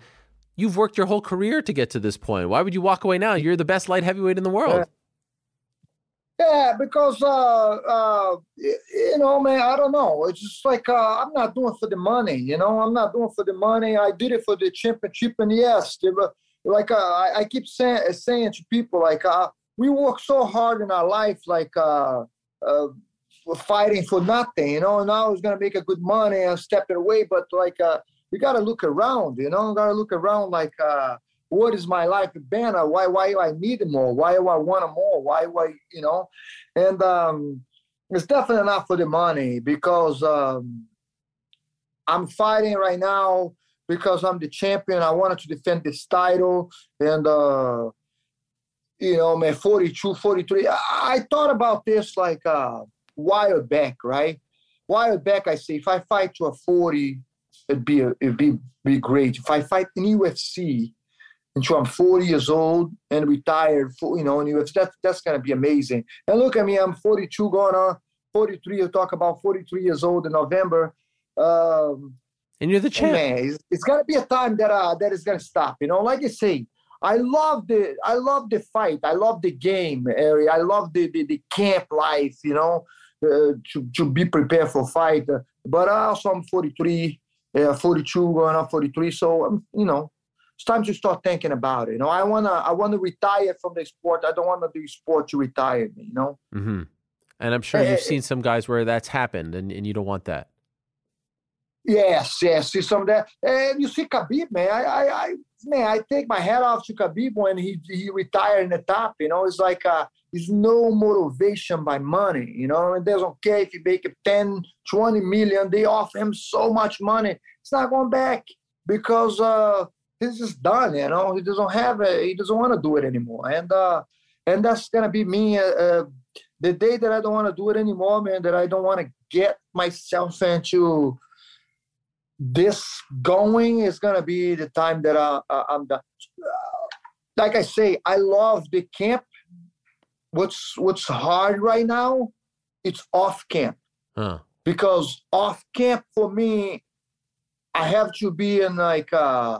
you've worked your whole career to get to this point. Why would you walk away now? You're the best light heavyweight in the world. Yeah, because uh, uh, you know, man, I don't know. It's just like uh, I'm not doing for the money. You know, I'm not doing for the money. I did it for the championship, and yes, like uh, I, I, keep saying saying to people, like uh, we work so hard in our life, like uh, fighting for nothing, you know. Now I was gonna make a good money and step it away, but like uh, you gotta look around, you know. You gotta look around, like uh, what is my life been? Why why do I need more? Why do I want more? Why why you know? And um, it's definitely not for the money because um, I'm fighting right now because I'm the champion. I wanted to defend this title and. Uh, you know, man, 42, 43. I, I thought about this like uh, while back, right? While back, I say if I fight to a 40, it'd be a, it'd be be great. If I fight in UFC until I'm 40 years old and retired, for, you know, in UFC, that's that's gonna be amazing. And look at me, I'm 42 going on 43. You'll talk about 43 years old in November. Um, and you're the champ. Man, it's, it's gonna be a time that uh, that is gonna stop. You know, like you say, I love the I love the fight. I love the game area. I love the, the, the camp life. You know, to, to be prepared for fight. Uh, but also I'm 43, uh, 42 going on 43. So um, you know, it's time to start thinking about it. You know, I wanna I wanna retire from the sport. I don't want to do sport to retire me. You know. Mm-hmm. And I'm sure you've seen some guys where that's happened, and, and you don't want that. Yes, yes, see some of that. And you see Khabib, man. I, I, I man, I take my hat off to Khabib when he he retired in the top. You know, it's like uh, it's no motivation by money. You know, it doesn't care if you make 10, 20 million. They offer him so much money. It's not going back because uh, he's just done. You know, he doesn't have it. He doesn't want to do it anymore. And uh, and that's gonna be me. Uh, uh, the day that I don't want to do it anymore, man. That I don't want to get myself into this going is gonna be the time that I, I'm done. Like I say, I love the camp what's what's hard right now it's off camp huh. because off camp for me i have to be in like uh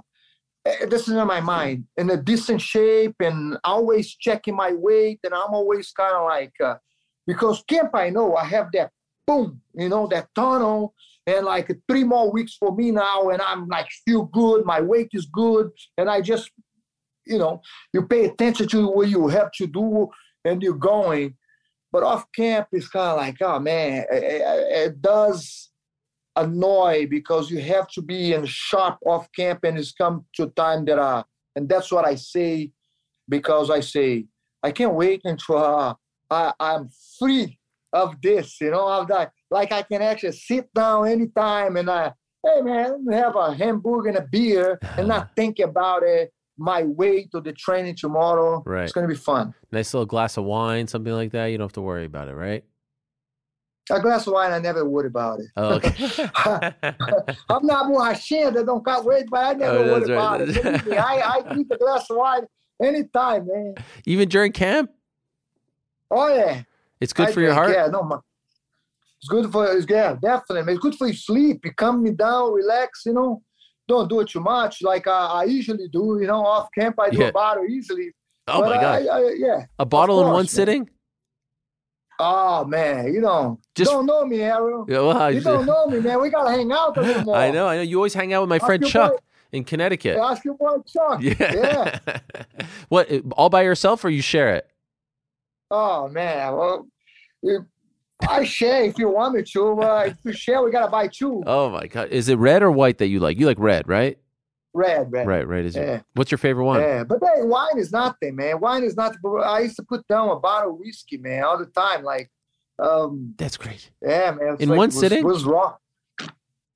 eh, this is in my mind in a decent shape and always checking my weight and i'm always kind of like uh, because camp i know i have that boom you know that tunnel and like three more weeks for me now and i'm like feel good my weight is good and i just you know you pay attention to what you have to do and you're going but off camp is kind of like oh man it, it does annoy because you have to be in sharp off camp and it's come to time that uh and that's what i say because i say i can't wait until uh, I, i'm free of this you know of that. Like i can actually sit down anytime and i hey man have a hamburger and a beer and not think about it my way to the training tomorrow Right. it's gonna be fun Nice little glass of wine, something like that. You don't have to worry about it, right? a glass of wine i never worry about it Oh, okay. I'm not borrachinha, they don't cut weight, but I never Oh, worry right. about it. I, I drink a glass of wine anytime, man. Even during camp, Oh yeah. it's good I for your heart. Yeah, no, ma- it's good for it's, yeah, definitely. It's good for your sleep. You calm me down, relax, you know. Don't do it too much, like uh, I usually do. You know, off camp I do Yeah. a bottle easily. Oh but my god, I, I, yeah. a bottle in one man. sitting? Oh man, you don't Just- don't know me, Ariel. Yeah, well, I, You don't know me, man. We gotta hang out a little more. I know, I know. You always hang out with my Ask friend Chuck boy- in Connecticut. Ask your boy Chuck. Yeah. yeah. what? All by yourself, or you share it? Oh man, well, I share if you want me to. Uh, if you share, we gotta buy two. Oh my god, is it red or white that you like? You like red, right? Red, red. Right, right. Is it? Yeah. What's your favorite wine? Yeah, but hey, wine is nothing, man. Wine is not. I used to put down a bottle of whiskey, man, all the time. Like, um, That's great. yeah, man. In like one was, sitting? was wrong.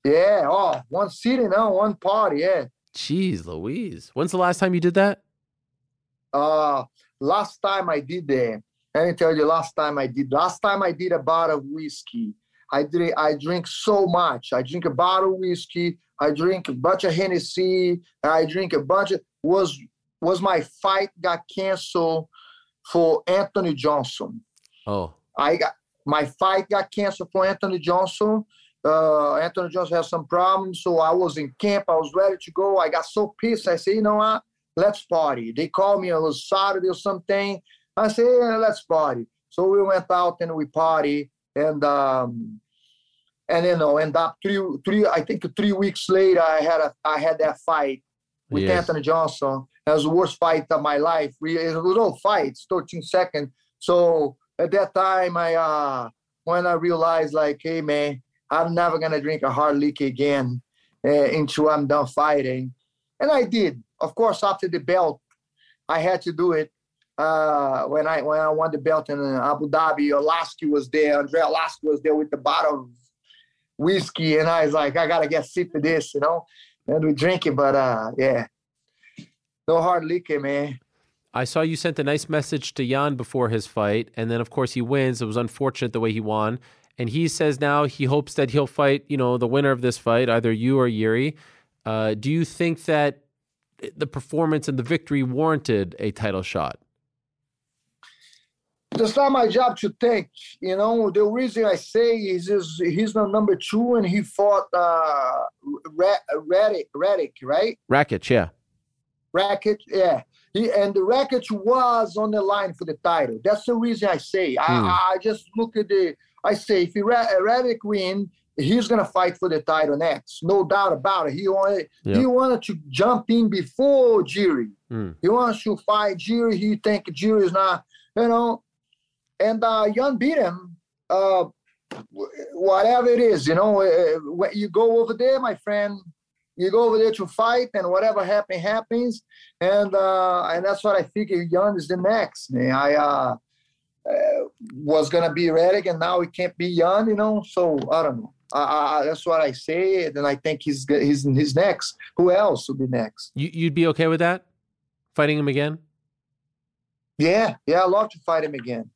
Yeah, oh, one sitting, no, one party. Yeah. Jeez, Louise. When's the last time you did that? Uh, last time I did that, let me tell you, last time I did, last time I did a bottle of whiskey. I drink, I drink so much. I drink a bottle of whiskey. I drink a bunch of Hennessy. I drink a bunch of was was my fight got canceled for Anthony Johnson. Oh, I got my fight got canceled for Anthony Johnson. Uh, Anthony Johnson has some problems, so I was in camp. I was ready to go. I got so pissed. I said, you know what? Let's party. They called me. Was Saturday or something. I said, yeah, let's party. So we went out and we party, and um, and you know, end up three three. I think three weeks later, I had a I had that fight with Yes. Anthony Johnson. That was the worst fight of my life. We it was all fights, 13 seconds. So at that time, I uh when I realized like, hey man, I'm never gonna drink a hard liquor again uh, until I'm done fighting, and I did. Of course, after the belt, I had to do it. Uh, when I when I won the belt in uh, Abu Dhabi, Olasky was there. Andre Olasky was there with the bottle of whiskey, and I was like, I gotta get sip of this, you know. And we drink it, but uh, yeah, no hard liquor, man. I saw you sent a nice message to Jan before his fight, and then of course he wins. It was unfortunate the way he won, and he says now he hopes that he'll fight, you know, the winner of this fight, either you or Yuri. Uh, do you think that the performance and the victory warranted a title shot? It's not my job to think. You know, the reason I say is, is he's the number two, and he fought uh, Ra- Radic, Radic, right? Rakic, yeah. Rakic, yeah. He, and the racket was on the line for the title. That's the reason I say. Hmm. I, I just look at the. I say if Radic win, he's gonna fight for the title next, no doubt about it. He wanted Yeah. he wanted to jump in before Jiri. Hmm. He wants to fight Jiri. He think Jiri is not, you know. And uh, Jan beat him. Uh, whatever it is, you know, uh, when you go over there, my friend, you go over there to fight, and whatever happen happens, and uh, and that's what I figure. Jan is the next. Man. I uh, uh, was gonna be Redick, and now he can't be Jan, you know. So I don't know. I, I, I- that's what I say, and I think he's he's he's next. Who else will be next? You, you'd be okay with that? Fighting him again? Yeah, yeah, I love to fight him again.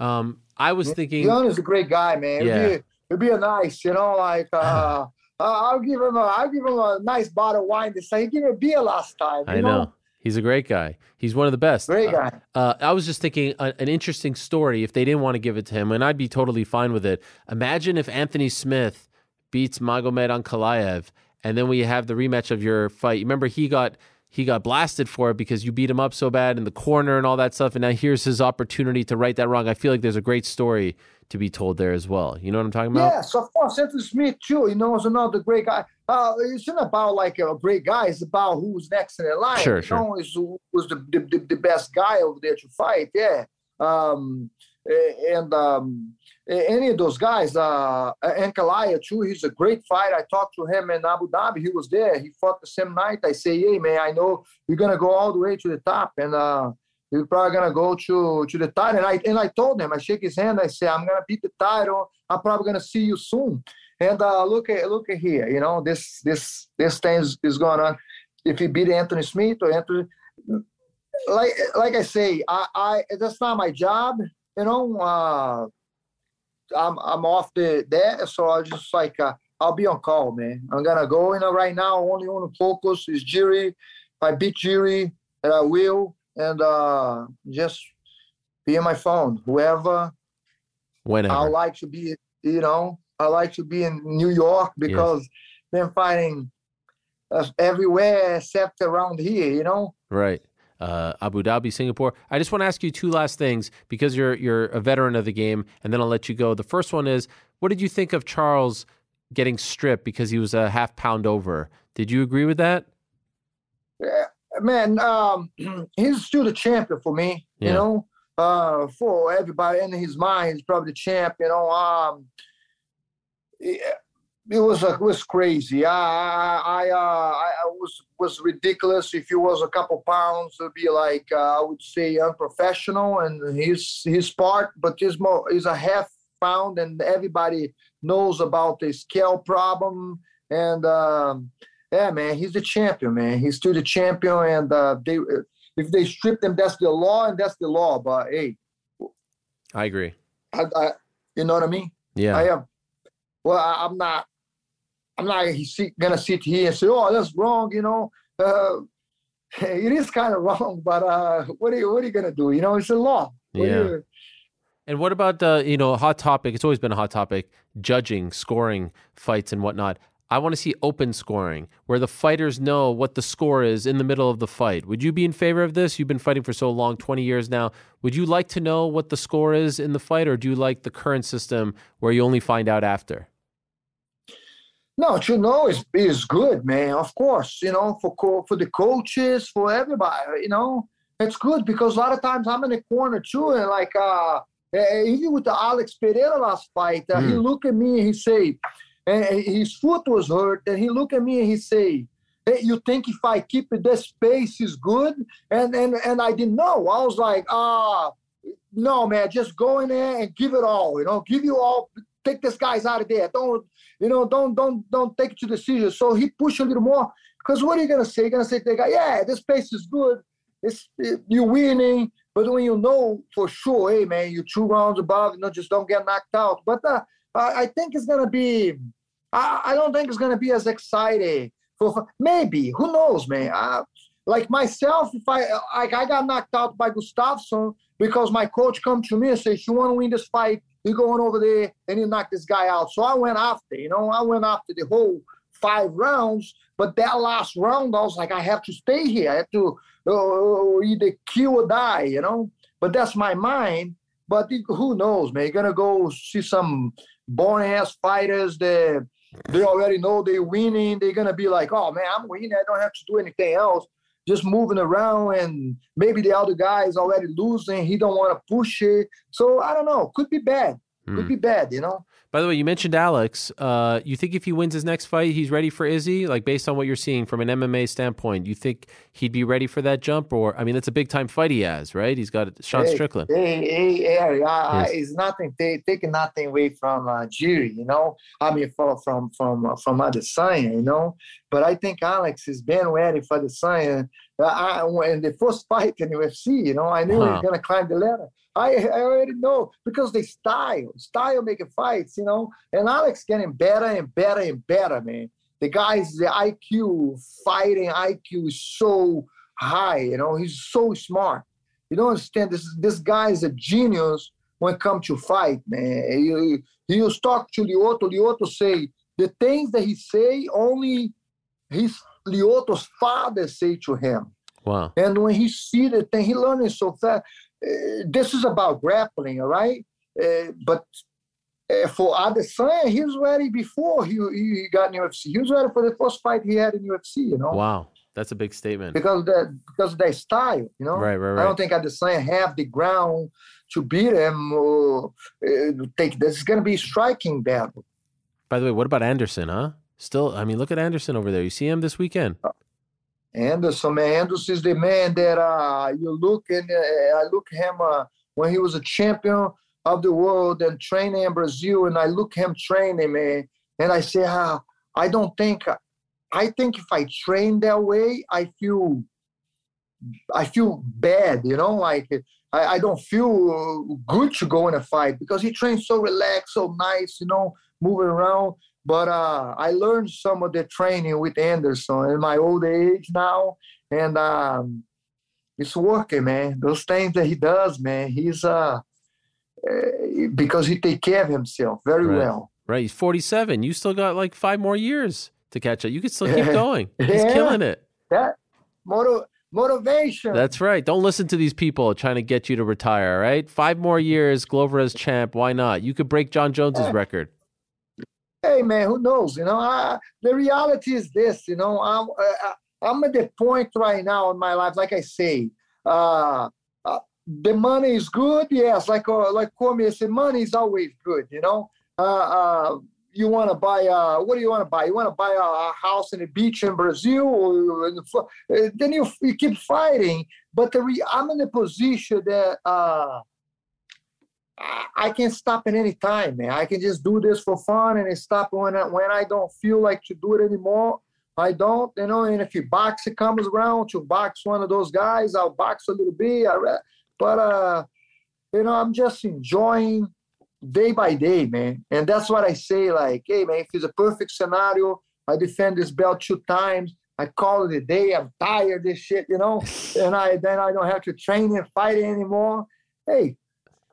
Um, I was thinking. Jan is a great guy, man. It'd, Yeah. be, it'd be a nice, you know, like uh, uh, I'll give him a I'll give him a nice bottle of wine this time. He gave me a beer last time. You I know. He's a great guy. He's one of the best. Great Uh, guy. Uh, I was just thinking a, an interesting story if they didn't want to give it to him, and I'd be totally fine with it. Imagine if Anthony Smith beats Magomed Ankalaev and then we have the rematch of your fight. Remember, he got he got blasted for it because you beat him up so bad in the corner and all that stuff. And now here's his opportunity to right that wrong. I feel like there's a great story to be told there as well. You know what I'm talking about? Yes, of course. Anthony Smith too. You know, is another great guy. Uh, it's not about like a great guy. It's about who's next in the line. Sure, you sure. Know, is who's the, the the best guy over there to fight? Yeah. Um, and um, any of those guys, uh, Ankalaev too. He's a great fighter. I talked to him in Abu Dhabi. He was there. He fought the same night. I say, hey man, I know you're gonna go all the way to the top, and uh, you're probably gonna go to to the title. And I and I told him, I shake his hand. I say, I'm gonna beat the title. I'm probably gonna see you soon. And uh, look at look at here. You know this this this thing is, is going on. If he beat Anthony Smith or Anthony, like like I say, I I that's not my job. You know. Uh, I'm I'm off the there, so I just like uh, I'll be on call, man. I'm gonna go. You know, right now, only to focus is Jiri. If I beat Jiri, and I will, and uh, just be on my phone. Whoever Whenever. I like to be, you know, I like to be in New York because they're fighting uh, everywhere except around here. You know. Right. Uh, Abu Dhabi, Singapore. I just want to ask you two last things because you're you're a veteran of the game, and then I'll let you go. The first one is, what did you think of Charles getting stripped because he was a half pound over? Did you agree with that? Yeah, man, um, he's still the champion for me. Yeah. You know, uh, for everybody in his mind, he's probably the champ. You know, um, it, it was uh, it was crazy. I I I, uh, I was was ridiculous. If he was a couple pounds, it'd be like uh, I would say unprofessional and his his part. But he's more he's a half pound, and everybody knows about the scale problem. And um, yeah, man, he's the champion, man. He's still the champion, and uh, they if they strip them, that's the law, and that's the law. But hey, I agree. I, I you know what I mean? Yeah. I am. Well, I, I'm not. I'm not gonna sit here and say, "Oh, that's wrong." You know, uh, it is kind of wrong, but uh, what are you what are you gonna do? You know, it's a law. What Yeah. you- And what about the you know hot topic? It's always been a hot topic: judging, scoring fights, and whatnot. I want to see open scoring where the fighters know what the score is in the middle of the fight. Would you be in favor of this? You've been fighting for so long, 20 years now. Would you like to know what the score is in the fight, or do you like the current system where you only find out after? No, to know is is good, man. Of course, you know, for co- for the coaches, for everybody, you know, it's good because a lot of times I'm in the corner too, and like uh, eh, even with the Alex Pereira last fight, uh, he Mm. look at me and he say, and his foot was hurt, and he look at me and he say, "Hey, you think if I keep it this space is good?" And and and I didn't know. I was like, ah, no, man, just go in there and give it all. You know, give you all. Take this guy's out of there. Don't you know? Don't don't don't take it to the decision. So he pushed a little more. Because what are you gonna say? You're gonna say to the guy, yeah, this pace is good. It's you're winning. But when you know for sure, hey man, you two rounds above, you know, just don't get knocked out. But uh, I, I think it's gonna be. I, I don't think it's gonna be as exciting. For, for- maybe who knows, man. I, like myself, if I like, I got knocked out by Gustafsson because my coach come to me and says, "You want to win this fight? You going over there and you knock this guy out." So I went after. You know, I went after the whole five rounds. But that last round, I was like, I have to stay here. I have to uh, either kill or die. You know. But that's my mind. But who knows, man? You're gonna go see some boring ass fighters that they already know they're winning. They're gonna be like, "Oh man, I'm winning. I don't have to do anything else." Just moving around, and maybe the other guy is already losing. He don't want to push it. So I don't know. Could be bad. Could Hmm. be bad. You know. By the way, you mentioned Alex. Uh, you think if he wins his next fight, he's ready for Izzy? Like based on what you're seeing from an MMA standpoint, you think he'd be ready for that jump? Or I mean, that's a big time fight he has, right? He's got Sean Hey, Strickland. Hey, hey, Harry, I, I, Yes. it's nothing. They taking nothing away from uh, Jiri, you know. I mean, from from from uh, from Adesanya, you know. But I think Alex has been ready for Adesanya. I, when the first fight in UFC, you know, I knew he was gonna climb the ladder. I, I already know because they style, style making fights, you know. And Alex getting better and better and better, man. The guy's the IQ, fighting IQ is so high, you know. He's so smart. You don't understand this. This guy is a genius when it comes to fight, man. He, he was talk to Lyoto. Lyoto say the things that he say only his Lyoto's father say to him. Wow. And when he see the thing, he learning so fast. Uh, this is about grappling, all right? Uh, but uh, for Adesanya, he was ready before he, he got in UFC. He was ready for the first fight he had in UFC, you know? Wow. That's a big statement. Because of that, because of that style, you know? Right, right, right. I don't think Adesanya have the ground to beat him. Or, uh, take this is going to be striking battle. By the way, what about Anderson, huh? Still, I mean, look at Anderson over there. You see him this weekend? Anderson, man, Anderson is the man that uh, you look and uh, I look him uh, when he was a champion of the world and training in Brazil, and I look him training, man, and I say, ah, I don't think, I think if I train that way, I feel, I feel bad, you know, like I, I don't feel good to go in a fight because he trains so relaxed, so nice, you know, moving around. But uh, I learned some of the training with Anderson in my old age now, and um, it's working, man. Those things that he does, man, he's uh, uh because he take care of himself very Right. well. Right. He's 47. You still got like five more years to catch up. You can still keep going. He's Yeah. killing it. That motiv- motivation. That's right. Don't listen to these people trying to get you to retire, all right? Five more years, Glover as champ. Why not? You could break Jon Jones's record. Hey man who knows you know? I, the reality is this you know? I'm uh, i'm at the point right now in my life like i say uh, uh the money is good yes like uh, like Cormier said money is always good you know? Uh, uh you want to buy uh what do you want to buy? You want to buy a, a house in the beach in brazil or in the, uh, then you, you keep fighting but the re- i'm in a position that uh I- can stop at any time, man. I can just do this for fun and stop when I, when I don't feel like to do it anymore. I don't, you know. And if you box it comes around to box one of those guys, I'll box a little bit. I, but uh, you know, I'm just enjoying day by day, man. And that's what I say. Like, hey, man, if it's a perfect scenario, I defend this belt two times. I call it a day. I'm tired of this shit, you know. and I then I don't have to train and fight anymore. Hey,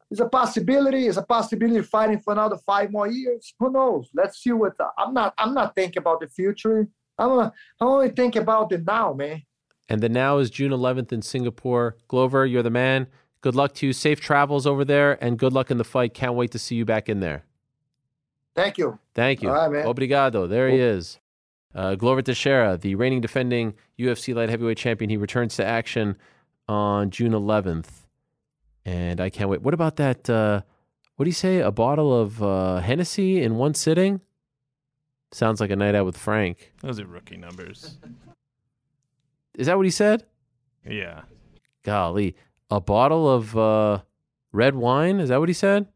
it's a possibility. It's a possibility fighting for another five more years. Who knows? Let's see what. I'm not. I'm not thinking about the future. I'm. I'm only thinking about the now, man. And the now is June 11th in Singapore. Glover, you're the man. Good luck to you. Safe travels over there and good luck in the fight. Can't wait to see you back in there. Thank you. Thank you. All right, man. Obrigado. There he is. Uh, Glover Teixeira, the reigning defending UFC light heavyweight champion. He returns to action on June 11th. And I can't wait. What about that? Uh, what do you say? A bottle of uh, Hennessy in one sitting? Sounds like a night out with Frank. Those are rookie numbers. Is that what he said? Yeah. Golly. A bottle of uh, red wine? Is that what he said?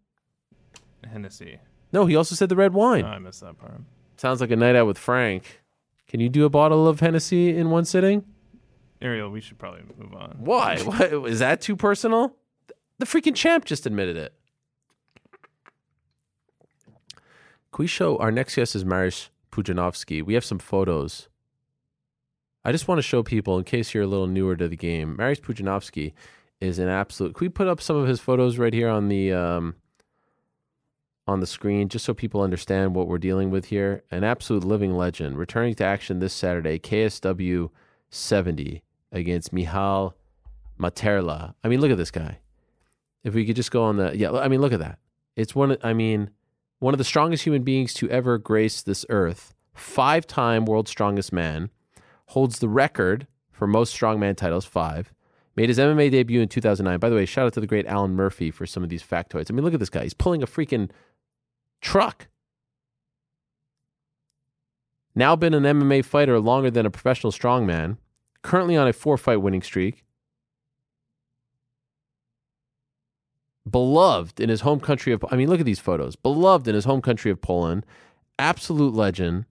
Hennessy. No, he also said the red wine. Oh, I missed that part. Sounds like a night out with Frank. Can you do a bottle of Hennessy in one sitting? Ariel, we should probably move on. Why? what, is that too personal? The freaking champ just admitted it. Can we show our next guest is Mariusz Pudzianowski. We have some photos. I just want to show people, in case you're a little newer to the game, Mariusz Pudzianowski is an absolute. Can we put up some of his photos right here on the um, on the screen, just so people understand what we're dealing with here? An absolute living legend, returning to action this Saturday, KSW 70 against Michal Materla. I mean, look at this guy. If we could just go on the yeah, I mean, look at that. It's one. I mean, one of the strongest human beings to ever grace this earth. Five-time world's strongest man, holds the record for most strongman titles. Five. Made his MMA debut in 2009. By the way, shout out to the great Alan Murphy for some of these factoids. I mean, look at this guy. He's pulling a freaking truck. Now been an MMA fighter longer than a professional strongman. Currently on a four-fight winning streak. Beloved in his home country of I mean look at these photos. Beloved in his home country of Poland. Absolute legend.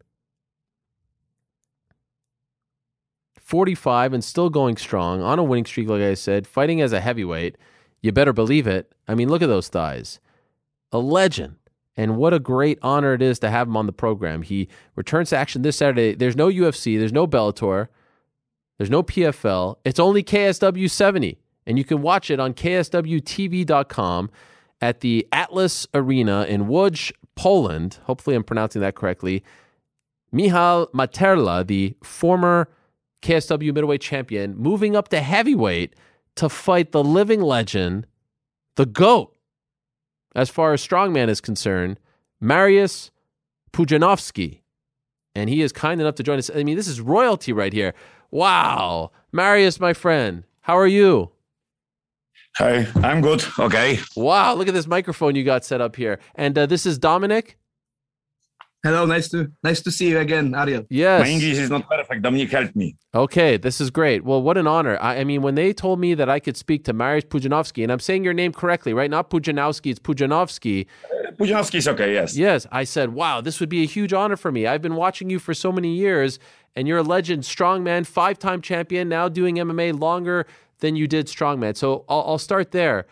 45 and still going strong on a winning streak like I said, fighting as a heavyweight. You better believe it. I mean look at those thighs. A legend. And what a great honor it is to have him on the program. He returns to action this Saturday. There's no UFC, there's no Bellator, there's no PFL. It's only KSW 70 and you can watch it on kswtv.com at the Atlas Arena in Łódź, Poland. Hopefully, I'm pronouncing that correctly. Michal Materla, the former KSW middleweight champion, moving up to heavyweight to fight the living legend, the GOAT, as far as strongman is concerned, Marius Pudzianowski. And he is kind enough to join us. I mean, this is royalty right here. Wow. Marius, my friend, how are you? Hey, I'm good. Okay. Wow, look at this microphone you got set up here. And uh, this is Dominic. Hello, nice to nice to see you again, Ariel. Yes. My English is not perfect. Dominic, help me. Okay, this is great. Well, what an honor. I, I mean, when they told me that I could speak to Mariusz Pudzianowski, and I'm saying your name correctly, right? Not Pujanowski, it's Pujanowski. Pujanowski is okay, yes. Yes, I said, wow, this would be a huge honor for me. I've been watching you for so many years, and you're a legend, strongman, five time champion, now doing MMA longer than you did strongman. So I'll, I'll start there.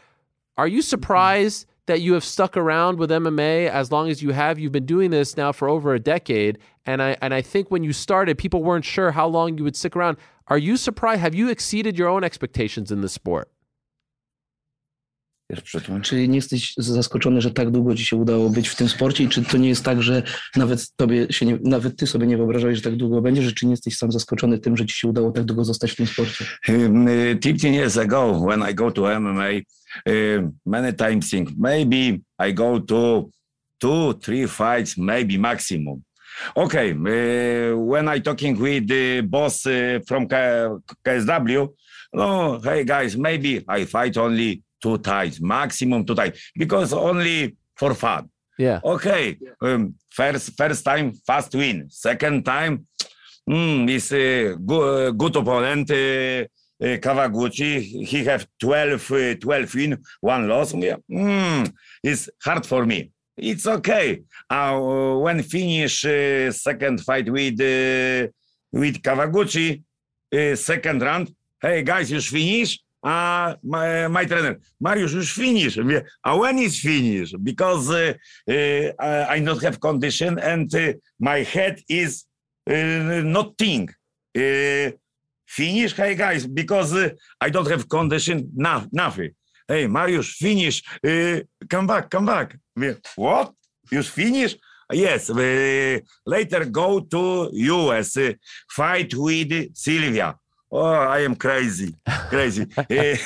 Are you surprised that you have stuck around with MMA as long as you have? You've been doing this now for over a decade, and I and I think when you started, people weren't sure how long you would stick around. Are you surprised? Have you exceeded your own expectations in the sport? Czy nie jesteś zaskoczony, że tak długo ci się udało być w tym sporcie i czy to nie jest tak, że nawet tobie się nie, nawet ty sobie nie wyobrażałeś, że tak długo będziesz, czy nie jesteś sam zaskoczony tym, że ci się udało tak długo zostać w tym sporcie? Um, uh, 15 years ago, when I go to MMA, uh, many times think maybe I go to two, three fights, maybe maximum. Okay, uh, when I talking with the boss uh, from K- KSW, no, hey guys, maybe I fight only two times, maximum two times, because only for fun. Yeah. Okay, um, first first time fast win. Second time, mm, is a good, good opponent. Uh, uh, Kawaguchi, he have 12, uh, 12 win, one loss. Yeah. Mm, it's hard for me. It's okay. Uh, when finish uh, second fight with uh, with Kawaguchi, uh, second round. Hey guys, you finish? Uh, my, my trainer, Mariusz, już finish. Mówię, A when is finish? Because uh, uh, I not have condition and my head is not think. Finish, hey guys, because I don't have condition, no, nothing. Hey, Mariusz, finish. Come back, come back. What? You finish? Yes. Later go to US, fight with Sylvia. Oh, I am crazy, crazy. uh,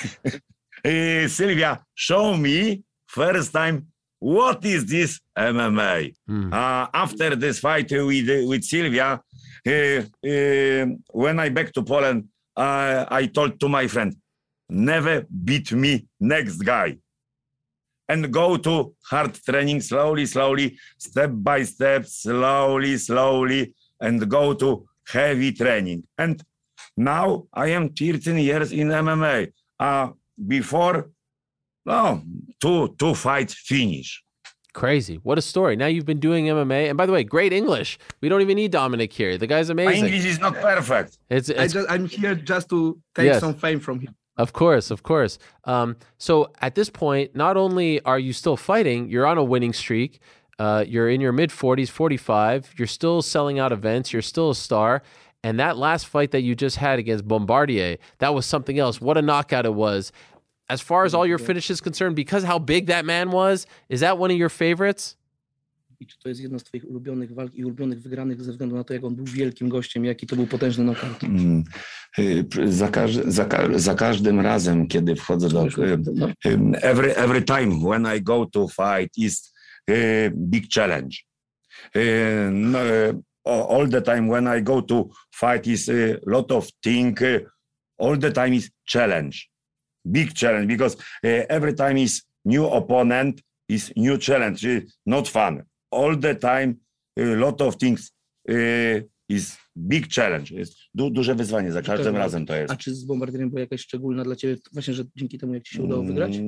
Sylvia, show me first time what is this MMA. Uh, after this fight with with Sylvia, uh, when I back to Poland, uh, I told to my friend, never beat me next guy and go to hard training slowly slowly step by step slowly slowly and go to heavy training and now i am 13 years in mma uh before no two two fights finish Crazy. What a story. Now you've been doing MMA. And by the way, great English. We don't even need Dominic here. The guy's amazing. my amazing. english is not perfect It's, I it's just, I'm here just to take Yes. some fame from him. Of course, of course. Um, so at this point, not only are you still fighting, you're on a winning streak. Uh, you're in your mid 40s, 45. You're still selling out events. You're still a star. And that last fight that you just had against Bombardier, that was something else. What a knockout it was. As far as all your finishes concerned, because how big that man was, is that one of your favorites? I czy to jest jedna z twoich ulubionych walk i ulubionych wygranych ze względu na to, jak on był wielkim gościem, jaki to był potężny knockout? Mm, za, każ- za, ka- za każdym razem, kiedy wchodzę do. y, No, every, every time when I go to fight is a big challenge. Uh, no, all the time when I go to fight is a lot of thing. uh, all the time is challenge, big challenge because uh, every time is new opponent is new challenge, not fun. All the time, a lot of things is big challenge. Jest du, duże wyzwanie za każdym razem to jest. A czy z Bombardierem była jakaś szczególna dla ciebie, właśnie, że dzięki temu, jak ci się udało wygrać?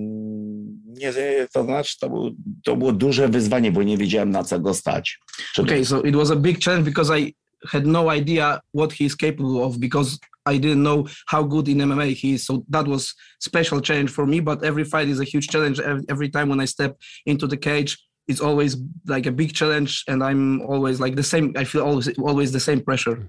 Nie, to znaczy, to, był, to było duże wyzwanie, bo nie wiedziałem na co go stać. Żeby- Okay, so it was a big challenge because I had no idea what he is capable of because I didn't know how good in MMA he is. So that was special challenge for me. But every fight is a huge challenge. Every, every time when I step into the cage, it's always like a big challenge, and I'm always like the same. I feel always always the same pressure.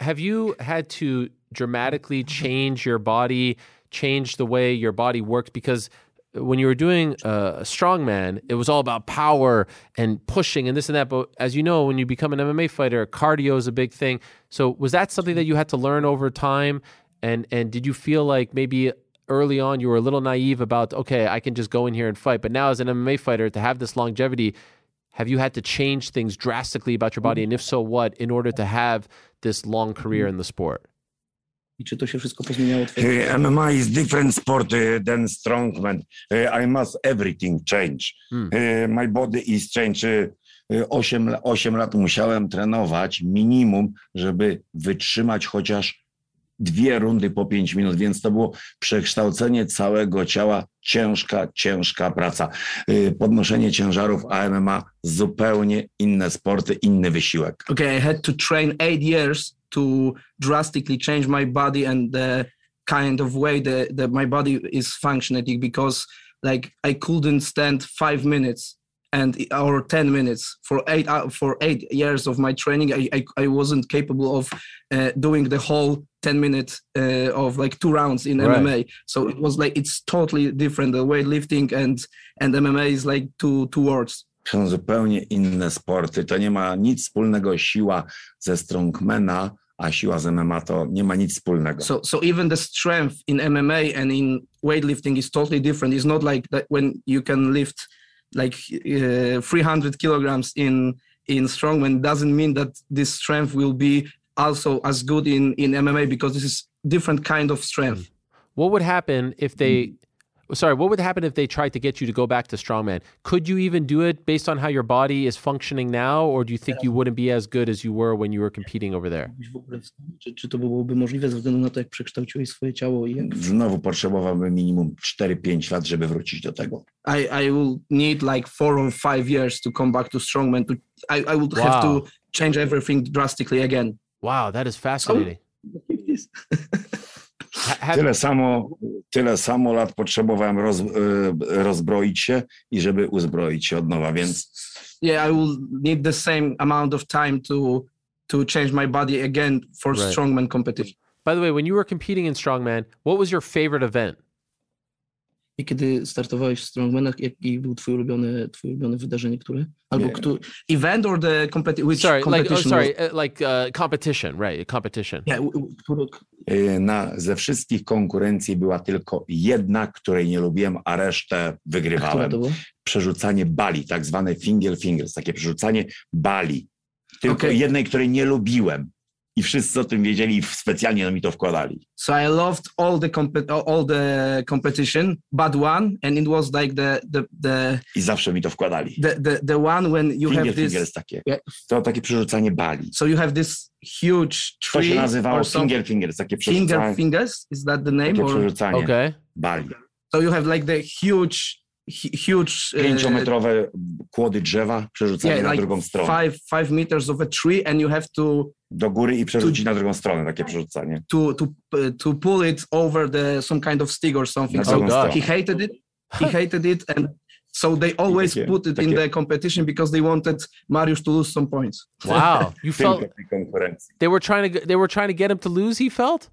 Have you had to dramatically change your body, change the way your body works? Because when you were doing uh, strongman, it was all about power and pushing and this and that. But as you know, when you become an MMA fighter, cardio is a big thing. So was that something that you had to learn over time? And and did you feel like maybe early on you were a little naive about okay, I can just go in here and fight, but now as an MMA fighter to have this longevity, have you had to change things drastically about your body, and if so, what, in order to have this long career in the sport? I czy to się wszystko pozmieniało? Twoje... MMA is different sport uh, than strongman. Uh, I must everything change. Hmm. Uh, my body is change. Uh, 8, 8 lat musiałem trenować minimum, żeby wytrzymać chociaż dwie rundy po 5 minut, więc to było przekształcenie całego ciała, ciężka, ciężka praca. Podnoszenie ciężarów AMMA, zupełnie inne sporty, inny wysiłek. okay, I had to train eight years to drastically change my body and the kind of way that, that my body is functioning because like I couldn't stand five minutes and or 10 minutes for eight hou- for eight years of my training. I, I, I wasn't capable of uh, doing the whole 10 minutes uh, of like two rounds in Right. MMA so it was like it's totally different the weightlifting and and MMA is like two two words Są zupełnie inne sporty. To nie ma nic wspólnego siła ze strongmana, a siła z MMA to nie ma nic wspólnego. So so even the strength in MMA and in weightlifting is totally different. It's not like that when you can lift like uh, 300 kilograms in in strongman doesn't mean that this strength will be also as good in in MMA because this is different kind of strength. What would happen if they? Sorry, what would happen if they tried to get you to go back to strongman? Could you even do it based on how your body is functioning now, or do you think you wouldn't be as good as you were when you were competing over there? Czy, czy to byłoby możliwe ze względu na to, jak przekształciłeś swoje ciało i jak Znowu potrzebowałbym minimum 4-5 lat, żeby wrócić do tego. I, I will need like four or five years to come back to strongman. To I, I would have to change everything drastically again. Wow, that is fascinating. Oh. Ha- have- Tyle samo, tyle samo lat potrzebowałem roz, y, rozbroić się i żeby uzbroić się od nowa, więc yeah, I will need the same amount of time to to change my body again for Right. strongman competition. By the way, when you were competing in strongman, what was your favorite event? I kiedy startowałeś w strongmanach, jaki był twój ulubiony, twoje ulubione wydarzenie, które? Albo Nie. kto, event or the competition? Which Sorry, like oh, competition sorry, was- uh, like uh, competition, right? Competition. Yeah, który- y, na, ze wszystkich konkurencji była tylko jedna, której nie lubiłem, a resztę wygrywałem. była? Przerzucanie bali, tak zwane finger fingers, takie przerzucanie bali. Tylko Okej. jednej, której nie lubiłem. I wszyscy o tym wiedzieli i specjalnie mi to wkładali. So I loved all the all the competition, but one, and it was like the the the I zawsze mi to wkładali. the the, the one when you Finger have this. fingers takie. Yeah. To takie przerzucanie bali. So you have this huge To się tree nazywało finger fingers, takie finger przerzucanie, fingers. Is that the name? takie Or przerzucanie Okay. bali. so you have like the huge, hu- huge. uh, Pięciometrowe kłody drzewa, przerzucanie yeah, na like drugą stronę. five five meters of a tree, and you have to Do góry i przerzucić na drugą stronę, takie przerzucanie. to to uh, to pull it over the some kind of stick or something. Na So drugą God. he hated it. He hated it, and so they always takie- put it in takie- the competition because they wanted Mariusz to lose some points. Wow, you felt they were trying to they were trying to get him to lose. He felt.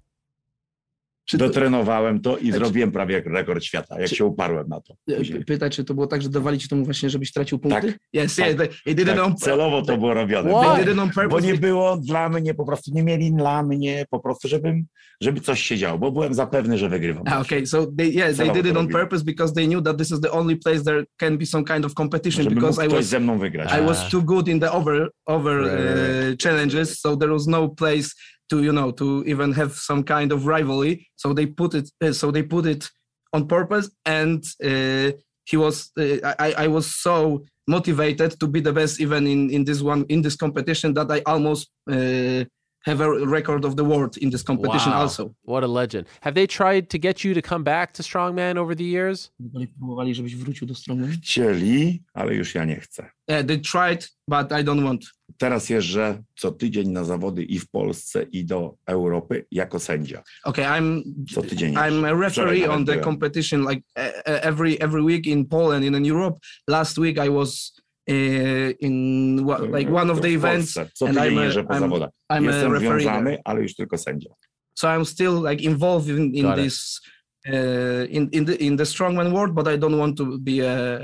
Czy to, Dotrenowałem to i zrobiłem prawie rekord świata, jak się uparłem na to. później. pyta, czy to było tak, że dawali ci temu właśnie, żebyś tracił punkty? Tak. Yes, Tak. did it on Tak, celowo to było robione. On Bo nie było dla mnie, po prostu nie mieli dla mnie, po prostu, żebym, żeby coś się działo, bo byłem zapewny, że wygrywam. Ah, okay, so they yeah they did to it on purpose because they knew that this is the only place there can be some kind of competition Żeby because I was ze mną wygrać. I was too good in the over over Right, uh, challenges, so there was no place to you know to even have some kind of rivalry. So they put it uh, so they put it on purpose, and uh, he was uh, I I was so motivated to be the best even in in this one in this competition that I almost uh, have a record of the world in this competition Wow. also. What a legend. Have they tried to get you to come back to strongman over the years? Próbowali, żebyś wrócił do strony. Chcieli, ale już ja nie chcę. Yeah, they tried, but I don't want. Teraz jeżdżę co tydzień na zawody i w Polsce, i do Europy jako sędzia. Okay, I'm Co tydzień I'm a referee on the competition like uh, uh, every every week in Poland and in Europe. Last week I was uh, in what, like one of the events. Co and I'm a- po I'm- zawodach. I'm a Jestem referee związany, ale już tylko sędzia. So I'm still like involved in, in Got this uh, in in the in the strongman world, but I don't want to be a,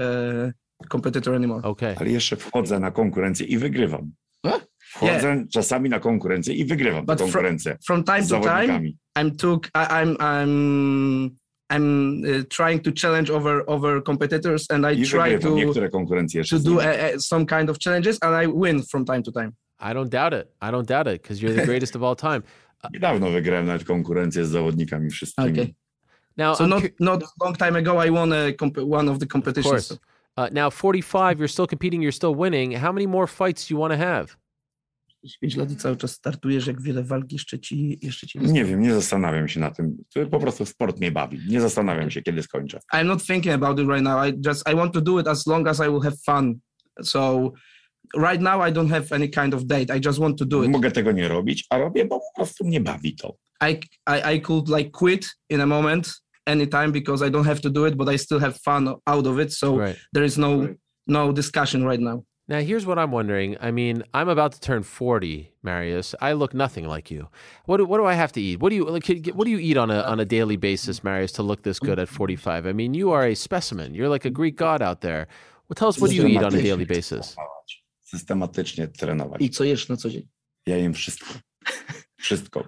a competitor anymore. Okay. Ale jeszcze wchodzę na konkurencję i wygrywam. Wchodzę czasami na konkurencję i wygrywam tę But konkurencję From time z to time. I'm took I, I'm I'm I'm uh, trying to challenge over over competitors, and I I try to niektóre konkurencje jeszcze. to do a, a, some kind of challenges, and I win from time to time. I don't doubt it. I don't doubt it because you're the greatest of all time. Niedawno wygrałem nawet konkurencję z zawodnikami wszystkimi. Okay. Now, So I'm not cu- not long time ago, I won a comp- one of the of competitions. course. Uh, now, 45, you're still competing, you're still winning. How many more fights do you want to have? 5 lat i cały czas startujesz, jak wiele walk jeszcze ci, jeszcze ci Nie wiem, nie zastanawiam się na tym. To Po prostu sport mnie bawi. Nie zastanawiam się, kiedy skończę. I'm not thinking about it right now. I just I want to do it as long as I will have fun. So right now I don't have any kind of date. I just want to do it. Mogę tego nie robić, a robię, bo po prostu mnie bawi to. I I, I could like quit in a moment anytime because I don't have to do it, but I still have fun out of it. So Right. there is no no discussion right now. Now, here's what I'm wondering. I mean, I'm about to turn 40, Marius. I look nothing like you. What do, what do I have to eat? What do you like, what do you eat on a on a daily basis, Marius, to look this good at 45? I mean, you are a specimen. You're like a Greek god out there. Well, tell us what do you eat on a daily basis? Systematycznie trenować. I co jesz na co dzień? Ja jem wszystko. Wszystko.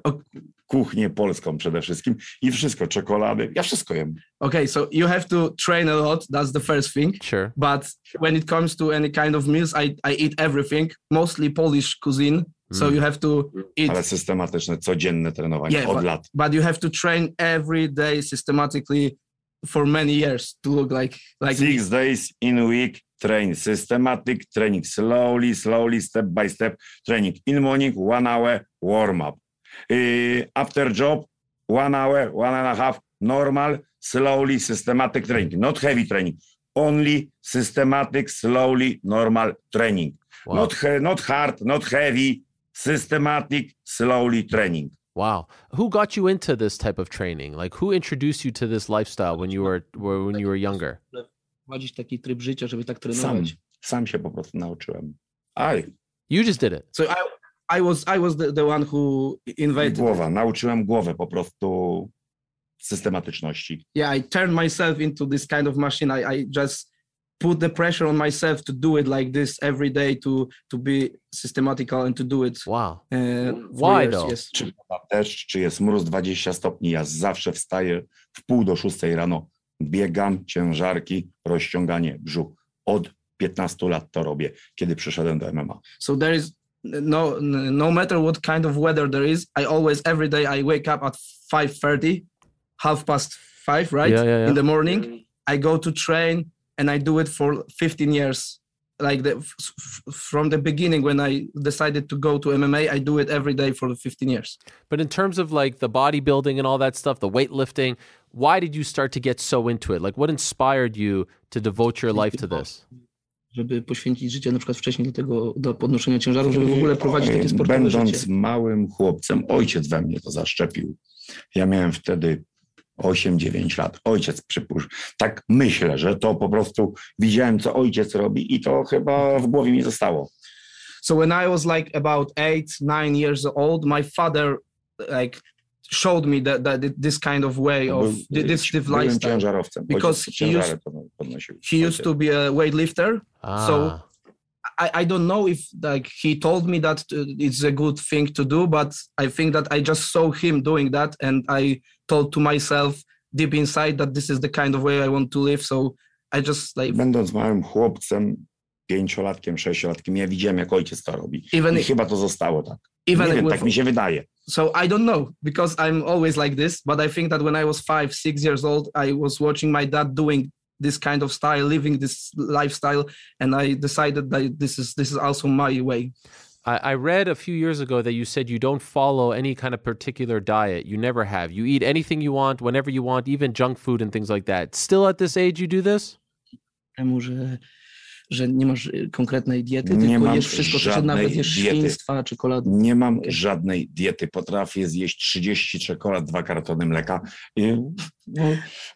Kuchnię polską przede wszystkim i wszystko. Czekolady. Ja wszystko jem. Okay, so you have to train a lot. That's the first thing. Sure. But when it comes to any kind of meals, I, I eat everything, mostly Polish cuisine. So Mm. you have to eat Ale systematyczne, codzienne trenowanie Yeah, od but, lat. but you have to train every day systematically for many years to look like like me. Six days in a week, train systematic, training slowly, slowly, step by step, training in morning, one hour, warm up. Uh, after job, one hour, one and a half, normal, slowly, systematic training, not heavy training, only systematic, slowly, normal training. Wow. Not, he- not hard, not heavy, systematic, slowly training. Wow. Who got you into this type of training? Like, who introduced you to this lifestyle when you were, were when you were younger? Wprowadzić taki tryb życia, żeby tak Sam, trenować. sam się po prostu nauczyłem. Aj, You just did it. So I I was I was the, the one who invented. głowa, nauczyłem głowę po prostu systematyczności. Yeah, I turned myself into this kind of machine. I, I just put the pressure on myself to do it like this every day to to be systematical and to do it. Wow. Uh, Why though? Yes. Czy pada deszcz, czy jest mróz 20 stopni, ja zawsze wstaję w pół do szóstej rano, biegam, ciężarki, rozciąganie brzuch. Od 15 lat to robię, kiedy przyszedłem do MMA. So there is no no matter what kind of weather there is, I always every day I wake up at five thirty, half past five, right Yeah, yeah, yeah. in the morning. Mm. I go to train and I do it for fifteen years. Like the f- f- from the beginning when I decided to go to MMA, I do it every day for 15 years. But in terms of like the bodybuilding and all that stuff, the weightlifting, why did you start to get so into it? Like, what inspired you to devote your life to this? Żeby poświęcić życie na przykład wcześniej do tego, do podnoszenia ciężarów, żeby w ogóle prowadzić takie sportowe Będąc życie. małym chłopcem, ojciec we mnie to zaszczepił. Ja miałem wtedy 8-9 lat. Ojciec przypuszcza. Tak myślę, że to po prostu widziałem, co ojciec robi i to chyba w głowie mi zostało. So when I was like about eight, nine years old, my father like showed me that, that this kind of way of Był- this, this lifestyle. Because he used- He used to be a weightlifter, so Ah, I, I don't know if like he told me that uh, it's a good thing to do, but I think that I just saw him doing that, and I told to myself deep inside that this is the kind of way I want to live. So I just like Będąc małym chłopcem, pięciolatkiem, sześciolatkiem, ja widziałem, jak ojciec to robi. Even I if- chyba to zostało tak. even Nie wiem, with- tak mi się wydaje. So i don't know because i'm always like this but i think that when i was five six years old i was watching my dad doing this kind of style living this lifestyle and i decided that this is this is also my way I, I read a few years ago that you said you don't follow any kind of particular diet. You never have. You eat anything you want, whenever you want, even junk food and things like that. Still at this age, you do this? Że nie masz y, konkretnej diety Nie tylko jesz wszystko żadnej nawet jesz diety. świństwa czekolady Nie mam żadnej diety. Potrafię zjeść 30 czekolad, dwa kartony mleka. I, no,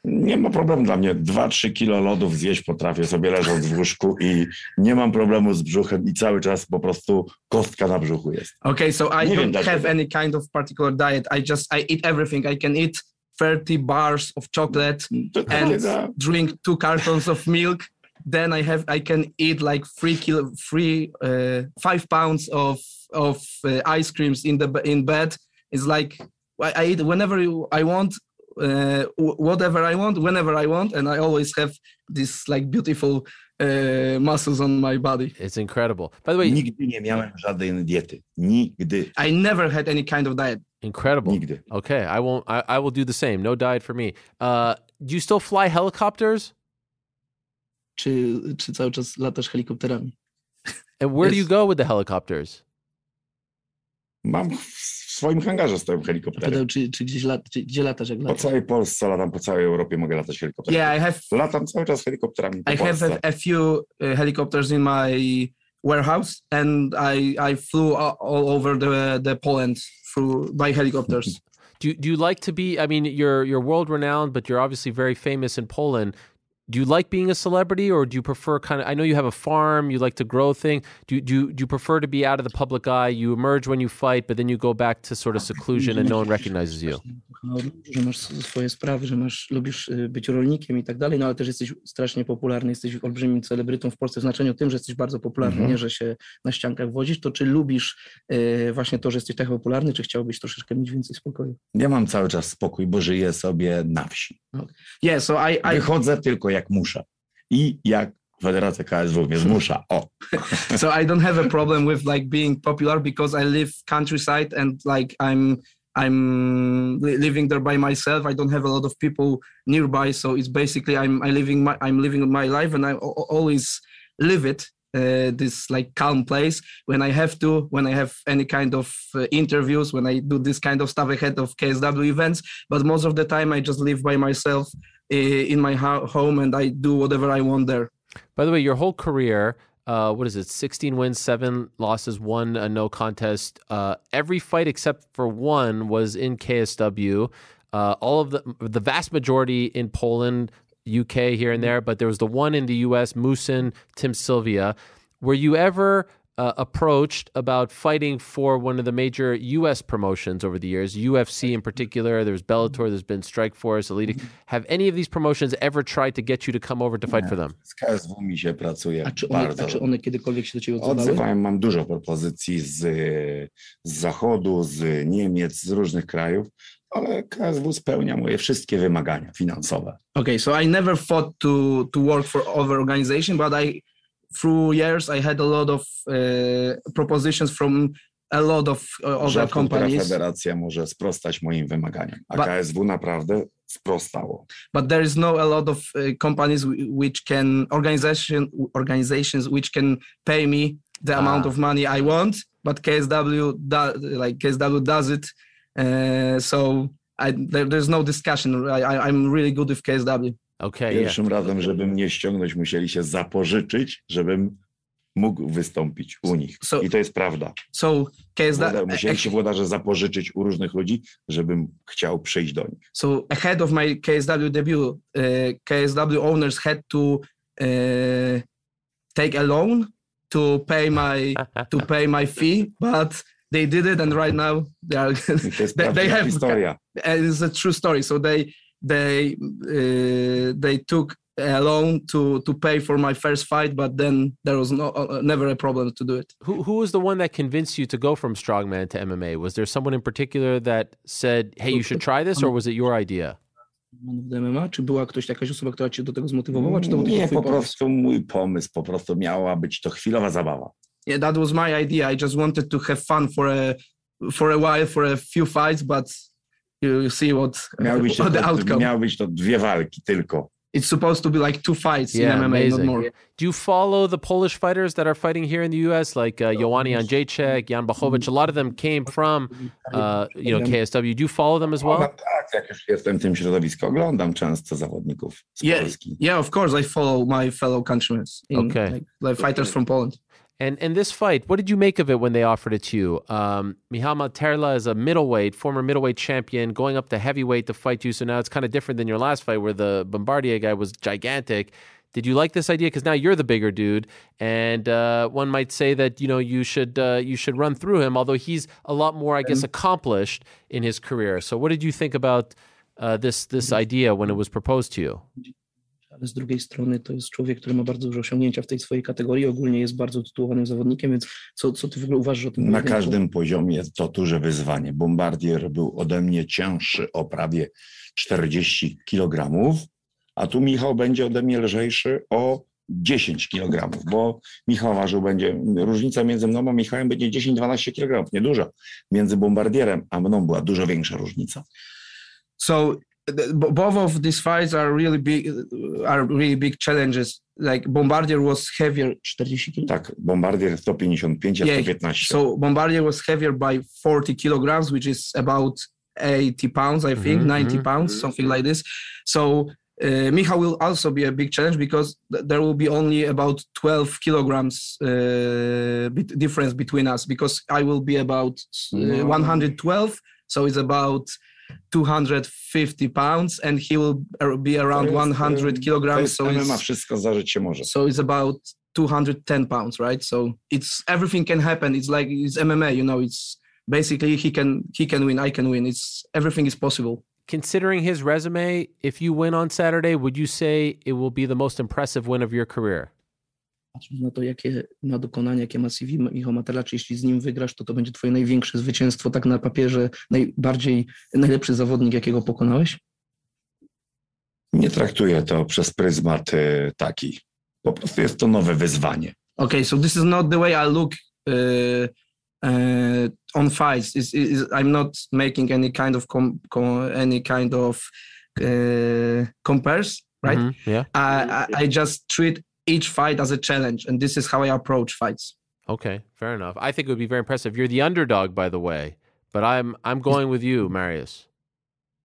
nie ma problemu dla mnie. 2-3 kilo lodów zjeść potrafię sobie leżąc w łóżku i nie mam problemu z brzuchem i cały czas po prostu kostka na brzuchu jest. okay so i Nie wiem don't have dlaczego. any kind of particular diet i just i eat everything i can eat 30 bars of chocolate To and drink two cartons of milk then i have i can eat like three kilo three uh, five pounds of of uh, ice creams in the in bed it's like i, I eat whenever i want uh, wh- whatever i want whenever i want and i always have this like beautiful uh, muscles on my body It's incredible. By the way, Nigdy nie miałem żadnej diety. Nigdy. i never had any kind of diet incredible. Nigdy. Okay, I won't. I, I will do the same. No diet for me. Uh, do you still fly helicopters? Czy, czy cały czas latasz helikopterami And where do you go with the helicopters? Mam w swoim hangarze stoją helikoptery. Pytał, czy, czy gdzieś lat, czy, gdzie latasz jak Po całej Polsce latam, po całej Europie mogę latać helikopterem. yeah i have Latam cały czas helikopterami po I have a, a few uh, helicopters in my warehouse, and I I flew all over the the Poland through by helicopters. Do you, do you like to be? I mean, you're you're world renowned, but you're obviously very famous in Poland. Do you like being a celebrity, or do you prefer kind of? I know you have a farm. You like to grow thing. Do you, do do you prefer to be out of the public eye? You emerge when you fight, but then you go back to sort of seclusion, and no one recognizes you. Że masz swoje sprawy, że masz, lubisz y, być rolnikiem i tak dalej, no ale też jesteś strasznie popularny, jesteś olbrzymim celebrytą w Polsce w znaczeniu tym, że jesteś bardzo popularny, Mhm. nie, że się na ściankach wozisz, to czy lubisz y, właśnie to, że jesteś tak popularny, czy chciałbyś troszeczkę mieć więcej spokoju? Ja mam cały czas spokój, bo żyję sobie na wsi. Yeah, so I, I Wychodzę tylko jak jak so I don't have a problem with like being popular because I live countryside and like I'm I'm living there by myself. I don't have a lot of people nearby, so it's basically I'm I living my I'm living my life and I always live it. Uh, this like calm place when I have to, when I have any kind of uh, interviews, when I do this kind of stuff ahead of KSW events. But most of the time, I just live by myself uh, in my ho- home and I do whatever I want there. By the way, your whole career, uh, what is it? 16 wins, seven losses, one a no contest. Uh, every fight except for one was in KSW. Uh, all of the the vast majority in Poland, UK here and mm-hmm. there, but there was the one in the US, Musin, Tim Sylvia. Were you ever uh, approached about fighting for one of the major U.S. promotions over the years, UFC in mm-hmm. particular? There's Bellator, mm-hmm. there's been Strikeforce, Elite. Have any of these promotions ever tried to get you to come over to fight for them? z KSW mi się pracuje A czy one, bardzo. a czy one kiedykolwiek się do ciebie odzywały? Odzywałem, mam dużo propozycji z, z zachodu, z Niemiec, z różnych krajów, ale KSW spełnia moje wszystkie wymagania finansowe. Okay, so I never thought to to work for other organization, but I through years I had a lot of uh, propositions from a lot of uh, other Rzadko companies. federacja może sprostać moim wymaganiom, a Ba- KSW naprawdę sprostało. But there is no a lot of uh, companies whi- which can organization organizations which can pay me the amount Ah. of money I want. But KSW do, like KSW does it, so I, there, there's no discussion. I, I, I'm really good with KSW. Okay, yeah. Pierwszym razem, żeby mnie ściągnąć, musieli się zapożyczyć, żebym mógł wystąpić u nich. So- I to jest prawda. So KSW Musieli się włodarze zapożyczyć u różnych ludzi, żebym chciał przyjść do nich. So ahead of my KSW debut, uh, KSW owners had to uh, take a loan to pay my to pay my fee, but they did it, and right now they are. I to jest they, they have. historia. and It's a true story. So they they uh, they took a loan to to pay for my first fight, but then there was no uh, never a problem to do it. Who who was the one that convinced you to go from strongman to MMA? Was there someone in particular that said, "Hey, you should try this," or was it your idea? W MMA, czy była ktoś, jakaś osoba, która cię do tego zmotywowała, czy to był tylko Nie, twój po pomysł? prostu mój pomysł, po prostu miała być to chwilowa zabawa. Yeah, that was my idea. I just wanted to have fun for a for a while, for a few fights, but you, you see what, Miały być, what the tylko, outcome. miały być to dwie walki tylko. It's supposed to be like two fights Yeah, in MMA, not amazing. more. Do you follow the Polish fighters that are fighting here in the U.S., like uh, Joanna Jedrzejczyk, Jan Blachowicz? A lot of them came from, uh, you know, KSW. Do you follow them as well? No tak, jak już jestem w tym środowisku, oglądam często zawodników z Yeah, Polski. yeah, of course, I follow my fellow countrymen, in, Okay. like, like fighters from Poland. And and this fight, what did you make of it when they offered it to you? Um, Michał Materla is a middleweight, former middleweight champion, going up to heavyweight to fight you. So now it's kind of different than your last fight, where the Bombardier guy was gigantic. Did you like this idea? Because now you're the bigger dude, and uh, one might say that you know you should uh, you should run through him. Although he's a lot more, I guess, accomplished in his career. So what did you think about uh, this this idea when it was proposed to you? Ale z drugiej strony to jest człowiek, który ma bardzo duże osiągnięcia w tej swojej kategorii, ogólnie jest bardzo tytułowanym zawodnikiem, więc co, co ty w ogóle uważasz o tym? Na pojedynku? każdym poziomie to duże wyzwanie. Bombardier był ode mnie cięższy o prawie 40 kg, a tu Michał będzie ode mnie lżejszy o 10 kg, bo Michał ważył będzie, różnica między mną a Michałem będzie 10-12 kg, nieduża. Między Bombardierem a mną była dużo większa różnica. So both of these fights are really big, are really big challenges. Like Bombardier was heavier, 40 kg. Tak, Bombardier 155, Yeah, 115. So Bombardier was heavier by 40 kilograms, which is about 80 pounds, I think, Mhm, 90 mhm. pounds, something like this. So uh, Michał will also be a big challenge because th- there will be only about 12 kilograms uh, bit- difference between us because I will be about uh, No. 112, so it's about 250 pounds, and he will be around 100 to kilograms. So MMA, it's, wszystko zdarzyć się może. so it's about 210 pounds right so it's everything can happen it's like it's mma you know it's basically he can he can win i can win it's everything is possible Considering his resume, if you win on Saturday, would you say it will be the most impressive win of your career? Patrząc na to jakie ma dokonania jakie ma CV Michał Materacz jeśli z nim wygrasz to to będzie twoje największe zwycięstwo tak na papierze najbardziej najlepszy zawodnik jakiego pokonałeś Nie traktuję to przez pryzmat y, taki. Po prostu jest to nowe wyzwanie. Okay, so this is not the way I look uh, uh, on fights. Is is I'm not making any kind of com, com, any kind of uh, compares, right? Mhm, Yeah. I, I I just treat each fight as a challenge, and this is how I approach fights. Okay, fair enough. I think it would be very impressive. You're the underdog, by the way, but I'm I'm going with you, Marius.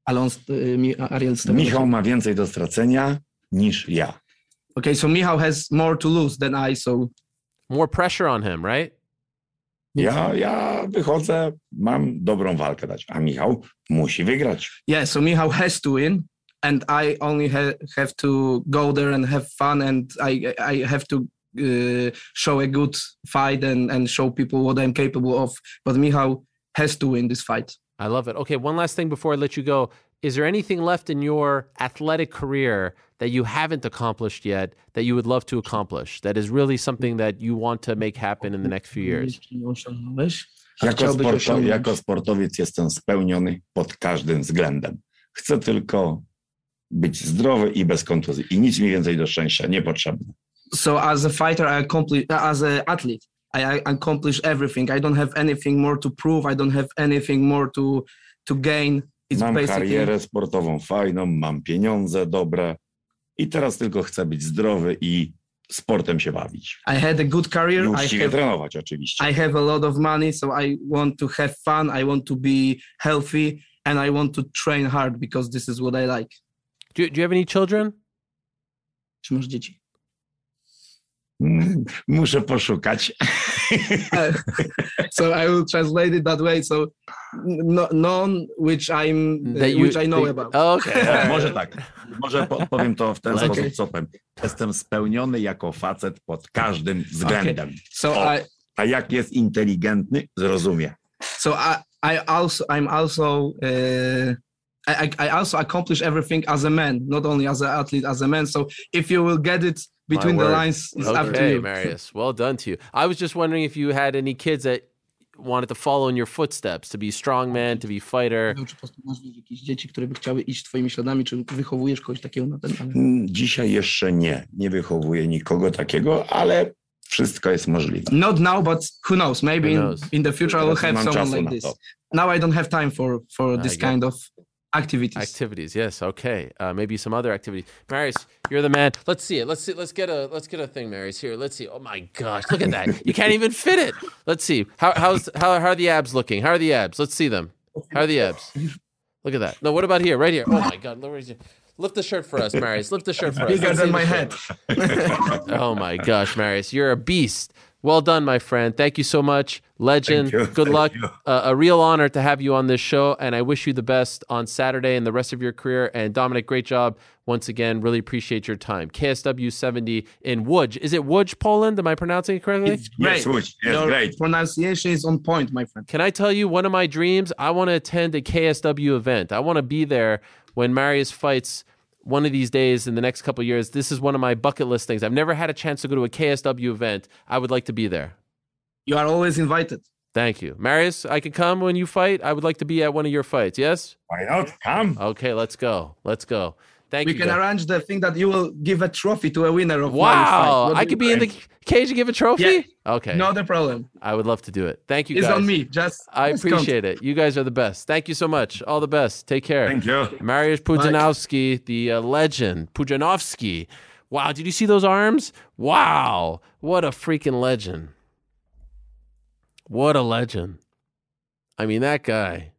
Ale on, st- uh, y, Mi- uh, Ariel stawia- Michał ma więcej do stracenia niż ja. Okay, so Michał has more to lose than I, so More pressure on him, right? Ja, ja wychodzę, mam dobrą walkę dać, a Michał musi wygrać. yeah, so Michał has to win, and I only ha- have to go there and have fun, and I I have to uh, show a good fight and and show people what I'm capable of. But Michał has to win this fight. I love it. Okay, one last thing before I let you go. Is there anything left in your athletic career that you haven't accomplished yet that you would love to accomplish? That is really something that you want to make happen in the next few years? Jeśli a Jako, chciałbyś sporto, osiągnąć. jako sportowiec jestem spełniony pod każdym względem. Chcę tylko być zdrowy i bez kontuzji. I nic mi więcej do szczęścia nie potrzebne. So as a fighter, I accomplish as an athlete, I, accomplish everything. I don't have anything more to prove. I don't have anything more to to gain. It's Mam basically karierę sportową fajną, mam pieniądze dobre i teraz tylko chcę być zdrowy i sportem się bawić. I had a good career. I uczciwie have trenować oczywiście. I have a lot of money, so I want to have fun. I want to be healthy, and I want to train hard because this is what I like. Do, do you have any children? Czy masz dzieci? Mm, Muszę poszukać. so I will translate it that way. So no, none which I'm uh, That you- which I know about. Okay. all right. Może tak. Może po- powiem to w ten Okay. sposób, co powiem. Jestem spełniony jako facet pod każdym względem. So O, I a jak jest inteligentny, zrozumie. so I I also I'm also uh, I I I also accomplish everything as a man, not only as an athlete, as a man. So if you will get it between the lines, it's up to Okay, you. Marius. Well done to you. I was just wondering if you had any kids that wanted to follow in your footsteps, to be strongman, to be fighter. Czy po prostu masz jakieś dzieci, które by chciały iść twoimi śladami, czy wychowujesz kogoś takiego na ten ale... Mm, Dzisiaj jeszcze nie. Nie wychowuję nikogo takiego, ale wszystko jest możliwe. Not now, but who knows? Maybe Who in, knows? in the future I will have mam someone like this. to. Now I don't have time for for this kind of activities. Activities, yes, okay. Uh, maybe some other activities. Marius, you're the man. Let's see it. Let's see. Let's get a let's get a thing, Marius. Here, let's see. Oh my gosh, look at that. you can't even fit it. Let's see. How how's how, how are the abs looking? How are the abs? Let's see them. How are the abs? Look at that. No, what about here? Right here. Oh my god. Lift the shirt for us, Marius. Lift the shirt for us. Bigger Let's than my the head. oh my gosh, Marius, you're a beast. Well done, my friend. Thank you so much. Legend. Thank you. Good Thank luck. you. Uh, a real honor to have you on this show, and I wish you the best on Saturday and the rest of your career. And Dominic, great job once again. Really appreciate your time. KSW 70 in Łódź. Is it Łódź, Poland? Am I pronouncing it correctly? Yes, Great. Łódź, yes, Your great. pronunciation is on point, my friend. Can I tell you one of my dreams? I want to attend a KSW event. I want to be there when Marius fights one of these days in the next couple of years, this is one of my bucket list things. I've never had a chance to go to a KSW event. I would like to be there. You are always invited. Thank you. Marius, I can come when you fight. I would like to be at one of your fights. Yes? Why not? Come. Okay, let's go. Let's go. Thank we you. can guys. arrange the thing that you will give a trophy to a winner of one Wow. I could be in the cage and give a trophy? Yeah. Okay. No a problem. I would love to do it. Thank you It's guys. on me. Just I just come. appreciate it. You guys are the best. Thank you so much. All the best. Take care. Thank you. Mariusz Pudzianowski, the uh, legend. Pudzianowski. Wow, did you see those arms? Wow. What a freaking legend. What a legend. I mean, that guy.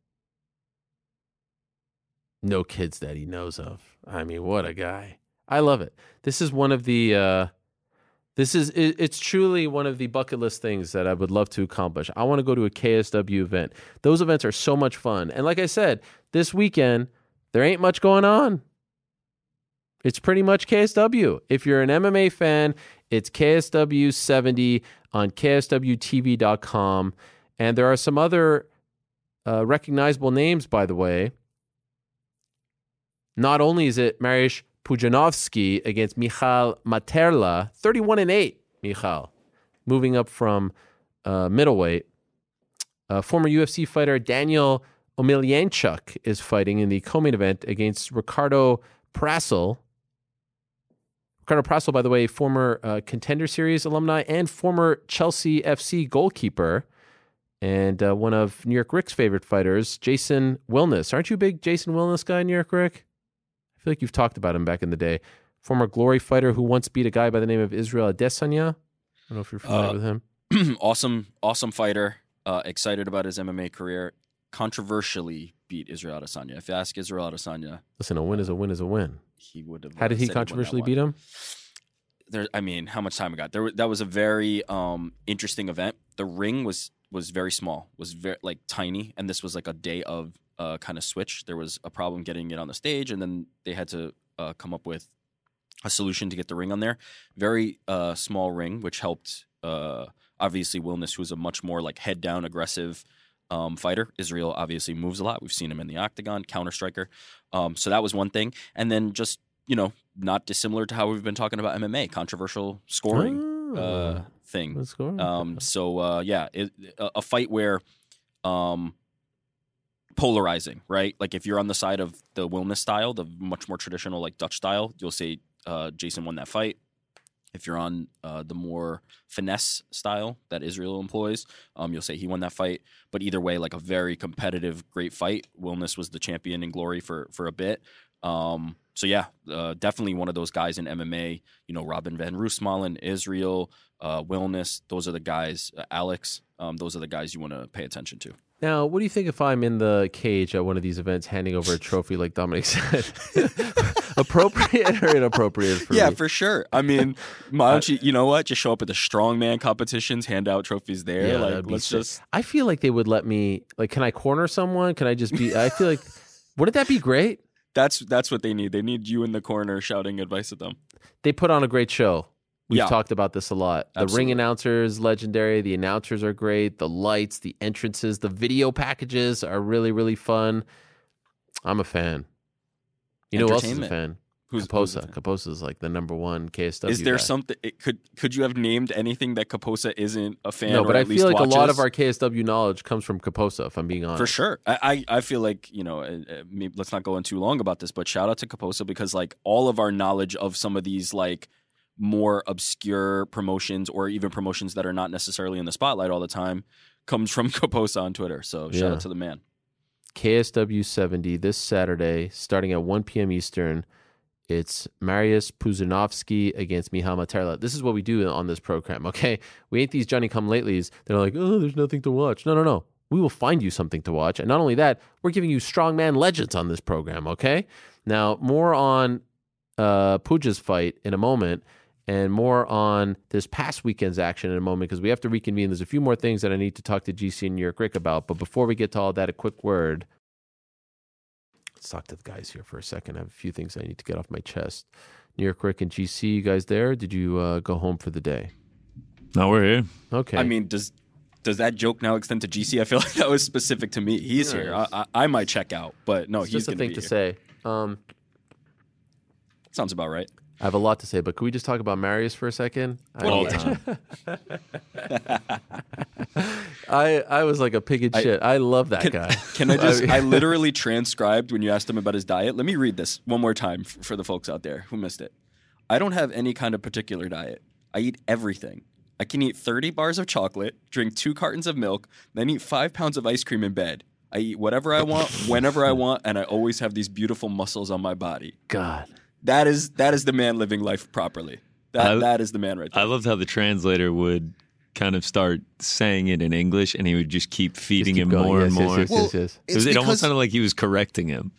No kids that he knows of. I mean, what a guy. I love it. This is one of the uh this is it, it's truly one of the bucket list things that I would love to accomplish. I want to go to a KSW event. Those events are so much fun. And like I said, this weekend there ain't much going on. It's pretty much KSW. If you're an MMA fan, it's KSW 70 on KSWTV.com. And there are some other uh, recognizable names, by the way. Not only is it Mariusz Pudzianowski against Michal Materla, 31 and 8, Michal, moving up from uh, middleweight. Uh, former UFC fighter Daniel Omelianchuk is fighting in the co-main event against Ricardo Prasel. Ricardo Prasel, by the way, former uh, Contender Series alumni and former Chelsea FC goalkeeper, and uh, one of New York Rick's favorite fighters, Jason Wilnis. Aren't you a big Jason Wilnis guy, New York Rick? I feel like you've talked about him back in the day. Former Glory fighter who once beat a guy by the name of Israel Adesanya. I don't know if you're familiar Uh, with him. awesome, awesome fighter. Uh, excited about his MMA career. Controversially beat Israel Adesanya. If you ask Israel Adesanya, Listen, a win is a win is a win. he would have. How did he said won that controversially beat him? There, I mean, how much time we got? There, that was a very um, interesting event. The ring was was very small, was very like tiny, and this was like a day of uh, kind of switch. There was a problem getting it on the stage, and then they had to uh, come up with a solution to get the ring on there. Very uh, small ring, which helped. Uh, obviously, Wilnis, who's a much more like head down, aggressive um, fighter. Israel obviously moves a lot. We've seen him in the octagon, counter striker. Um, so that was one thing, and then just you know, not dissimilar to how we've been talking about MMA, controversial scoring uh, Oh, thing. Um, so uh, yeah, it, a, a fight where um, polarizing, right? Like if you're on the side of the Wilnis style, the much more traditional like Dutch style, you'll say uh, Jason won that fight. If you're on uh, the more finesse style that Israel employs, um, you'll say he won that fight. But either way, like a very competitive, great fight. Wilnis was the champion in glory for for a bit. Um, so yeah, uh, definitely one of those guys in MMA. You know, Robin van Roosmalen, Israel, uh, Wilnis. Those are the guys. Uh, Alex. Um, those are the guys you want to pay attention to. Now, what do you think if I'm in the cage at one of these events handing over a trophy like Dominic said? appropriate or inappropriate for yeah, me? for sure. I mean, why don't you? You know what? Just show up at the strongman competitions, hand out trophies there. Yeah, like, let's sick. just. I feel like they would let me. Like, can I corner someone? Can I just be? I feel like. Wouldn't that be great? That's that's what they need. They need you in the corner shouting advice at them. They put on a great show. We've Yeah. talked about this a lot. The Absolutely. ring announcers legendary. The announcers are great. The lights, the entrances, the video packages are really really fun. I'm a fan. You know who else is a fan? Who's- who's a Kaposa. Kaposa is like the number one KSW. Is there guy. something? It, could could you have named anything that Kaposa isn't a fan? Of? No, or but I at feel like a lot of our KSW knowledge comes from Kaposa. If I'm being honest, For sure. I, I I feel like, you know, uh, uh, maybe, let's not go in too long about this, but shout out to Kaposa because, like, all of our knowledge of some of these, like, more obscure promotions or even promotions that are not necessarily in the spotlight all the time comes from Kaposa on Twitter. So shout Yeah. out to the man. KSW 70 this Saturday, starting at 1 p.m. Eastern. It's Mariusz Pudzianowski against Michal Materla. This is what we do on this program, okay? We ain't these Johnny come latelys. They're like, oh, there's nothing to watch. No, no, no. We will find you something to watch. And not only that, we're giving you strongman legends on this program, okay? Now, more on uh, Pudzian's fight in a moment and more on this past weekend's action in a moment because we have to reconvene. There's a few more things that I need to talk to GC and New York Rick about. But before we get to all that, a quick word. Let's talk to the guys here for a second. I have a few things I need to get off my chest. New York Rick and GC, you guys there? Did you uh, go home for the day? No, we're here. Okay. I mean, does does that joke now extend to GC? I feel like that was specific to me. He's Yeah, here. I, I, I might check out, but no, it's he's just a thing be to here. say. Um, Sounds about right. I have a lot to say, but can we just talk about Mariusz for a second? I- All time. I I was like a pig in I- shit. I love that Can, guy. can I just? I literally transcribed when you asked him about his diet. Let me read this one more time for the folks out there who missed it. I don't have any kind of particular diet. I eat everything. I can eat 30 bars of chocolate, drink two cartons of milk, then eat five pounds of ice cream in bed. I eat whatever I want, whenever I want, and I always have these beautiful muscles on my body. God. That is that is the man living life properly. That I- that is the man right there. I loved how the translator would kind of start saying it in English, and he would just keep feeding keep him going. more Yes, and yes, more. yes, yes, yes. It, was, it almost sounded like he was correcting him.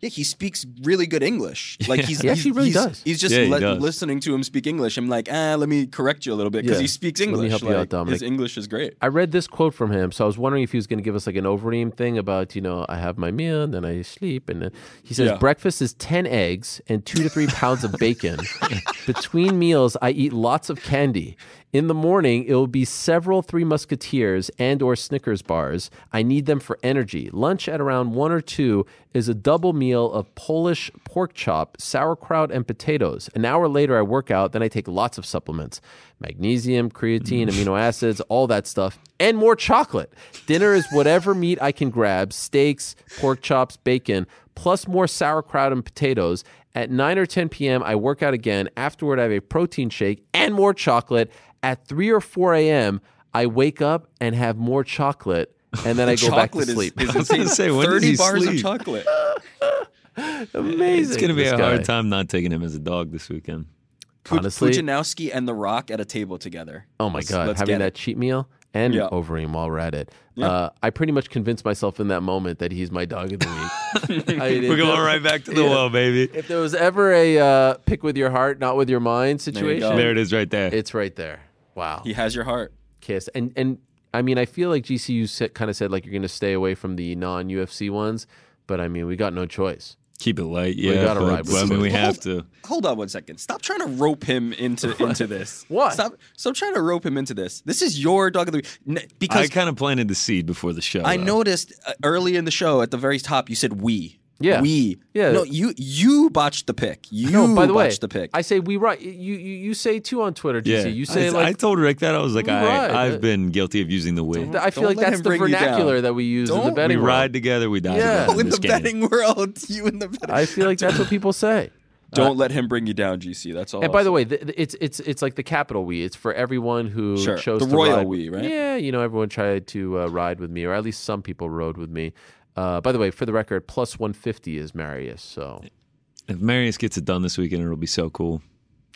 Yeah, he speaks really good English. Like he's He actually he's, really he's, does. He's just Yeah, he le- does. listening to him speak English. I'm like, ah, let me correct you a little bit because Yeah. he speaks Let me English. help you like, out, Dominic. His English is great. I read this quote from him, so I was wondering if he was going to give us like an Overeem thing about, you know, I have my meal and then I sleep, and then he says Yeah. breakfast is ten eggs and two to three pounds of bacon. Between meals, I eat lots of candy. In the morning, it will be several Three Musketeers and or Snickers bars. I need them for energy. Lunch at around one or two is a double meal of Polish pork chop, sauerkraut, and potatoes. An hour later, I work out. Then I take lots of supplements magnesium, creatine, mm. amino acids, all that stuff, and more chocolate. Dinner is whatever meat I can grab steaks, pork chops, bacon, plus more sauerkraut and potatoes. At 9 or 10 p.m., I work out again. Afterward, I have a protein shake and more chocolate. At 3 or 4 a.m., I wake up and have more chocolate, and then I go back to chocolate is, sleep. is I was gonna say, when 30 bars sleep? of chocolate. Amazing. It's going to be this a guy. hard time not taking him as a dog this weekend. Pu- Honestly- Pudzianowski and The Rock at a table together. Oh my Let's- god, let's having that it. cheat meal and Yeah. Overeem while we're at it. Yeah. Uh, I pretty much convinced myself in that moment that he's my dog of the week. I We're if going there- right back to the Yeah. well, baby. If there was ever a uh, pick with your heart, not with your mind you situation, go. There it is right there. it's right there. Wow, He has your heart. kiss and and I mean, I feel like GCU said, kind of said like you're going to stay away from the non UFC ones, but I mean, we got no choice. Keep it light. Yeah, We gotta ride with I mean, we have Hold- to. Hold on one second. Stop trying to rope him into into this. What? Stop. Stop trying to rope him into this. This is your dog of the week. Because I kind of planted the seed before the show. I though. noticed uh, early in the show at the very top you said we. Yeah. We. Yeah. No, you you botched the pick. You No, by the way, botched the pick. I say we right. You you you say too on Twitter, GC. Yeah, You say I, like I told Rick that I was like, We ride. I, Uh, I've been guilty of using the we. I feel Don't like that's the bring you down. vernacular that we use in the Don't- We betting world. ride together, we die Yeah. together. oh, in this the game. betting world, you in the betting. I feel like that's what people say. Don't let him bring you down, GC. That's all. And I'll by the way, th- th- it's it's it's like the capital we. It's for everyone who Sure. chose The to royal ride. we, right? Yeah, you know, everyone tried to uh, ride with me, or at least some people rode with me. Uh, by the way, for the record, plus one fifty is Mariusz. So, If Mariusz gets it done this weekend, it'll be so cool.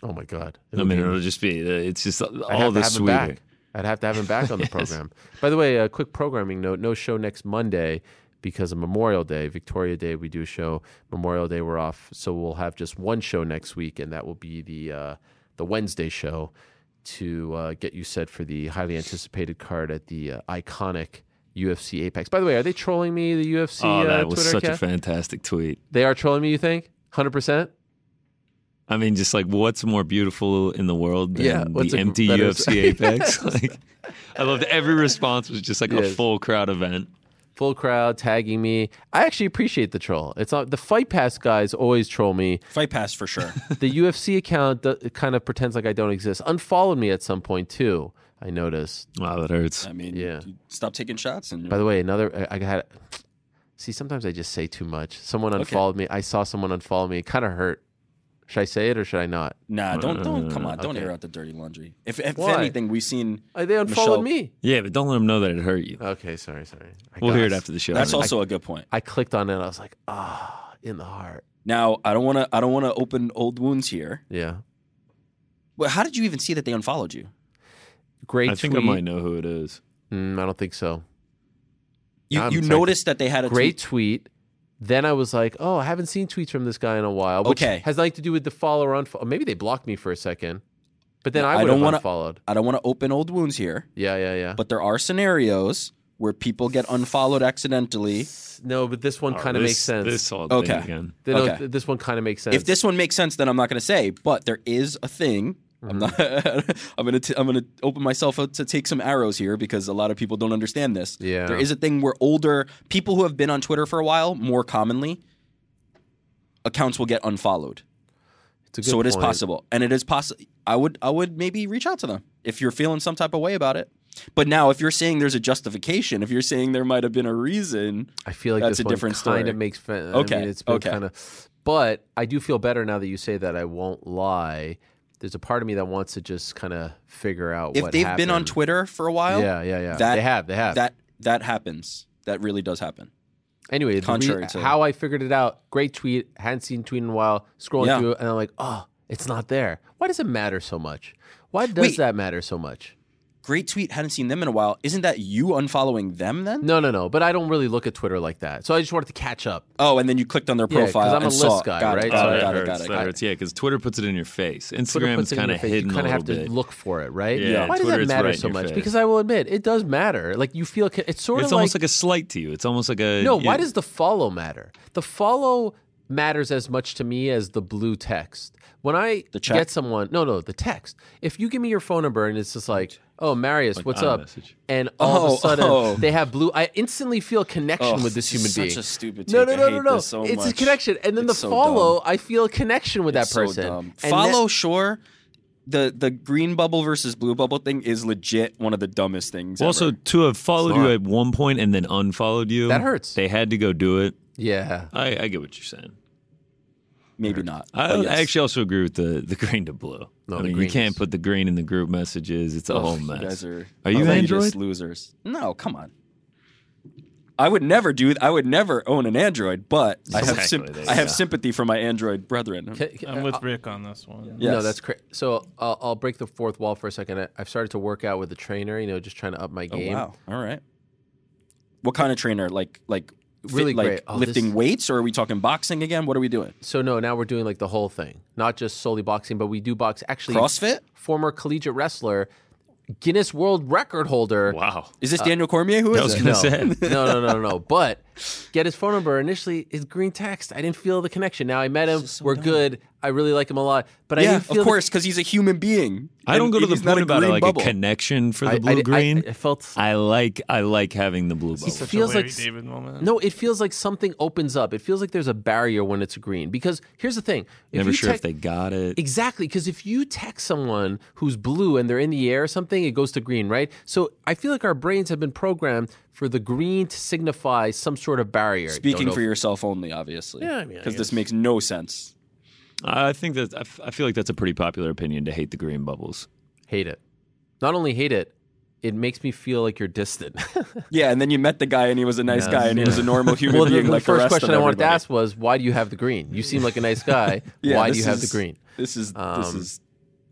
oh my god, I It'll mean, be- it'll just be. uh, It's just all the sweeter. I'd have to have him back on the program. By the way, a quick programming note: no show next Monday because of Memorial Day, Victoria Day. We do a show. Memorial Day we're off, so we'll have just one show next week, and that will be the uh, the Wednesday show to uh, get you set for the highly anticipated card at the uh, iconic UFC Apex. By the way, are they trolling me? The UFC Oh, that uh, was Twitter such a fantastic tweet. They are trolling me. You think? Hundred percent. I mean, just like what's more beautiful in the world than Yeah, the a empty better- UFC Apex? like, I loved every response was just like a full crowd event. Full crowd tagging me. I actually appreciate the troll. It's not the Fight Pass guys always troll me. fight pass for sure. the UFC account kind of pretends like I don't exist. Unfollowed me at some point too. I noticed. Wow, that hurts. I mean, Yeah. stop taking shots and By the way, another I I had. See, sometimes I just say too much. Someone unfollowed me. I saw someone unfollow me. It kind of hurt. Should I say it or should I not? Nah, don't don't come on, don't Okay. air out the dirty laundry. If if anything, we've seen Uh, they unfollowed Michelle- me. Yeah, but don't let them know that it hurt you. Okay, sorry, sorry. I We'll hear it after the show. That's I mean, also a good point. I clicked on it. And I was like, ah, in the heart. Now, I don't want to I don't want to open old wounds here. Yeah. Well, how did you even see that they unfollowed you? Great I think tweet. I might know who it is. Mm, I don't think so. You I'm you sorry. noticed that they had a great tweet- tweet. Then I was like, oh, I haven't seen tweets from this guy in a while. Which Okay. has nothing to do with the follow or unfollow. Maybe they blocked me for a second, but then Yeah, I I don't wanna- unfollowed. I don't want to open old wounds here, Yeah, yeah, yeah. but there are scenarios where people get unfollowed accidentally. no, but this one Oh, kind of this- makes sense. This all Okay. thing again. Th- no, okay. th- this one kind of makes sense. If this one makes sense, then I'm not going to say. But there is a thing. I'm not. I'm gonna. T- I'm gonna open myself up to take some arrows here because a lot of people don't understand this. Yeah. There is a thing where older people who have been on Twitter for a while, more commonly, accounts will get unfollowed. It's a good So it is possible, and it is possible. I would I would maybe reach out to them if you're feeling some type of way about it. But now, if you're saying there's a justification, if you're saying there might have been a reason, I feel like that's this a different kind story. of makes sense. Okay, I mean, it's been okay. kind of, but I do feel better now that you say that. I won't lie. There's a part of me that wants to just kind of figure out if they've been on. Twitter for a while, Yeah, yeah, yeah. that they have, they have. that that happens. That really does happen. Anyway, the re- to- how I figured it out, great tweet. Hadn't seen tweet in a while. Scrolling Yeah. through and I'm like, oh, it's not there. Why does it matter so much? Why does Wait. that matter so much? Great tweet. Hadn't seen them in a while. Isn't that you unfollowing them then? No, no, no. But I don't really look at Twitter like that. So I just wanted to catch up. Oh, and then you clicked on their Yeah, 'cause profile I'm a and saw. list guy, got right? It, So got I- it, that got it, got it, That got it. hurts. Yeah, because Twitter puts it in your face. Instagram is it in kind your of face. hidden You kind of have to bit. look for it, right? Yeah, Why does that matter right so much? face. Because I will admit, it does matter. Like you feel it's sort It's of almost like, like a slight to you. It's almost like a no. you- Why does the follow matter? The follow matters as much to me as the blue text. When I The get someone, no, no, the text. If you give me your phone number and it's just like, oh, Marius, Like what's up? iMessage. And all of Oh, a sudden oh. they have blue. I instantly feel a connection Oh, with this this human being. such a stupid no, take. no, I no, no, hate no. this so it's a connection, and then It's the so follow, I feel a connection with It's that so person. dumb. And Follow, that- sure. The the green bubble versus blue bubble thing is legit one of the dumbest things. Also, ever. to have followed you at one point and then unfollowed you, That hurts. They had to go do it. yeah. I, I get what you're saying. Maybe not. I, yes. I actually also agree with the, the green to blue. No, I mean, you can't put the green in the group messages. It's a Ugh, whole You mess. guys are. Are you Android? losers? No, come on. I would never do. I would never own an Android, but I have Exactly, symp- there I have go. sympathy for my Android brethren. Ca- ca- I'm with uh, Rick on this one. No, Yes. that's crazy. So I'll, I'll break the fourth wall for a second. I, I've started to work out with a trainer. You know, just trying to up my Oh game. wow! All right. What kind of trainer? Like like fit- Really like great. Oh, lifting this- weights, or are we talking boxing again? What are we doing? So no, now we're doing like the whole thing, not just solely boxing, but we do box. Actually, CrossFit? former collegiate wrestler, Guinness World Record holder. Wow. Is this uh, Daniel Cormier? Who I was it? gonna No, say. no, no, no, no. But get his phone number. Initially, his green text. I didn't feel the connection. Now I met him. so We're dumb. good. I really like him a lot. But I yeah, didn't feel of course, because he's a human being. I don't go to the point about it like bubble. a connection for the I- I- blue I- green. I felt I like I like having the blue bubble. Such feels a Larry like- David moment. No, it feels like something opens up. It feels like there's a barrier when it's green. Because here's the thing: if Never you sure tec- if they got it. Exactly, because if you text someone who's blue and they're in the air or something, it goes to green, right? So I feel like our brains have been programmed for the green to signify some sort of barrier. Speaking for if- yourself only, obviously. Yeah, I mean, because this makes no sense. I think that I f- I feel like that's a pretty popular opinion to hate the green bubbles. hate it. Not only hate it, it makes me feel like you're distant. Yeah, and then you met the guy, and he was a nice Yes, guy, and he was a normal human well, the, being the like the first question I wanted to ask was, why do you have the green? You seem like a nice guy. Yeah, why do this you have the green? This is this Um, is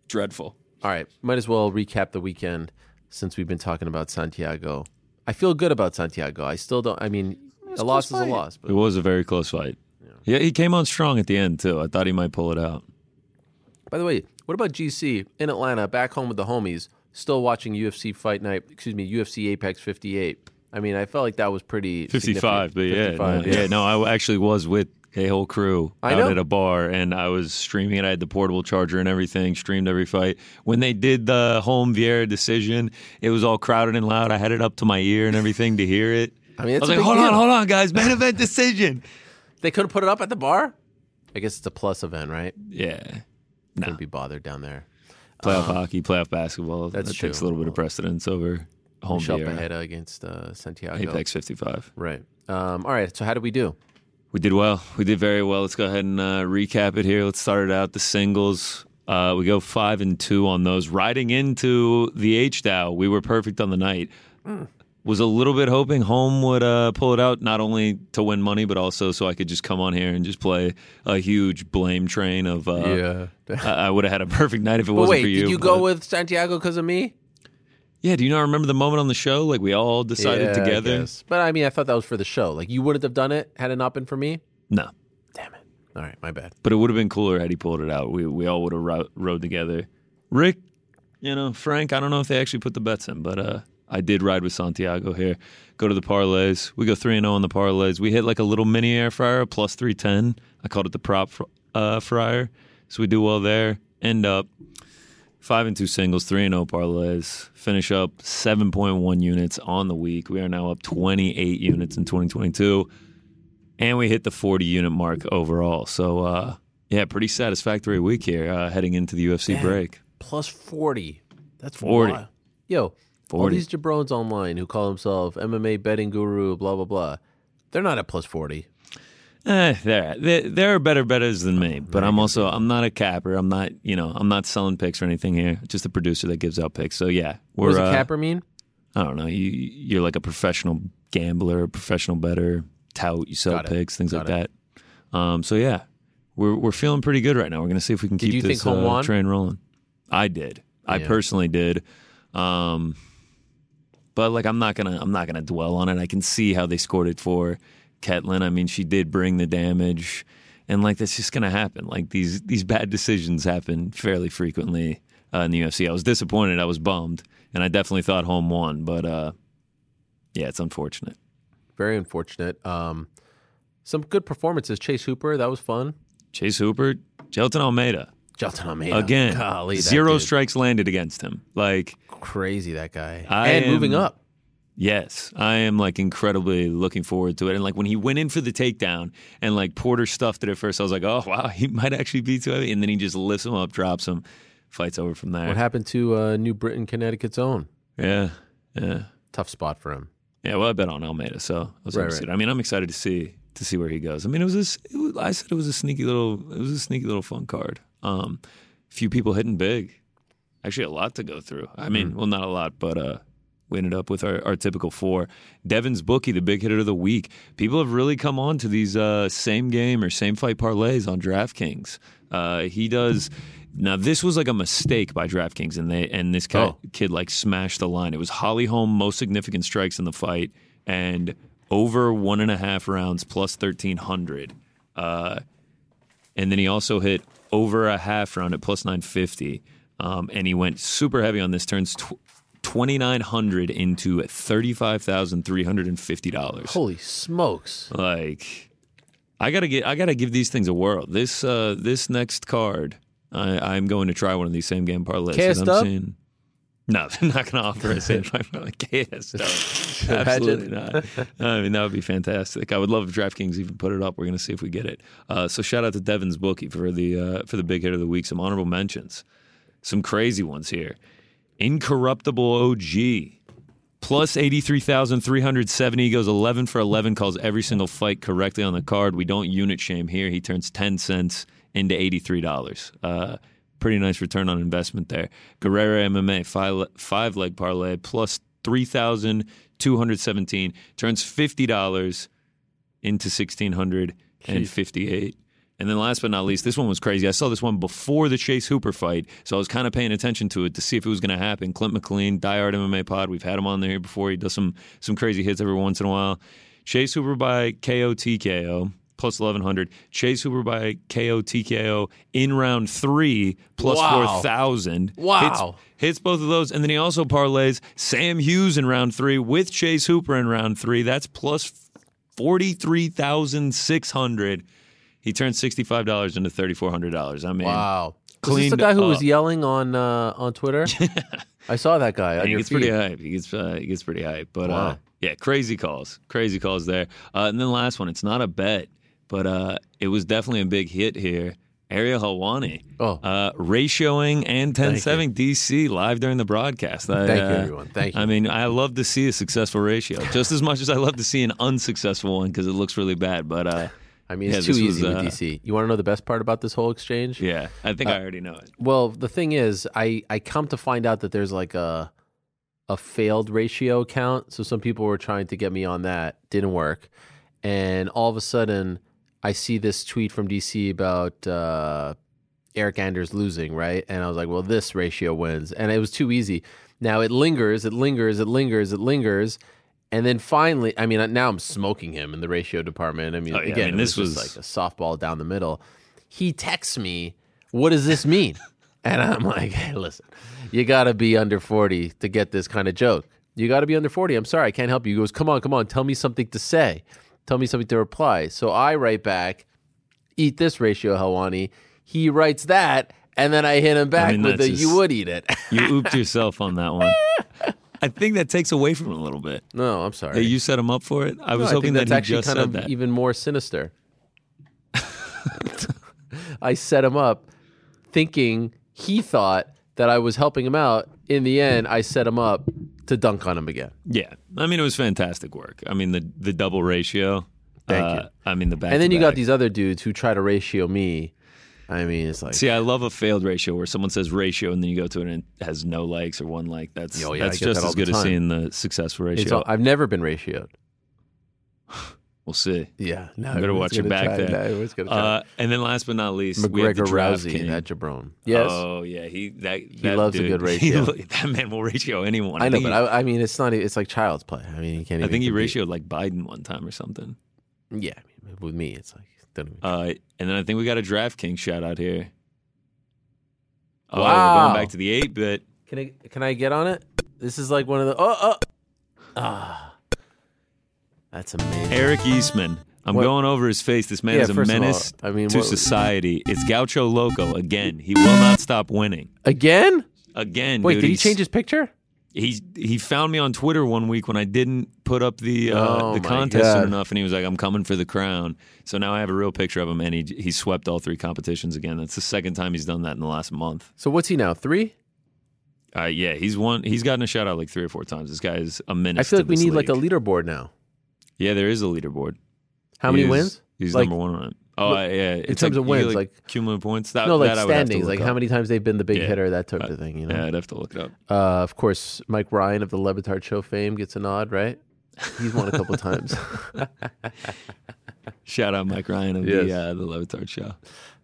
dreadful. All right, might as well recap the weekend since we've been talking about Santiago. I feel good about Santiago. I still don't. I mean, a loss is a fight. loss. It was a very close fight. Yeah, he came on strong at the end too. I thought he might pull it out. by the way, what about GC in Atlanta, back home with the homies, still watching UFC Fight Night? Excuse me, UFC Apex 58. I mean, I felt like that was pretty 55, significant. but yeah, 55, no, yeah, no, I actually was with a whole crew I out know. at a bar, and I was streaming it. I had the portable charger and everything, streamed every fight. When they did the Holm Vieira decision, it was all crowded and loud. I had it up to my ear and everything to hear it. I mean, I it's was like, big hold on, hold on, guys, main event decision. They could have put it up at the bar. I guess it's a plus event, right? Yeah, no. Couldn't be bothered down there. playoff hockey, playoff basketball. that's that takes a little bit of precedence over Holm Michelle Vieira. Pajeda against uh, Santiago. Apex 55. Right. Um, all right. So how did we do? We did well. We did very well. Let's go ahead and uh, recap it here. Let's start it out. The singles. Uh, we go five and two on those. Riding into the H Dow, we were perfect on the night. Was a little bit hoping Holm would uh, pull it out, not only to win money, but also so I could just come on here and just play a huge blame train of. Uh, I, I would have had a perfect night if it But wasn't wait, for you. did you go with Santiago because of me? Yeah. Do you not remember the moment on the show? Like we all decided Yeah, I together. guess. But I mean, I thought that was for the show. Like you wouldn't have done it had it not been for me. No. Damn it. All right, my bad. But it would have been cooler had he pulled it out. We we all would have ro- rode together. Rick, you know, Frank, I don't know if they actually put the bets in, but uh, I did ride with Santiago here. Go to the parlays. We go 3 and 0 on the parlays. We hit like a little mini air fryer, plus 310. I called it the prop fr- uh, fryer. So we do well there. End up 5 and 2 singles, 3 and 0 parlays. Finish up 7.1 units on the week. We are now up 28 units in 2022. and we hit the 40 unit mark overall. So uh, yeah, pretty satisfactory week here uh, heading into the UFC Damn. break. Plus 40. That's 40. wild. Yo, all these jabrones online who call themselves MMA betting guru, blah, blah, blah. They're not at plus 40. Eh, there, there, there are better betters than me, but I'm also I'm not a capper. I'm not you know I'm not selling picks or anything here. Just a producer that gives out picks. So yeah, What does we're a uh, capper mean? I don't know. You you're like a professional gambler, professional better, tout. You sell Got it. picks, things Got like that. Um, so yeah, we're we're feeling pretty good right now. We're gonna see if we can Did keep you this think Holm uh, won? train rolling. I did. I Yeah. personally did. Um, but like I'm not gonna I'm not gonna dwell on it. I can see how they scored it for Ketlen. I mean, she did bring the damage, and like that's just gonna happen. Like these these bad decisions happen fairly frequently uh, in the UFC. I was disappointed. I was bummed, and I definitely thought Holm won. But uh, yeah, it's unfortunate. Very unfortunate. Um, some good performances. Chase Hooper, that was fun. Chase Hooper, Jailton Almeida. Jailton Almeida. Again, Golly, zero dude. strikes landed against him. Like Crazy, that guy. I and moving up. Yes, I am like incredibly looking forward to it. And like when he went in for the takedown and like Porter stuffed it at first, I was like, oh wow, he might actually be too heavy. And then he just lifts him up, drops him, fights over from there. What happened to uh, New Britain, Connecticut's own? Yeah, yeah, Tough spot for him. yeah. Well, I bet on Almeida, so I was Right, right. I mean, I'm excited to see to see where he goes. I mean, it was a, s- it was, I said it was a sneaky little, it was a sneaky little fun card. Um, few people hitting big. Actually, a lot to go through. I mean, well, not a lot, but uh, we ended up with our, our typical four. Devin's bookie, the big hitter of the week. People have really come on to these uh, same game or same fight parlays on DraftKings. Uh, he does. Now this was like a mistake by DraftKings, and they and this Oh. kid like smashed the line. It was Holly Holm most significant strikes in the fight, and over one and a half rounds plus thirteen hundred. Uh, and then he also hit over a half round at plus 950 um, and he went super heavy on this turns tw- 2900 into $35350 Holy smokes. like i gotta get i gotta give these things a whirl this uh this next card i i'm going to try one of these same game parlays I'm dub? seeing- no, they're not going to offer a same fight parlay. KS dub. Absolutely not. I mean, that would be fantastic. I would love if DraftKings even put it up. We're going to see if we get it. Uh, so shout out to Devin's bookie for the uh, for the big hit of the week. Some honorable mentions, some crazy ones here. Incorruptible OG plus 83,370. He goes 11 for 11, calls every single fight correctly on the card. We don't unit shame here. He turns 10 cents into $83. Uh, pretty nice return on investment there. Guerrero MMA, five, five leg parlay, plus 3,217, turns $50 into 1,658. And then last but not least, this one was crazy. I saw this one before the Chase Hooper fight, so I was kind of paying attention to it to see if it was going to happen. Clint McLean, Diehard MMA Pod, we've had him on there before. He does some some crazy hits every once in a while. Chase Hooper by KO TKO plus 1100. Chase Hooper by KO TKO in round three plus Wow. 4000. Wow. Hits, hits both of those. And then he also parlays Sam Hughes in round three with Chase Hooper in round three. That's plus 43600 He turned $65 into $3,400. I mean, Wow. Was this Clint the guy who was yelling on uh, on Twitter? I saw that guy on he gets feed. pretty hype. He gets uh, he gets pretty hype. But uh, Wow. yeah, crazy calls, crazy calls there. Uh, and then the last one, it's not a bet, but uh, it was definitely a big hit here. Ariel Helwani, Oh. uh, ratioing and Thank 10-7 DC live during the broadcast. I, Thank you, uh, everyone. Thank you. I mean, I love to see a successful ratio just as much as I love to see an unsuccessful one because it looks really bad. But uh, I mean, yeah, it's too was, easy with uh, DC. You want to know the best part about this whole exchange? yeah, I think Uh, I already know it. Well, the thing is, I I come to find out that there's like a a failed ratio count. So some people were trying to get me on that, didn't work, and all of a sudden, I see this tweet from DC about uh, Eryk Anders losing, right? And I was like, well, this ratio wins, and it was too easy. Now it lingers, it lingers, it lingers, it lingers. And then finally, I mean, now I'm smoking him in the ratio department. I mean, Oh, yeah, I again, mean, this was, was- like a softball down the middle. He texts me, "What does this mean?" And I'm like, hey, listen, you got to be under 40 to get this kind of joke. You got to be under 40. I'm sorry, I can't help you. He goes, come on, come on, tell me something to say. Tell me something to reply. So I write back, eat this ratio, Helwani. He writes that, and then I hit him back mean, with the, you would eat it. You ooped yourself on that one. I think that takes away from it a little bit. No, I'm sorry. That you set him up for it. I No, was I hoping that that's he actually just kind said of that. even more sinister. I set him up thinking he thought that I was helping him out. In the end, I set him up to dunk on him again. Yeah, I mean it was fantastic work. I mean the the double ratio. Thank uh, you. I mean the back. and then you got these other dudes who try to ratio me. I mean, it's like See, I love a failed ratio where someone says ratio and then you go to it and it has no likes or one like. That's Oh, yeah, that's just that as good as seeing the successful ratio. all, I've never been ratioed. we'll see. Yeah, no, better watch your back try- there. no, everyone's gonna try. Uh, and then last but not least, we have the McGregor Rousey, king. that jabron. Yes. Oh yeah, he that He that loves a dude, good he- ratio. that man will ratio anyone. I know, but he- I, I mean, it's not. It's like child's play. I mean, you can't. I think he compete. ratioed like Biden one time or something. Yeah, I mean, with me, it's like. Don't even, Uh, and then I think we got a DraftKings shout out here. Oh, we're Wow. going back to the eight bit. Can I can I get on it? This is like one of the oh oh ah. That's amazing. Eric Eastman. I'm What- going over his face. This man Yeah, is a first of all, menace I mean, to what- society. It's Gaucho Loco again. He will not stop winning. Again? Again. Wait, dude, did he change his picture? He he found me on Twitter one week when I didn't put up the uh, Oh the contest soon enough, and he was like, "I'm coming for the crown." So now I have a real picture of him, and he he swept all three competitions again. That's the second time he's done that in the last month. So what's he now? Three? Uh, yeah, he's one. He's gotten a shout out like three or four times. This guy is a menace. I feel like we need like a leaderboard now. Yeah, there is a leaderboard. How many He's- wins? He's Like- number one on it. Oh, uh, yeah. in It's terms like, of wins, like, like- cumulative points. That, no, like that I would have to standings, like how many times they've been the big Yeah. hitter, that type of thing. You know. Yeah, I'd have to look it up. Uh, of course, Mike Ryan of the Le Batard Show fame gets a nod, right? He's won a couple times. Shout out Mike Ryan of Yes. the uh, the Le Batard show.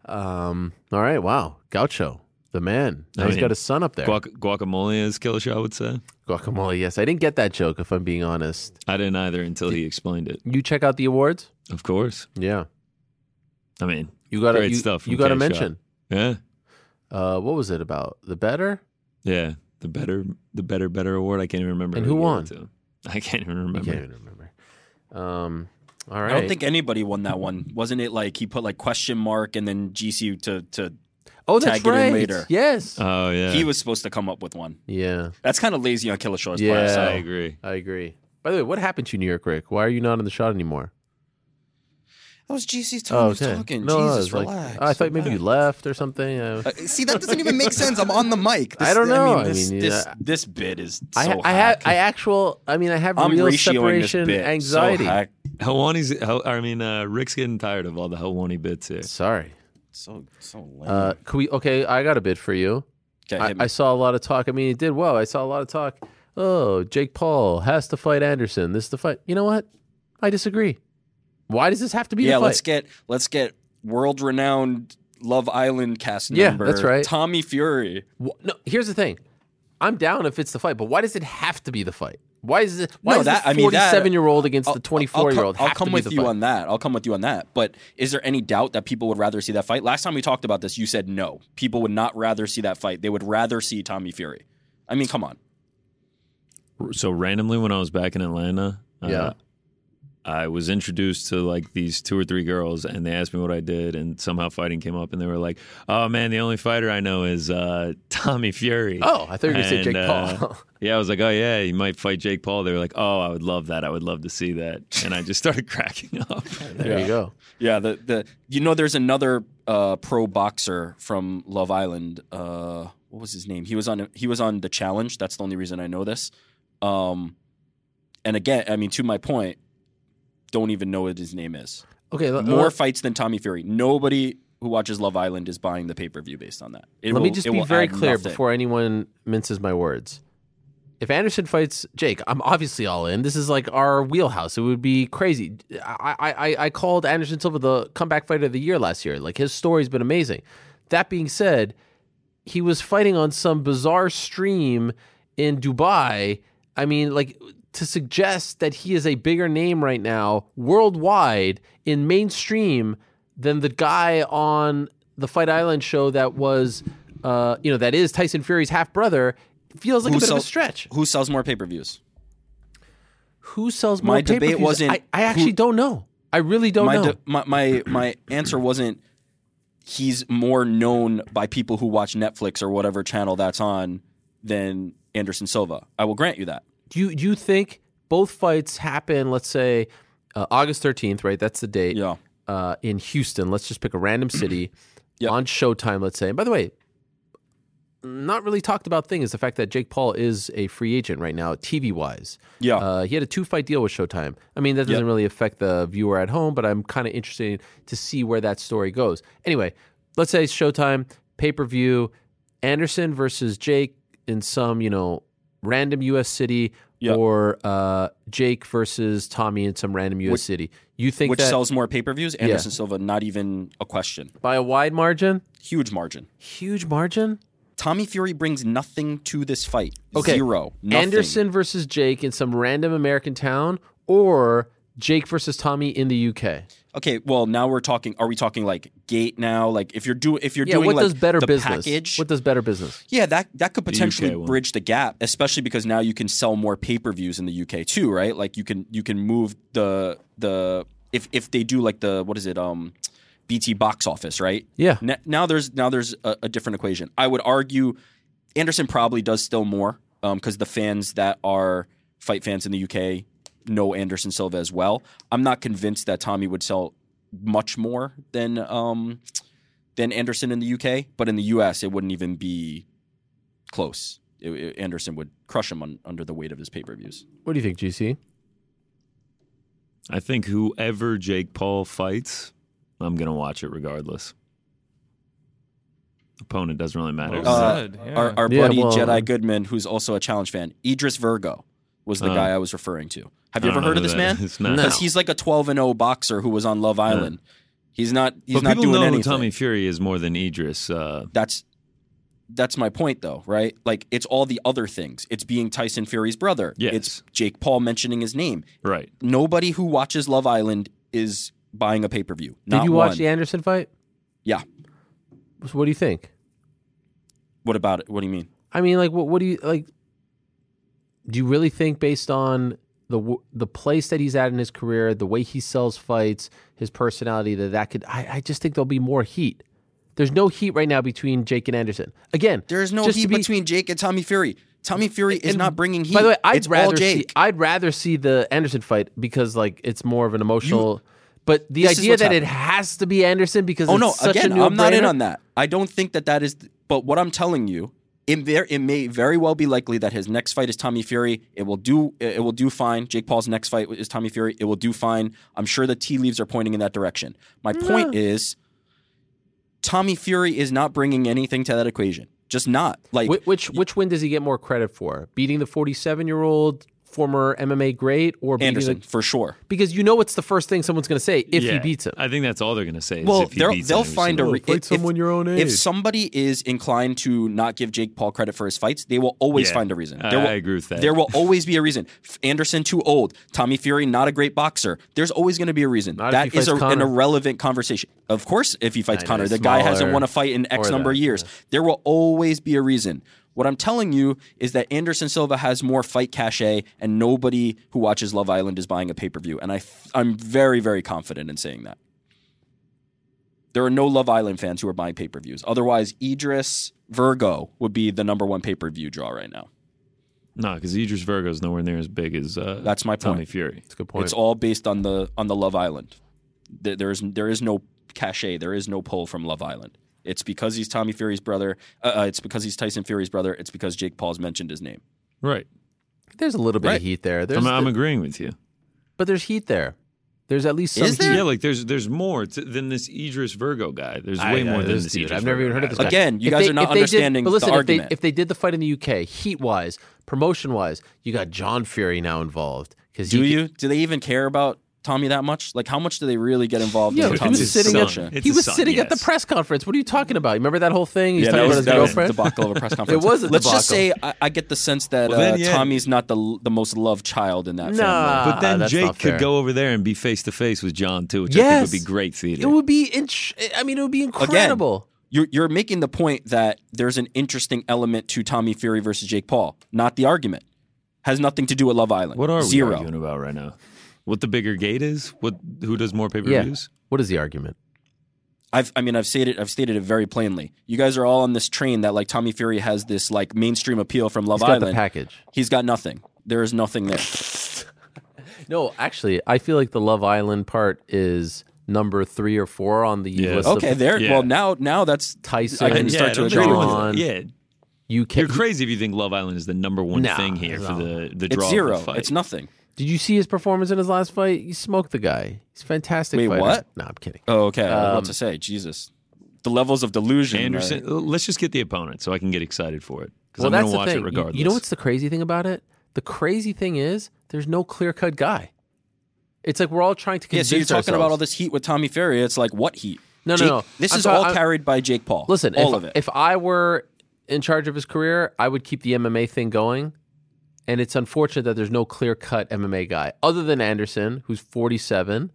Um, all right, wow, Gaucho, the man. Now I he's mean, got his son up there. Guac- guacamole, as Show I would say. Guacamole, yes. I didn't get that joke, if I'm being honest. I didn't either until he explained it. You check out the awards? Of course. Yeah. I mean, You got to great you, stuff. from You got to mention. Yeah, Uh, what was it about? The better? yeah. The better, the better, better award. I can't even remember. And who won? to. I can't even remember. I can't even remember. Um, all right. I don't think anybody won that one. Wasn't it like he put like question mark and then GC to to Oh, that's tag right. later? Yes. Oh yeah. He was supposed to come up with one. yeah. That's kind of lazy on Killer Show's Yeah. part. I So. agree. I agree. By the way, what happened to you, New York Rick? Why are you not in the shot anymore? That was GC's time. Oh, okay. talking. No, no, Jesus, it's like- relax. I thought maybe you left or something. Uh, see, that doesn't even make sense. I'm on the mic. I don't know. I this, mean, this, yeah. this bit is I, so I have, hack. I actual, I mean, I have I'm real ratioing this separation bit. anxiety. So hack. Helwani's. Hel- I mean, uh, Rick's getting tired of all the Helwani bits here. Sorry. So so lame. Uh, can we? Okay, I got a bit for you. Okay, I. I saw a lot of talk. I mean, it did well. I saw a lot of talk. Oh, Jake Paul has to fight Anderson. This is the fight. You know what? I disagree. Why does this have to be yeah, the fight? Yeah, let's get let's get world renowned Love Island cast Yeah, member. that's right. Tommy Fury. No, here's the thing. I'm down if it's the fight, but why does it have to be the fight? Why is it? Why No, is that- the I mean, that- 47 year old against I'll- the 24 year old? I'll, come- I'll come with you on that. I'll come with you on that. But is there any doubt that people would rather see that fight? Last time we talked about this, you said no. People would not rather see that fight. They would rather see Tommy Fury. I mean, come on. So randomly, when I was back in Atlanta, uh, Yeah. I was introduced to like these two or three girls, and they asked me what I did, and somehow fighting came up, and they were like, "Oh man, the only fighter I know is uh, Tommy Fury." Oh, I thought you were going to say Jake uh, Paul. yeah, I was like, "Oh yeah, he might fight Jake Paul." They were like, "Oh, I would love that. I would love to see that," and I just started cracking up. there you go. Yeah, the the you know there's another uh, pro boxer from Love Island. Uh, what was his name? He was on he was on the challenge. That's the only reason I know this. Um, and again, I mean, to my point, don't even know what his name is. Okay, let, More let- fights than Tommy Fury. Nobody who watches Love Island is buying the pay per view based on that. It let me just be very clear nothing. before anyone minces my words. If Anderson fights Jake, I'm obviously all in. This is like our wheelhouse. It would be crazy. I, I, I- I called Anderson Silva the comeback fighter of the year last year. Like his story's been amazing. That being said, he was fighting on some bizarre stream in Dubai. I mean, like to suggest that he is a bigger name right now worldwide in mainstream than the guy on the Fight Island show that was, uh, you know, that is Tyson Fury's half brother feels like Who a bit of a stretch. Who sells more pay per views? Who sells more My debate wasn't I, I actually who- don't know. I really don't my, know. de- my my my answer wasn't he's more known by people who watch Netflix or whatever channel that's on than Anderson Silva. I will grant you that. Do you do you think both fights happen? Let's say uh, August thirteenth, right? That's the date. Yeah. Uh, in Houston, let's just pick a random city Yep. on Showtime. Let's say. And by the way, not really talked about thing is the fact that Jake Paul is a free agent right now, TV wise. Yeah. Uh, he had a two fight deal with Showtime. I mean, that doesn't Yep. really affect the viewer at home, but I'm kind of interested to see where that story goes. Anyway, let's say Showtime pay per view, Anderson versus Jake in some you know random U.S. city, Yep. or uh, Jake versus Tommy in some random U.S. Which- city. You think Which that sells more pay per views? Anderson Silva, not even a question. by a wide margin? Huge margin. Huge margin. Tommy Fury brings nothing to this fight. Okay. Zero. Nothing. Anderson versus Jake in some random American town, or Jake versus Tommy in the UK. Okay, well now we're talking. Are we talking like gate now? Like if you're doing if you're yeah, doing what like does better the business? package, What does better business? yeah, that that could potentially one. bridge the gap, especially because now you can sell more pay per views in the UK too, right? Like you can you can move the the if if they do like the what is it um BT box office, right? Yeah. N- now there's now there's a, a different equation. I would argue Anderson probably does still more because the fans that are fight fans in the UK know Anderson Silva as well. I'm not convinced that Tommy would sell much more than um, than Anderson in the UK, but in the US it wouldn't even be close. It- it- Anderson would crush him on, under the weight of his pay per views. What do you think, GC? I think whoever Jake Paul fights, I'm gonna watch it regardless. Opponent doesn't really matter. Well Uh, yeah. Our, our Yeah, buddy well- Jed I. Goodman, who's also a challenge fan, Idris Virgo was the Oh. guy I was referring to. Have you ever heard of this man? is. No. Because he's like a 12 and 0 boxer who was on Love Island. He's not. He's but not people doing know anything. Tommy Fury is more than Idris. Uh, that's that's my point though, right? Like it's all the other things. It's being Tyson Fury's brother. Yes. It's Jake Paul mentioning his name. right. Nobody who watches Love Island is buying a pay-per-view. Did you watch one. the Anderson fight? Yeah. So what do you think? What about it? What do you mean? I mean, like, what, what do you like? Do you really think, based on the the place that he's at in his career, the way he sells fights, his personality, that that could? I, I just think there'll be more heat. There's no heat right now between Jake and Anderson. Again, There is no heat be- between Jake and Tommy Fury. Tommy Fury is not bringing heat. By the way, I'd it's rather see I'd rather see the Anderson fight because like it's more of an emotional. but the idea that it has to be Anderson because Oh no! such Again, I'm not in on that. I don't think that that is. But what I'm telling you, it, there, it may very well be likely that his next fight is Tommy Fury. It will do. It will do fine. Jake Paul's next fight is Tommy Fury. It will do fine. I'm sure the tea leaves are pointing in that direction. My point is, Tommy Fury is not bringing anything to that equation. Just not like Wh- which which win does he get more credit for? Beating the 47 year old former MMA great or beating Anderson the, for sure. because you know it's the first thing someone's going to say if he beats him. I think that's all they're gonna say. Is Well, if he they'll beats they'll find a re- fight if, someone your own If somebody is inclined to not give Jake Paul credit for his fights, they will always Yeah. find a reason. I- There will, I agree with that. There will always be a reason. Anderson too old. Tommy Fury not a great boxer. There's always going to be a reason. Not if That he is fights a, an irrelevant conversation. Of course, if he fights I Connor, the guy hasn't won a fight in X or number of years. yeah. There will always be a reason. What I'm telling you is that Anderson Silva has more fight cachet, and nobody who watches Love Island is buying a pay per view. And I, th- I'm very, very confident in saying that. There are no Love Island fans who are buying pay per views. Otherwise, Idris Virgo would be the number one pay per view draw right now. no, because Idris Virgo is nowhere near as big as uh, That's my Tommy point. Fury. That's a good point. It's all based on the on the Love Island. There, there is there is no cachet. There is no pull from Love Island. It's because he's Tommy Fury's brother. Uh, uh, it's because he's Tyson Fury's brother. It's because Jake Paul's mentioned his name. Right. There's a little bit Right. of heat there. There's I'm, I'm the- agreeing with you. but there's heat there. There's at least some Is heat. there? Yeah, like there's there's more to, than this Idris Virgo guy. There's I- way I- more than there's- this dude, Idris I've never Virgo even heard of guy. this guy. Again, you If guys they- are not if they did- understanding but listen, the if they, argument. if they did the fight in the UK, heat wise, promotion wise, you got John Fury now involved. Because Do you? Do they even care about Tommy that much? Like, how much do they really get involved Yeah, in he was sitting at son. discussion? He was son, sitting at the press conference. What are you talking about? You remember that whole thing? He's Yeah, talking that about was, his that was girlfriend. the debacle of a press conference. it was a Let's just say. I, I get the sense that Well, then, uh, yeah. Tommy's not the the most loved child in that Nah. family. But then Jake could go over there and be face to face with John too, which I Yes. think would be great theater. It would be. In, I mean, it would be incredible. You're you're making the point that there's an interesting element to Tommy Fury versus Jake Paul, not the argument. Has nothing to do with Love Island. what are we arguing about right now? What the bigger gate is? What who does more pay per Yeah. views? What is the argument? I've, I mean, I've stated, I've stated it very plainly. You guys are all on this train that like Tommy Fury has this like mainstream appeal from Love He's got Island. the package. He's got nothing. There is nothing there. No, actually, I feel like the Love Island part is number three or four on the Yeah. list. Okay, of there. Yeah. Well, now, now that's Tyson, I can start I to don't agree think- with John, Yeah, UK. you're crazy if you think Love Island is the number one Nah, thing here for no. the the It's draw. zero. The fight. It's nothing. Did you see his performance in his last fight? He smoked the guy. He's a fantastic. Wait, fighter. what? No, I'm kidding. Oh, okay. I was Um, about to say, Jesus, the levels of delusion. Anderson. uh, Let's just get the opponent so I can get excited for it because Well, I'm that's going to the watch thing. it You- regardless. You know what's the crazy thing about it? The crazy thing is there's no clear cut guy. It's like we're all trying to yeah, so you're talking ourselves. about all this heat with Tommy Fury. It's like what heat? No, no, Jake- no. This I'm is ta- all I'm- carried by Jake Paul. Listen, all if, of it. if I were in charge of his career, I would keep the MMA thing going. And it's unfortunate that there's no clear cut MMA guy other than Anderson, who's 47.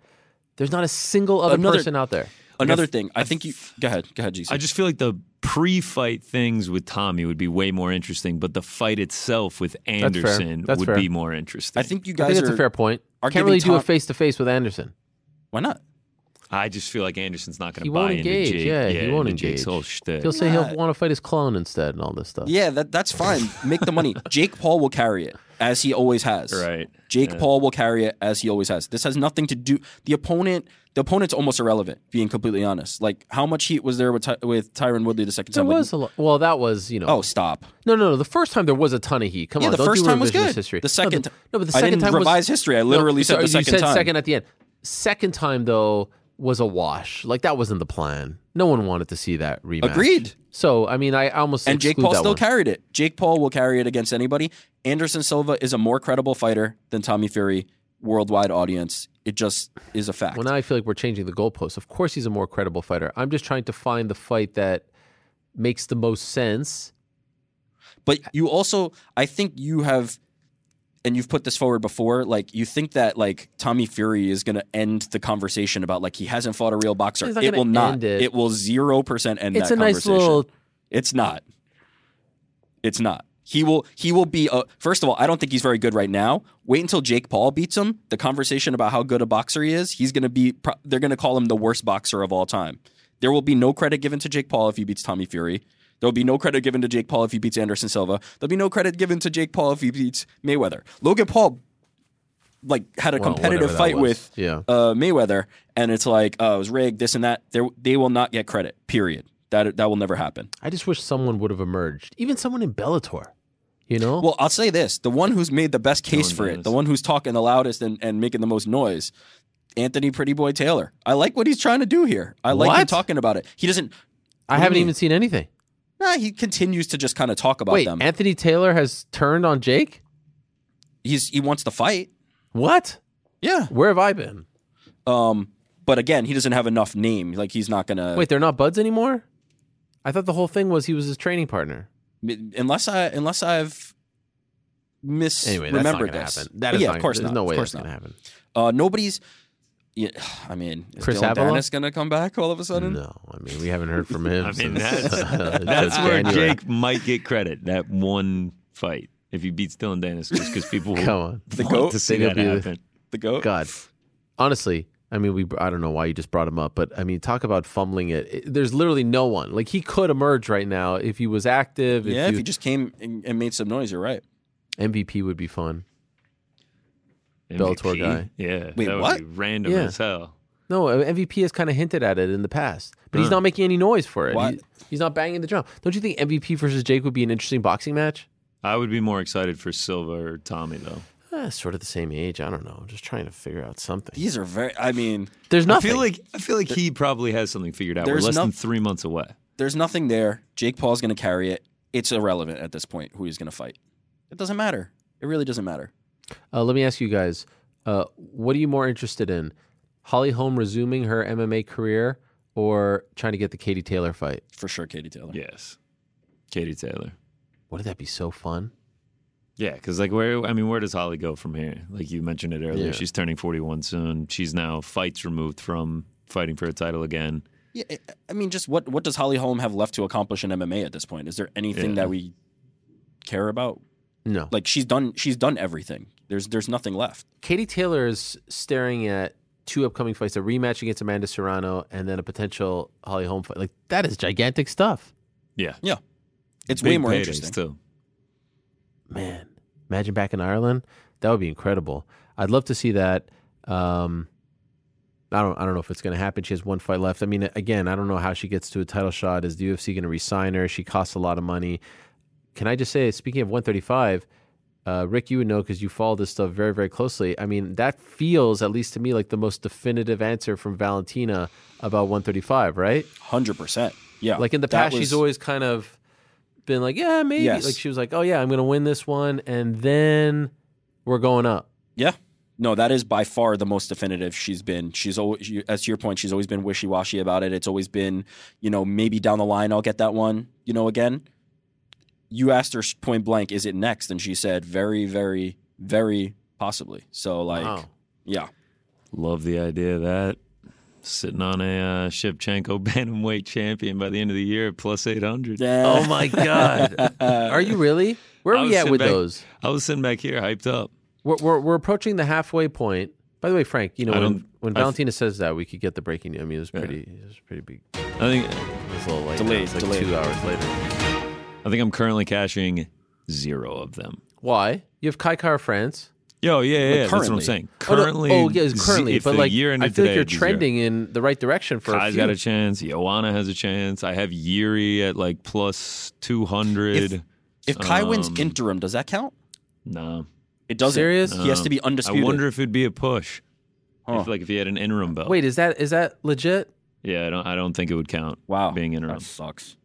There's not a single other Another- person out there. Another thing, I think you. Go ahead. Go ahead, GC. I just feel like the pre-fight things with Tommy would be way more interesting, but the fight itself with. Anderson That's would fair. be more interesting. I think you guys. I guys think that's are. a fair point. are Can't giving really do a face to face with Anderson. Why not? I just feel like Anderson's not going He to won't buy into engage. Jake. Yeah, he won't into Jake's engage. whole shtick. He'll say Nah. he'll want to fight his clone instead and all this stuff. Yeah, that that's fine. Make the money. Jake Paul will carry it as he always has. Right. Jake Yeah. Paul will carry it as he always has. This has nothing to do. The opponent. The opponent's almost irrelevant. Being completely honest, like how much heat was there with Ty, with Tyron Woodley the second There time? Like, was a lot. Well, that was you know. oh, stop. no, no, no. The first time there was a ton of heat. Come Yeah, on, the first time was revisionist good. History. The second- no, the, no, but the I second didn't time was- revise history. I literally no, said sorry, the second you said time. second at the end. Second time though was a wash. Like that wasn't the plan. No one wanted to see that rematch. Agreed. So I mean, I almost And Jake Paul still one. carried it. Jake Paul will carry it against anybody. Anderson Silva is a more credible fighter than Tommy Fury. Worldwide audience. It just is a fact. Well, now I feel like we're changing the goalposts. Of course, he's a more credible fighter. I'm just trying to find the fight that makes the most sense. But you also, I think you have, and you've put this forward before. Like you think that like Tommy Fury is going to end the conversation about like he hasn't fought a real boxer. It will not. end it. will zero percent end It's that a nice conversation. little. It's not. It's not. He will. He will be. A, first of all, I don't think he's very good right now. Wait until Jake Paul beats him. The conversation about how good a boxer he is. He's going to be. They're going to call him the worst boxer of all time. There will be no credit given to Jake Paul if he beats Tommy Fury. There will be no credit given to Jake Paul if he beats Anderson Silva. There'll be no credit given to Jake Paul if he beats Mayweather. Logan Paul, like, had a Well, competitive whatever fight was. with Yeah. uh, Mayweather, and it's like, oh, it was rigged, this and that. They're, they will not get credit. Period. That that will never happen. I just wish someone would have emerged, even someone in Bellator. You know, Well, I'll say this: the one who's made the best case one for it, the one who's talking the loudest and, and making the most noise, Anthony Pretty Boy Taylor. I like what he's trying to do here. I like him What? talking about it. He doesn't. I what do you haven't mean? even seen anything. Nah, he continues to just kind of talk about Wait, them. Anthony Taylor has turned on Jake. He's he wants to fight. What? Yeah. Where have I been? Um. But again, he doesn't have enough name. Like he's not gonna. Wait, they're not buds anymore. I thought the whole thing was he was his training partner. Unless I unless I've misremembered Anyway, that's not this. happen. That yeah, not, of course there's not. no way of course that's not. to happen. Uh, nobody's. Yeah, I mean, is Chris Dylan Avila? Dennis gonna come back all of a sudden? No, I mean we haven't heard from him. I mean, since, that's, uh, that's where January. Jake might get credit. That one fight, if he beats Dylan Dennis, just because people will Come on, The want goat? to see that it'll the- happen. The goat. God, honestly, I mean, we. I don't know why you just brought him up, but I mean, talk about fumbling it. It- There's literally no one. Like he could emerge right now if he was active. If Yeah, you, if he just came and, and made some noise, you're right. MVP would be fun. Bellator MVP? guy. Yeah. Wait, that would what? be random Yeah. as hell. No, uh, MVP has kind of hinted at it in the past, but he's Huh. not making any noise for it. Why- He- he's not banging the drum. Don't you think MVP versus Jake would be an interesting boxing match? I would be more excited for Silva or Tommy though. Eh, sort of the same age. I don't know. I'm just trying to figure out something. These are very. I mean, There's nothing. I feel like I feel like he probably has something figured out. We're There's less no- than three months away. there's nothing there. Jake Paul's going to carry it. It's irrelevant at this point who he's going to fight. It doesn't matter. It really doesn't matter. Uh, let me ask you guys: uh, What are you more interested in? Holly Holm resuming her MMA career, or trying to get the Katie Taylor fight? For sure, Katie Taylor. Yes, Katie Taylor. Wouldn't that be so fun? Yeah, because like where I mean, where does Holly go from here? Like you mentioned it earlier, Yeah. she's turning forty-one soon. She's now fights removed from fighting for a title again. Yeah, I- I mean, just what what does Holly Holm have left to accomplish in MMA at this point? Is there anything Yeah. that we care about? No. Like she's done she's done everything. There's there's nothing left. Katie Taylor is staring at two upcoming fights, a rematch against Amanda Serrano, and then a potential Holly Holm fight. Like that is gigantic stuff. Yeah. Yeah. It's Big way more interesting. too. Man, imagine back in Ireland. That would be incredible. I'd love to see that. Um, I don't. I don't know if it's going to happen. She has one fight left. I mean, again, I don't know how she gets to a title shot. Is the UFC going to resign her? She costs a lot of money. Can I just say, speaking of 135, uh, Rick, you would know because you follow this stuff very, very closely. I mean, that feels, at least to me, like the most definitive answer from Valentina about 135, right? Hundred percent. Yeah. Like in the past, was- she's always kind of been like, yeah, maybe. Yes. Like she was like, oh yeah, I'm going to win this one, and then we're going up. Yeah. No, that is by far the most definitive she's been. She's always, she, as to your point, she's always been wishy washy about it. It's always been, you know, maybe down the line I'll get that one, you know, again. You asked her point blank, is it next? And she said, very, very, very possibly. So, like, Wow. yeah. Love the idea of that. Sitting on a uh, Shevchenko bantamweight champion by the end of the year, plus 800. Oh my god, are you really? Where are we at with back- those? I was sitting back here hyped up. We're, we're we're approaching the halfway point. By the way, Frank, you know when, when I- Valentina says that, we could get the breaking. I mean, it was pretty. It was pretty big. I think It was a little late. now. Delayed, It's like delayed. two hours later. I think I'm currently cashing zero of them. Why? You have Kai Kara France. Yo, yeah, yeah, yeah, that's what I'm currently. saying. Oh, no, Currently, oh, yeah, it's currently, if but the like year I ended feel like you're it'd zero. trending in the right direction for a few. got a chance. Joanna has a chance. I have Yuri at like plus 200. If Kai wins Um, interim, does that count? no. It doesn't. Serious? He has to be undisputed. I wonder if it'd be a push. Huh. If like if he had an interim belt. Wait, is that is that legit? Yeah, I don't I don't think it would count. wow. Being interim. That sucks.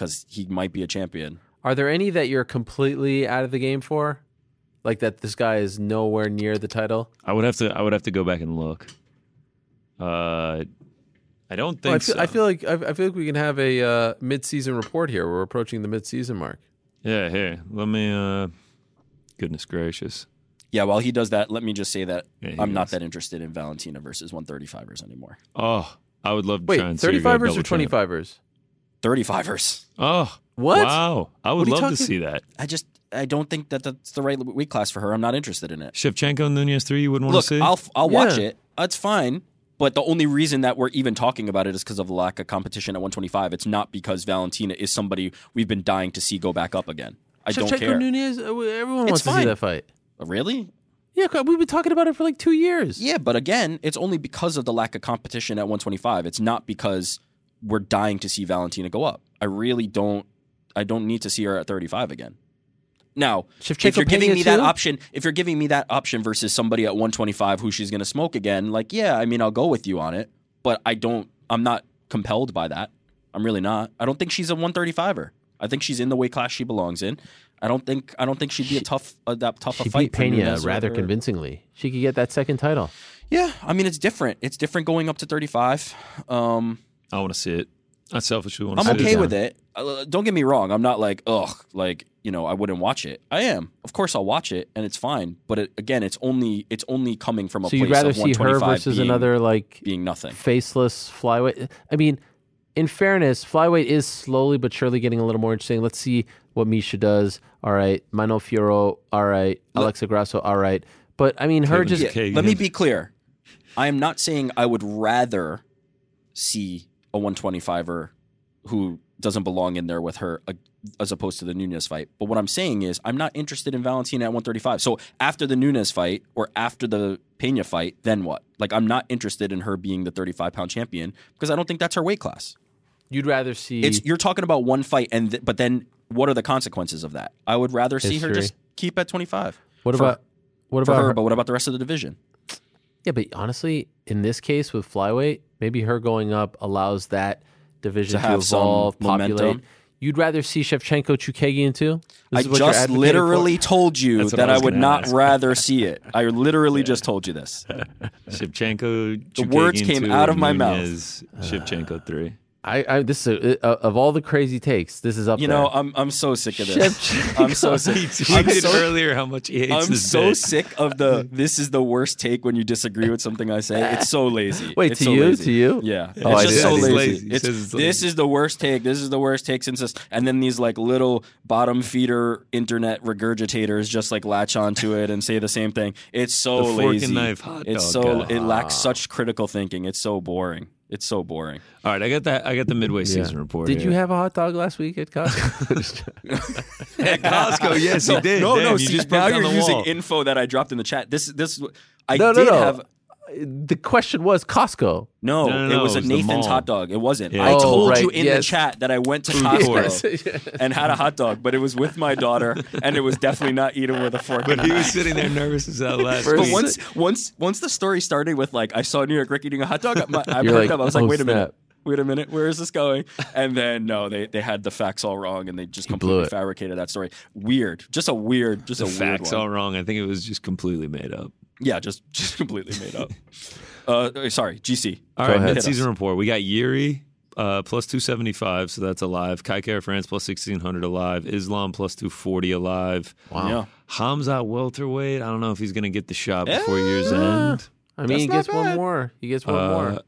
Because he might be a champion. Are there any that you're completely out of the game for? Like that this guy is nowhere near the title? I would have to I would have to go back and look. Uh I don't think Well, I, feel, so. I feel like I, I feel like we can have a uh, mid-season report here. We're approaching the mid-season mark. Yeah, here. Let me uh goodness gracious. Yeah, while he does that, let me just say that Yeah, I'm not that interested in Valentina versus 135ers anymore. Oh, I would love to Wait, try and see her go 35ers or 25ers? 35ers. Oh, What? Wow, I would What are love to see that. I just I don't think that that's the right weight class for her. I'm not interested in it. Shevchenko Nunes three. You wouldn't want Look, to see. I'll I'll watch Yeah. it. That's fine. But the only reason that we're even talking about it is because of the lack of competition at 125. It's not because Valentina is somebody we've been dying to see go back up again. I don't Shevchenko care. Nunes, uh, everyone It's wants to see that fight. Really? Yeah, we've been talking about it for like two years. Yeah, but again, it's only because of the lack of competition at 125. It's not because we're dying to see Valentina go up. I really don't. I don't need to see her at 35 again. Now, Shevchenko if you're giving me that too? option, if you're giving me that option versus somebody at 125 who she's going to smoke again, like yeah, I mean, I'll go with you on it. But I don't. I'm not compelled by that. I'm really not. I don't think she's a 135er. I think she's in the weight class she belongs in. I don't think. I don't think she'd be a tough, a, that tough a She fight. beat Pena rather convincingly. She could get that second title. Yeah, I mean it's different. It's different going up to 35. Um, I want to see it. I selfishly want to I'm see it. okay with it. Uh, don't get me wrong. I'm not like ugh, like you know, I wouldn't watch it. I am, of course, I'll watch it, and it's fine. But it, again, it's only it's only coming from a So place you'd rather of see her 125 versus being, another like being nothing. faceless flyweight. I mean, in fairness, flyweight is slowly but surely getting a little more interesting. Let's see what Miesha does. All right, Manon Fiorot. All right, Alexa Grasso. All right, but I mean, her Kevin just Jack- Okay, Let me be clear. I am not saying I would rather see a 125er who doesn't belong in there with her uh, as opposed to the Nunes fight. But what I'm saying is I'm not interested in Valentina at 135. So after the Nunes fight or after the Pena fight, then what? Like I'm not interested in her being the 35 pound champion because I don't think that's her weight class. you'd rather see. It's you're talking about one fight and th- but then what are the consequences of that? I would rather see her just keep at 25. what for- about what about her, her? but what about the rest of the division? Yeah, but honestly, in this case with flyweight, maybe her going up allows that division To to, have some evolve, populate. momentum. You'd rather see Shevchenko Chookagian too? This I is what you're just advocating literally told you that I I, would not ask. rather see it. I literally just told you this. Shevchenko. The words came two, out of my mouth. Shevchenko three. I, I this is a, uh, of all the crazy takes. This is up You there. know, I'm I'm so sick of Chef this. I'm so sick. He I'm tweeted so, earlier how much he hates I'm this so bit. sick of the this is the worst take when you disagree with something I say. It's so lazy. Wait, It's to so you? lazy. To you? Yeah. Oh, it's I just did- so lazy. lazy. He It's, says it's this is the worst take. This is the worst take since this. And then these like little bottom feeder internet regurgitators just like latch onto it and say the same thing. It's so The fork and lazy. knife hot it's so guy. it lacks such critical thinking. It's so boring. It's so boring. All right, I got that. I got the midway season report. Did you have a hot dog last week at Costco? at Costco? Yes, he No, did. No, Damn, no. you see, just broke now down you're the using wall. info that I dropped in the chat. This this I no, no, did no. have the question was Costco. No, No, no, it no, was it a was the Nathan's mall. hot dog. It wasn't. Yeah. I Oh, told right, you in the chat that I went to Food Costco and had a hot dog, but it was with my daughter, and it was definitely not eaten with a fork. But and he was knife. sitting there nervous as hell last But once, once, once the story started with like I saw New York Rick eating a hot dog, I, I You're like, up. I was like, "Oh, wait a minute, snap." Wait a minute, where is this going? And then no, they they had the facts all wrong, and they just blew completely fabricated that story. Weird, just a weird, just the a weird facts one. all wrong. I think it was just completely made up. Yeah, just just completely made up. Uh, sorry, GC. All right, ahead. mid-season report. We got Yuri uh, plus 275, so that's alive. Kai Kara France plus 1600 alive. Islam plus 240 alive. Wow. Yeah. Hamza welterweight. I don't know if he's going to get the shot before Eh, year's end. I mean, That's he not gets one more. He gets one Uh, more.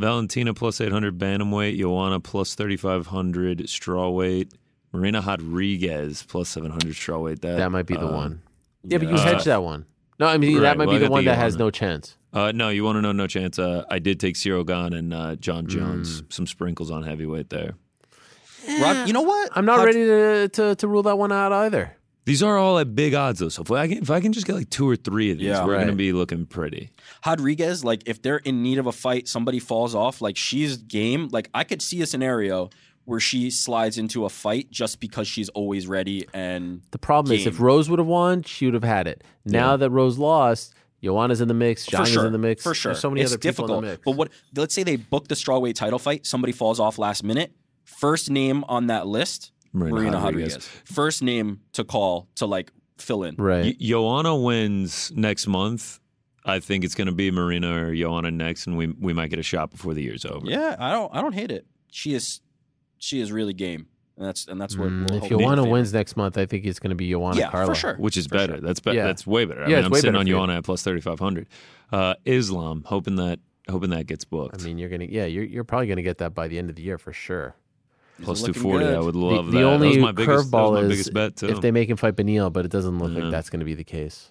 Valentina plus 800 bantamweight. Joanna plus 3500 strawweight. Marina Rodriguez plus 700 strawweight. That That might be the uh, one. Yeah, but you Uh, hedged that one. No, I mean right, that might well, be the one the that has no chance. Uh, no, you want to know? No chance. Uh, I did take Ciryl Gane and uh, John Mm. Jones. Some sprinkles on heavyweight there. Rob, you know what? I'm not Hot- ready to, to to rule that one out either. These are all at big odds though. So if I can, if I can just get like two or three of these, Yeah. we're Right. gonna be looking pretty. Rodriguez, like if they're in need of a fight, somebody falls off, like she's game. Like I could see a scenario where she slides into a fight just because she's always ready and The problem is, if Game. Rose would have won, she would have had it. Now that Rose lost, Joanna's in the mix. for Zhang sure in the mix. For sure, There's so many it's other people difficult. in the mix. But what? Let's say they book the strawweight title fight. Somebody falls off last minute. First name on that list, Marina Marina, Rodriguez. Rodriguez. First name to call to like fill in. right? Y- Joanna wins next month. I think it's gonna be Marina or Joanna next, and we we might get a shot before the year's over. Yeah, I don't. I don't hate it. She is. She is really game, and that's and that's what. Mm, we'll if hope Joanna wins next month, I think it's going to be Joanna yeah, Carla. for sure. which is For better. sure. That's better. Yeah. That's way better. I yeah, mean, I'm sitting on for. Joanna at plus thirty five hundred. Uh, Islam, hoping that hoping that gets booked. I mean, you're gonna yeah, you're you're probably going to get that by the end of the year for sure. Plus two looking I would The- love the, that. only that was my biggest, that was curveball my is biggest bet too. if they make him fight Beneil, but it doesn't look Yeah. like that's going to be the case.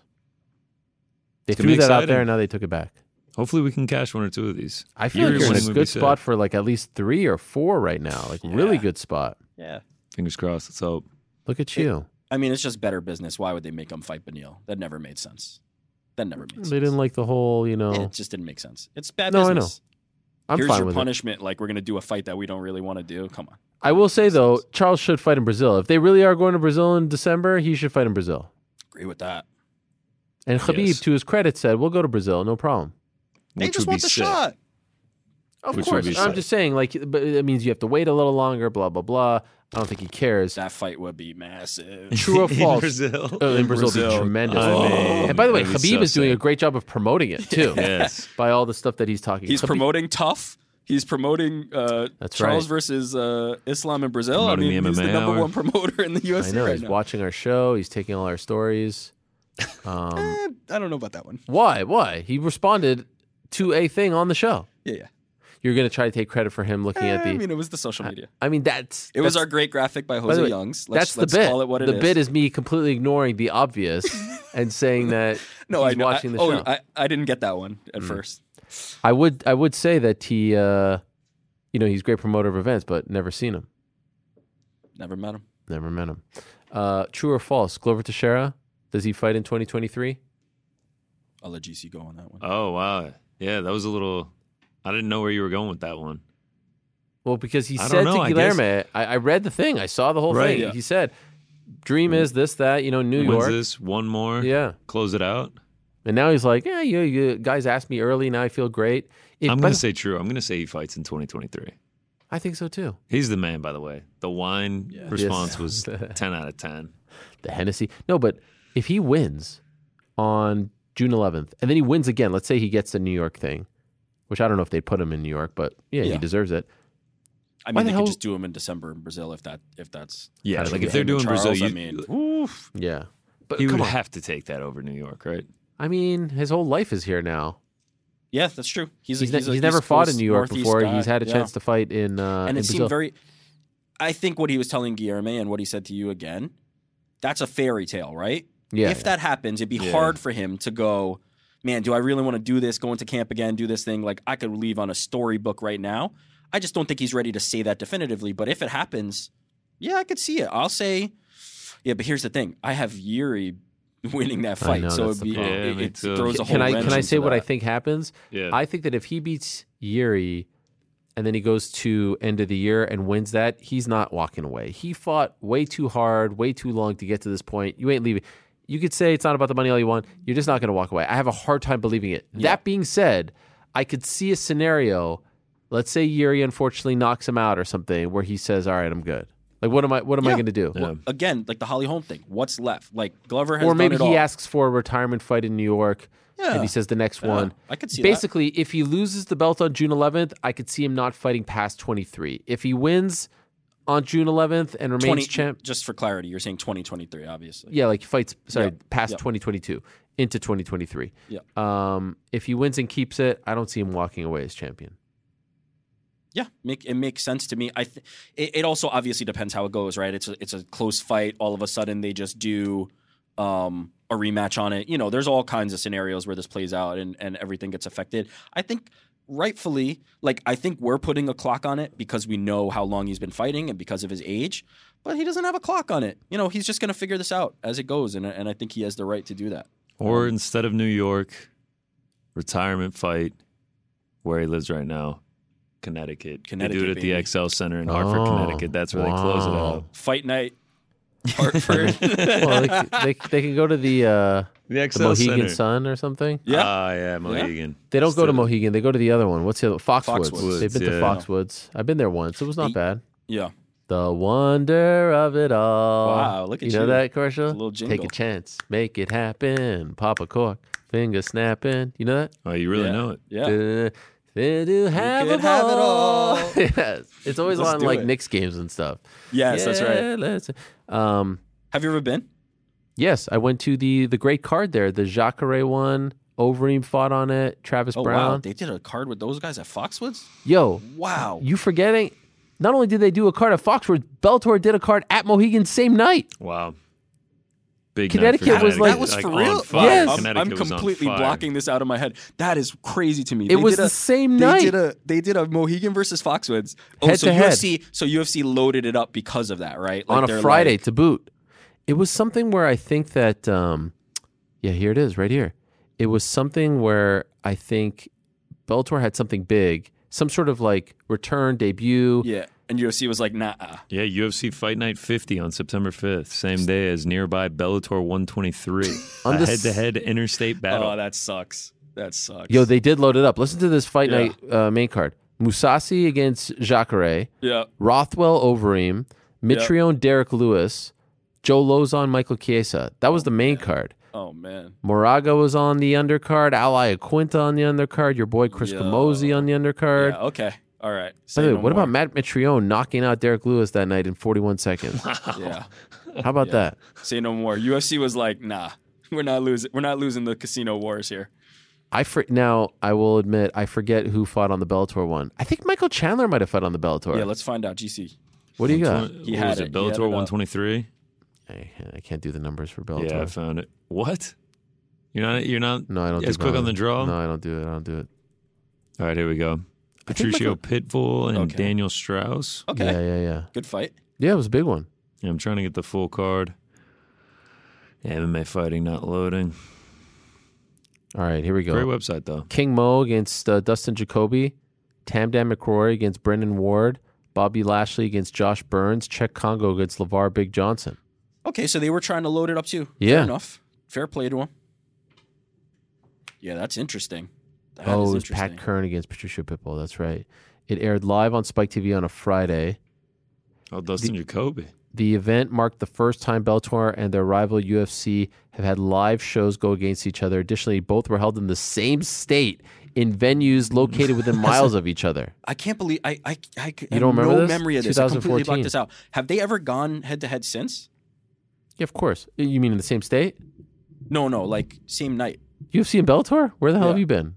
They It's threw be that out there, and now they took it back. Hopefully, we can cash one or two of these. I feel Yuri like you're in a good sick. spot for like at least three or four right now. Like really good spot. Yeah. Fingers crossed. Let's hope. Look at you. I mean, it's just better business. Why would they make him fight Beneil? That never made sense. That never made sense. They didn't like the whole, you know. It just didn't make sense. It's bad No, I know. I'm Here's fine your with it. punishment. Like we're gonna do a fight that we don't really want to do. Come on. I will say though, Charles should fight in Brazil. If they really are going to Brazil in December, he should fight in Brazil. Agree with that. And Khabib, Yes. to his credit, said, "We'll go to Brazil, no problem." They Which just would want be the sick. shot. Of Which would course, be I'm sick. just saying, like, but it means you have to wait a little longer. Blah blah blah. I don't think he cares. That fight would be massive. True or In false? Brazil. Oh, in Brazil, it'd be Brazil. tremendous. I mean, oh. and by the way, that'd be Khabib so is doing a great job of promoting it too. Yes. by all the stuff that he's talking. He's Khabib- promoting tough. He's promoting uh, That's Charles right. versus uh, Islam in Brazil. I mean, the he's the number hour. one promoter in the UFC I know right he's now. watching our show. He's taking all our stories. Um, Eh, I don't know about that one. why? Why? He responded to a thing on the show. Yeah, yeah. You're going to try to take credit for him looking at Eh, the. I mean, it was the social media. I mean, that's It was that's- our great graphic by Jose the way, Youngs. Let's, that's let's the bit. call it what it the is. bit is me completely ignoring the obvious and saying that no, he's I know. watching I, the oh, show. I, I didn't get that one at Mm. first. I would I would say that he, uh, you know, he's a great promoter of events, but never seen him, Never met him. never met him. Uh, true or false? Glover Teixeira does he fight in 2023? I'll let GC go on that one. Oh wow. Yeah, that was a little. I didn't know where you were going with that one. Well, because he I said know, to I Guilherme, I, I read the thing, I saw the whole Right, thing. yeah. He said, "Dream is this, that, you know, New Wins York." this one more. Yeah, Close it out. And now he's like, "Yeah, you, you guys asked me early. Now I feel great." If- I'm going to say true. I'm going to say he fights in 2023. I think so too. He's the man, by the way. The wine response Yes. was 10 out of 10. the Hennessy. No, but if he wins on June 11th and then he wins again, let's say he gets the New York thing, which I don't know if they'd put him in New York, but yeah, he deserves it. I Why mean, the they hell- could just do him in December in Brazil if that if that's Yeah, like if they're game with doing Brazil, Charles, I you- mean, oof. Yeah, but he come would on. have to take that over New York, right? I mean, his whole life is here now. yeah, that's true. He's He's, a, he's, a he's never fought in New York Northeast before. guy. He's had a Yeah. chance to fight in uh, and in it seemed Brazil. very. I think what he was telling Guilherme and what he said to you again, that's a fairy tale, right? Yeah, if yeah. that happens, it'd be Yeah. hard for him to go, man, do I really want to do this, go into camp again, do this thing? Like, I could leave on a storybook right now. I just don't think he's ready to say that definitively. But if it happens, yeah, I could see it. I'll say, yeah, but here's the thing I have Yuri winning that fight. know, so it'd be, problem. it, it throws a whole can I can I say what I think happens? Yeah. I think that if he beats Yuri and then he goes to end of the year and wins that, he's not walking away. He fought way too hard, way too long to get to this point. You ain't leaving. You could say it's not about the money all you want. You're just not going to walk away. I have a hard time believing it. That being said, I could see a scenario. Let's say Yuri unfortunately knocks him out or something, where he says, "All right, I'm good." Like, what am I? What am I going to do? Yeah. Again, like the Holly Holm thing. What's left? Like Glover has Or maybe done it he all. asks for a retirement fight in New York, Yeah. and he says the next Yeah, one. I could see that. Basically, if he loses the belt on June 11th, I could see him not fighting past 23. If he wins on June 11th and remains 20, champ, Just for clarity, you're saying 2023, obviously. yeah, like fights sorry Yep, past yep. 2022 into 2023. Yep. Um, if he wins and keeps it, I don't see him walking away as champion. Yeah, make it makes sense to me. I th- it, it also obviously depends how it goes, right? It's a, it's a close fight. All of a sudden, they just do um, a rematch on it. You know, there's all kinds of scenarios where this plays out and and everything gets affected. I think rightfully, like I think we're putting a clock on it because we know how long he's been fighting and because of his age. But he doesn't have a clock on it. You know, he's just going to figure this out as it goes, and and I think he has the right to do that. Or Um, instead of New York, retirement fight where he lives right now, Connecticut. Connecticut, they do it at baby. the XL Center in Hartford, Oh, Connecticut. That's where they close it wow. out. Fight night, Hartford. well, they, they, they can go to the, uh, The the Mohegan Center. Sun or something. Yeah. Ah, yeah, Mohegan. They don't go to Mohegan. They go to the other one. What's the other? Foxwoods. Foxwoods, They've been to. Foxwoods. I've been there once. It was not He- bad. yeah. The wonder of it all. Wow, look at you You know that commercial? It's a little Take a chance, make it happen. Pop a cork, finger snapping. You know that? Oh, you really Yeah. know it. Yeah. Uh, They do have, it have it all. all. yes, it's always Let's on like it. Knicks games and stuff. Yes, that's right. Let's- Um, Have you ever been? yes, I went to the the great card there, the Jacare one. Overeem fought on it. Travis Oh wow, Brown. they did a card with those guys at Foxwoods. Yo, Wow. you forgetting? Not only did they do a card at Foxwoods, Bellator did a card at Mohegan same night. Wow. Big Connecticut for was like- that was like for real. fire. Yes. I'm, I'm completely blocking this out of my head. That is crazy to me. It was did the a, same they night. Did a, they did a Mohegan versus Foxwoods. Oh, Head so to head. UFC. So UFC loaded it up because of that, right? Like on a Friday like- to boot. It was something where I think that, um, yeah, here it is, right here. It was something where I think Bellator had something big, some sort of like return debut. yeah, and UFC was like, nah. Yeah, UFC Fight Night 50 on September 5th, same day as nearby Bellator 123, On a head-to-head interstate battle. Oh, that sucks. That sucks. Yo, they did load it up. Listen to this fight Yeah. night uh, main card: Mousasi against Jacare, yeah. Rothwell Overeem, Mitrione Derrick Lewis, Joe Lauzon Michael Chiesa. That was the main card. Oh man. Moraga was on the undercard. Al Iaquinta on the undercard. Your boy Chris Yo. Camozzi on the undercard. Yeah. Okay. All right. By the way, no what more. about Matt Mitrione knocking out Derrick Lewis that night in 41 seconds? Yeah. How about Yeah. that? Say no more. UFC was like, nah. We're not losing. We're not losing the casino wars here. I for, now I will admit I forget who fought on the Bellator one. I think Michael Chandler might have fought on the Bellator. Yeah. Let's find out. GC. what do you got? He what had was it. it? He Bellator had it up. 123. I, I can't do the numbers for Bellator. Yeah, I found it. What? You're not. You're not. no, I don't. as do quick on the draw. No, I don't do it. I don't do it. All right, here we go. I think Patricio Michael- Pitbull and Okay. Daniel Straus. Okay. Yeah, yeah, yeah. Good fight. Yeah, it was a big one. Yeah, I'm trying to get the full card. Yeah, MMA fighting not loading. All right, here we go. Great website though. King Mo against uh, Dustin Jacoby, Tamdan McCrory against Brennan Ward, Bobby Lashley against Josh Burns, Cheick Kongo against Lavar Big Johnson. Okay, so they were trying to load it up too. Yeah. Fair enough. Fair play to them. Yeah, that's interesting. That oh, is it was Pat interesting. Kern against Patricio Pitbull. That's right. It aired live on Spike TV on a Friday. Oh, Dustin Jacoby. The event marked the first time Bellator and their rival UFC have had live shows go against each other. Additionally, both were held in the same state in venues located within miles of each other. I can't believe I I, I You don't remember no this? memory of this. I completely blocked this out. Have they ever gone head to head since? Yeah, of course. You mean in the same state? No, no, like same night. UFC and Bellator? Where the hell Yeah. have you been?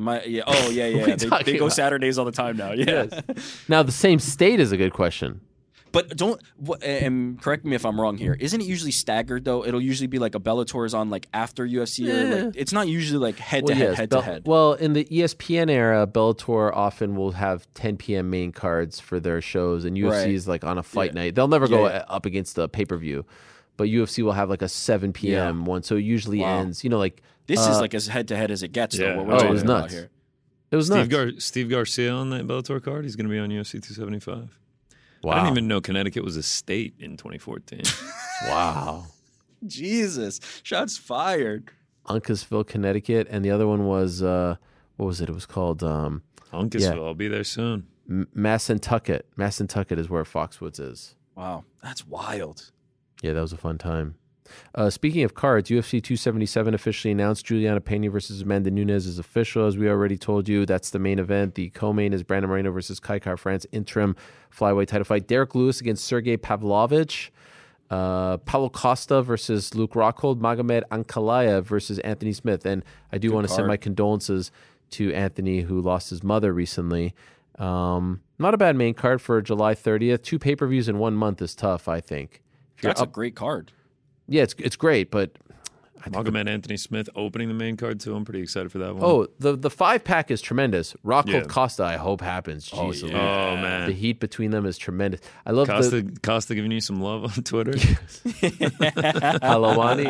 Am I? Yeah. Oh, yeah, yeah. They, they go about? Saturdays all the time now. Yeah. Now, the same state is a good question. But don't. And correct me if I'm wrong here. Isn't it usually staggered though? It'll usually be like a Bellator is on like after UFC or Eh. like it's not usually like head to Well, head, yes, head Bell- to head. Well, in the ESPN era, Bellator often will have 10 p.m. main cards for their shows, and UFC Right. is like on a fight Yeah. night. They'll never go Yeah, yeah. up against a pay per view, but UFC will have like a 7 p.m. one, so it usually Wow. ends. You know, like This uh, is like as head to head as it gets. Yeah. Though, what Oh, we're it talking was about nuts. here. it was Steve, nuts. Gar- Steve Garcia on that Bellator card. He's going to be on UFC 275. Wow. I didn't even know Connecticut was a state in 2014. wow. Jesus, shots fired. Uncasville, Connecticut, and the other one was uh, what was it? It was called um, Uncasville. I'll be there soon. M- Mashantucket. Mashantucket is where Foxwoods is. Wow, that's wild. Yeah, that was a fun time. Uh, speaking of cards, UFC 277 officially announced Julianna Pena versus Amanda Nunes is official. As we already told you, that's the main event. The co-main is Brandon Moreno versus Kai Kara France interim flyweight title fight. Derrick Lewis against Sergey Pavlovich. Uh, Paulo Costa versus Luke Rockhold. Magomed Ankalaev versus Anthony Smith. And I do want to send my condolences to Anthony, who lost his mother recently. Um, not a bad main card for July 30th. Two pay-per-views in one month is tough, I think. If you're That's a great card. yeah, it's it's great, but I think Magomed Anthony Smith opening the main card too. I'm pretty excited for that one. oh, the the five pack is tremendous. Rockhold Yeah. Costa, I hope happens. Oh, yeah. Oh, man, the heat between them is tremendous. I love Costa, the Costa giving you some love on Twitter. Halawani.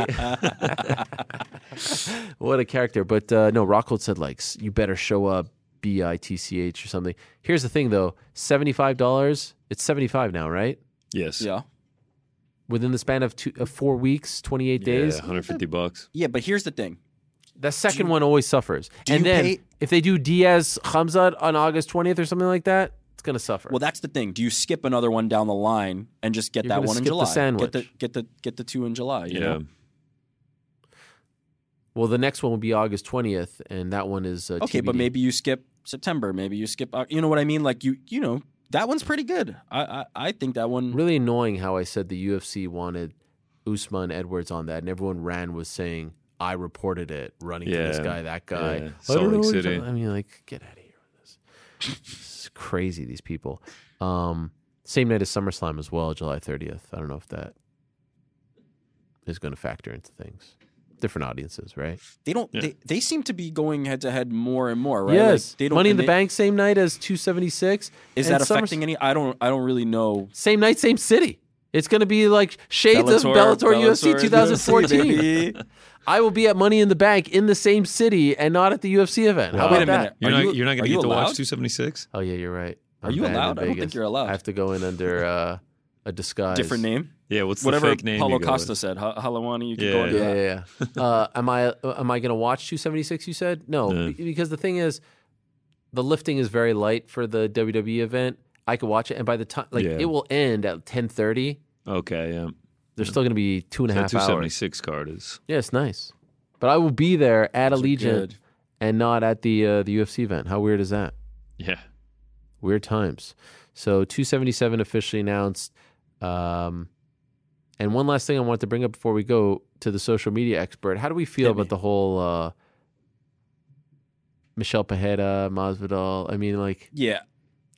what a character! But uh, no, Rockhold said like you better show up, B I T C H or something. Here's the thing though, seventy five dollars. It's seventy five now, right? yes. Yeah. Within the span of two, of four weeks, twenty eight days. Yeah, days. 150 bucks. Yeah, but here's the thing. The second one always suffers. And then pay- if they do Diaz Hamzat on August 20th or something like that, it's going to suffer. Well, that's the thing. Do you skip another one down the line and just get You're that gonna one in skip the July? sandwich. Get the get the get the two in July. You Yeah. know? well, the next one will be August 20th, and that one is uh, Okay, but maybe you skip September. Maybe you skip. Au- You know what I mean? Like you you know that one's pretty good. I I, I think that one. Really annoying how I said the UFC wanted Usman Edwards on that, and everyone ran was saying, I reported it, running to this guy, that guy. Yeah. I Salt don't know Lake City. I mean, like, get out of here with this. it's crazy, these people. Um, same night as SummerSlam as well, July 30th. I don't know if that is going to factor into things. Different audiences, right? They don't. Yeah. They, they seem to be going head to head more and more, right? Yes. Like, they don't, Money in the they- Bank, same night as 276. Is and that Summers- affecting any? I don't. I don't really know. Same night, same city. It's going to be like shades of Bellator, UFC 2014. baby. I will be at Money in the Bank in the same city and not at the UFC event. How Wow. about Wait a minute. that? You're not, you- you're not going to you get to watch 276? Oh yeah, you're right. Are I'm you allowed? I don't think you're allowed. I have to go in under uh, a disguise. Different name. Yeah, what's the Whatever fake name? Paulo you go Costa with? said. Ha- Halawani. You can Yeah. go under Yeah, that. yeah, yeah. uh, am I uh, am I going to watch 276? You said no, No. be- because the thing is, the lifting is very light for the WWE event. I could watch it, and by the time like Yeah. it will end at 10:30. Okay, yeah. There's still going to be two and a So half hours. 276 card is. Yeah, it's nice, but I will be there at Those are Allegiant good. and not at the uh, the UFC event. How weird is that? Yeah. Weird times. So 277 officially announced. Um, and one last thing I wanted to bring up before we go to the social media expert. How do we feel Hit me. about the whole uh, Michel Pereira, Masvidal? I mean, like, Yeah,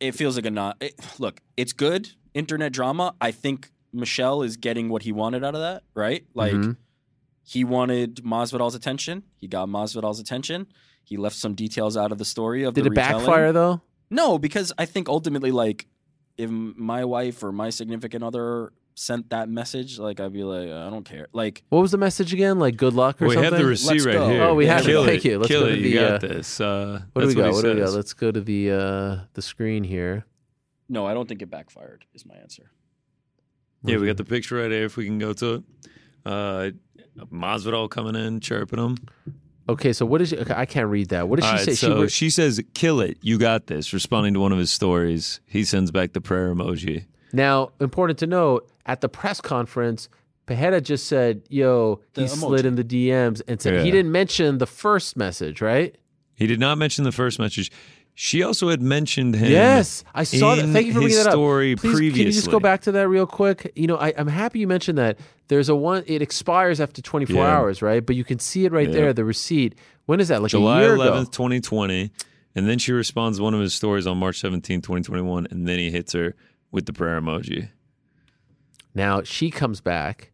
it feels like a not. It, look, it's good internet drama. I think Michel is getting what he wanted out of that, right? Like Mhm. he wanted Masvidal's attention. He got Masvidal's attention. He left some details out of the story of did the it retelling. backfire though? No, because I think ultimately, like, if my wife or my significant other sent that message, like, I'd be like, I don't care. Like, What was the message again? Like, good luck or we something? have the receipt Let's right here. Oh, we have it. Kill Thank you. Let's Kill go to it. the, you got uh, this. Uh, what do we that's got? he What do we got? Let's go to the uh, the screen here. no, I don't think it backfired. Is my answer. Yeah, we got the picture right here if we can go to it. Uh, Masvidal coming in, chirping him. Okay, so what is? She, okay, I can't read that. What did she All right, say? so she, she, says, "Kill it, you got this." Responding to one of his stories, he sends back the prayer emoji. Now, important to note, at the press conference, Pereira just said, "Yo, he The slid in the DMs," and said he didn't mention the first message, right? He did not mention the first message. She also had mentioned him. Yes, I saw that. Thank you for bringing that up. story. Please, previously. can you just go back to that real quick? You know, I, I'm happy you mentioned that. There's a one. It expires after 24 Yeah. hours, right? But you can see it right Yeah. there, the receipt. When is that? Like July a year 11th, ago. 2020. And then she responds one of his stories on March 17th, 2021. And then he hits her with the prayer emoji. Now she comes back.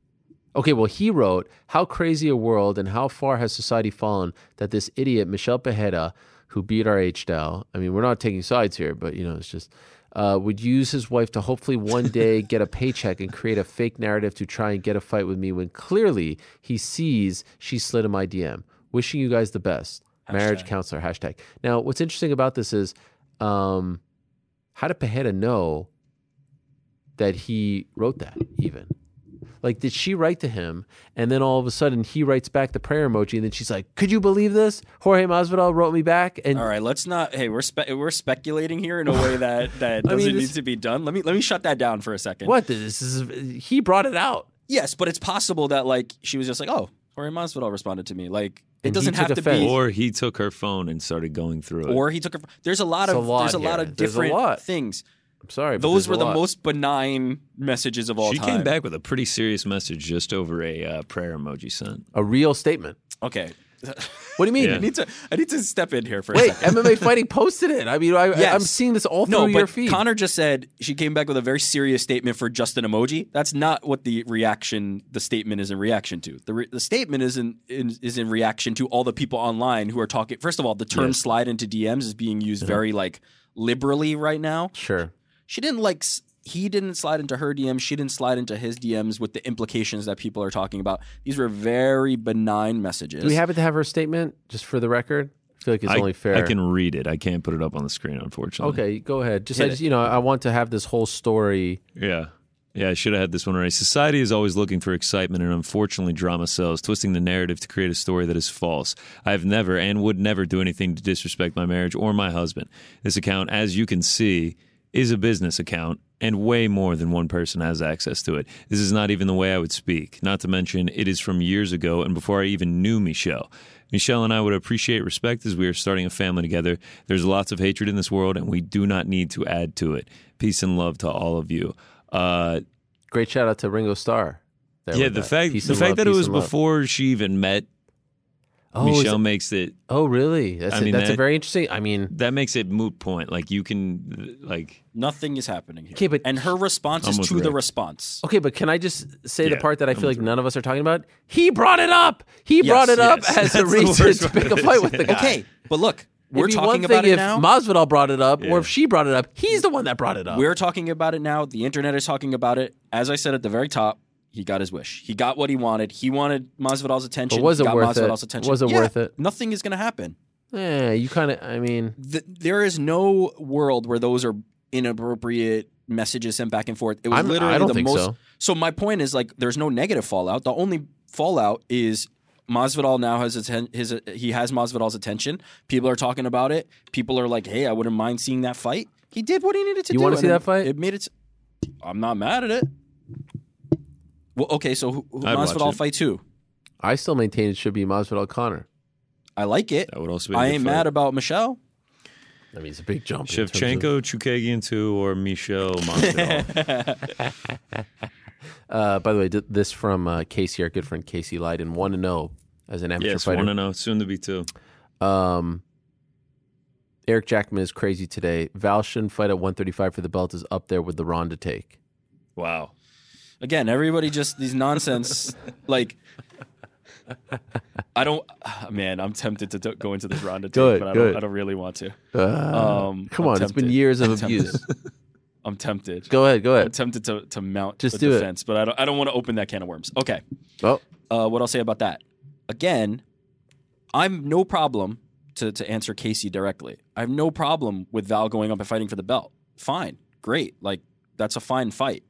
Okay, well, he wrote, How crazy a world and how far has society fallen that this idiot, Michel Pereira, who beat our H Dow, I mean, we're not taking sides here, but, you know, it's just, uh, would use his wife to hopefully one day get a paycheck and create a fake narrative to try and get a fight with me when clearly he sees she slid in my DM. Wishing you guys the best. Marriage counselor, hashtag. Now, what's interesting about this is, um, how did Pereira know that he wrote that even? Like, did she write to him and then all of a sudden he writes back the prayer emoji and then she's like, Could you believe this? Jorge Masvidal wrote me back and All right, let's not. Hey, we're spe- we're speculating here in a way that that I mean, doesn't this- need to be done. Let me let me shut that down for a second. what this is he brought it out. Yes, but it's possible that like she was just like, oh, Jorge Masvidal responded to me. Like And it doesn't have to offense. be. Or he took her phone and started going through it. Or he took her. There's a lot It's of a lot there's a lot here. of There's a different lot. things. I'm sorry. but Those were a the lot. most benign messages of all she time. came back with a pretty serious message just over a uh, prayer emoji sent. a real statement. Okay. What do you mean? Yeah. I need to I need to step in here for a Wait, second. MMA fighting posted it. I mean, I, Yes. I'm seeing this all through no, your but feed. Connor just said she came back with a very serious statement for just an emoji. That's not what the reaction, the statement is in reaction to. The, re- the statement is in, in is in reaction to all the people online who are talking. First of all, the term Yes. "slide into DMs" is being used very like liberally right now. sure. She didn't like. He didn't slide into her DMs. She didn't slide into his DMs with the implications that people are talking about. These were very benign messages. Do we happen to have her statement just for the record? I feel like it's I, only fair. I can read it. I can't put it up on the screen, unfortunately. Okay, go ahead. Just, Hit I just you know, I want to have this whole story. Yeah. Yeah, I should have had this one right. Society is always looking for excitement, and unfortunately, drama sells, twisting the narrative to create a story that is false. I have never and would never do anything to disrespect my marriage or my husband. This account, as you can see, is a business account, and way more than one person has access to it. This is not even the way I would speak. Not to mention, it is from years ago and before I even knew Michel. Michel and I would appreciate respect as we are starting a family together. There's lots of hatred in this world, and we do not need to add to it. Peace and love to all of you. Uh, Great shout out to Ringo Starr. yeah, the that. fact Peace the fact love, that it was love. before she even met Oh, Michel it- makes it oh, really? That's I a, mean, that's a very interesting. I mean, that makes it moot point. Like you can like Nothing is happening here. Okay, but- and her response is with to the response. okay, but can I just say the part that I feel like with none of us are talking about? He brought it up. He brought it yes, up yes. as a the reason to pick a fight with the guy. Okay, but look, we're It'd be talking one about thing it if now. Masvidal brought it up, or if she brought it up. He's the one that brought it up. We're talking about it now. The internet is talking about it. As I said at the very top, he got his wish. He got what he wanted. He wanted Masvidal's attention. But was it got worth it? Attention. Was it Yeah, worth it? Nothing is going to happen. yeah, you kind of. I mean, Th- there is no world where those are inappropriate messages sent back and forth. It was I'm- literally I don't the think most. so. my point is like, there's no negative fallout. The only fallout is Masvidal now has atten- his he has Masvidal's attention. People are talking about it. People are like, "Hey, I wouldn't mind seeing that fight." He did what he needed to You do. wanna and see it- that fight? It made it. I'm not mad at it. Well, okay, so who, who I'd watch Masvidal it. fights who? I still maintain it should be Masvidal Connor. I like it. that would also be. a I good ain't fight. mad about Michel. I mean, it's a big jump. in terms of- Shevchenko, Chookagian two, or Michel Masvidal. Uh, by the way, th- this from uh, Casey, our good friend Casey Leiden, one to zero as an amateur yes, fighter. one to know. Soon to be two. Um, Eric Jackman is crazy today. Val shouldn't fight at 135 for the belt is up there with the Ronda take. Wow. Again, everybody just these nonsense. like, I don't. Man, I'm tempted to go into this Ronda take, Good, but I don't. I don't really want to. Uh, Um, come I'm on, it's been years of I'm tempted. abuse. I'm tempted. go ahead, go ahead. I'm tempted to, to mount Just a do it. defense, but I don't. I don't want to open that can of worms. Okay. Oh, Uh, what I'll say about that? Again, I'm no problem to to answer Casey directly. I have no problem with Val going up and fighting for the belt. Fine, great. Like that's a fine fight.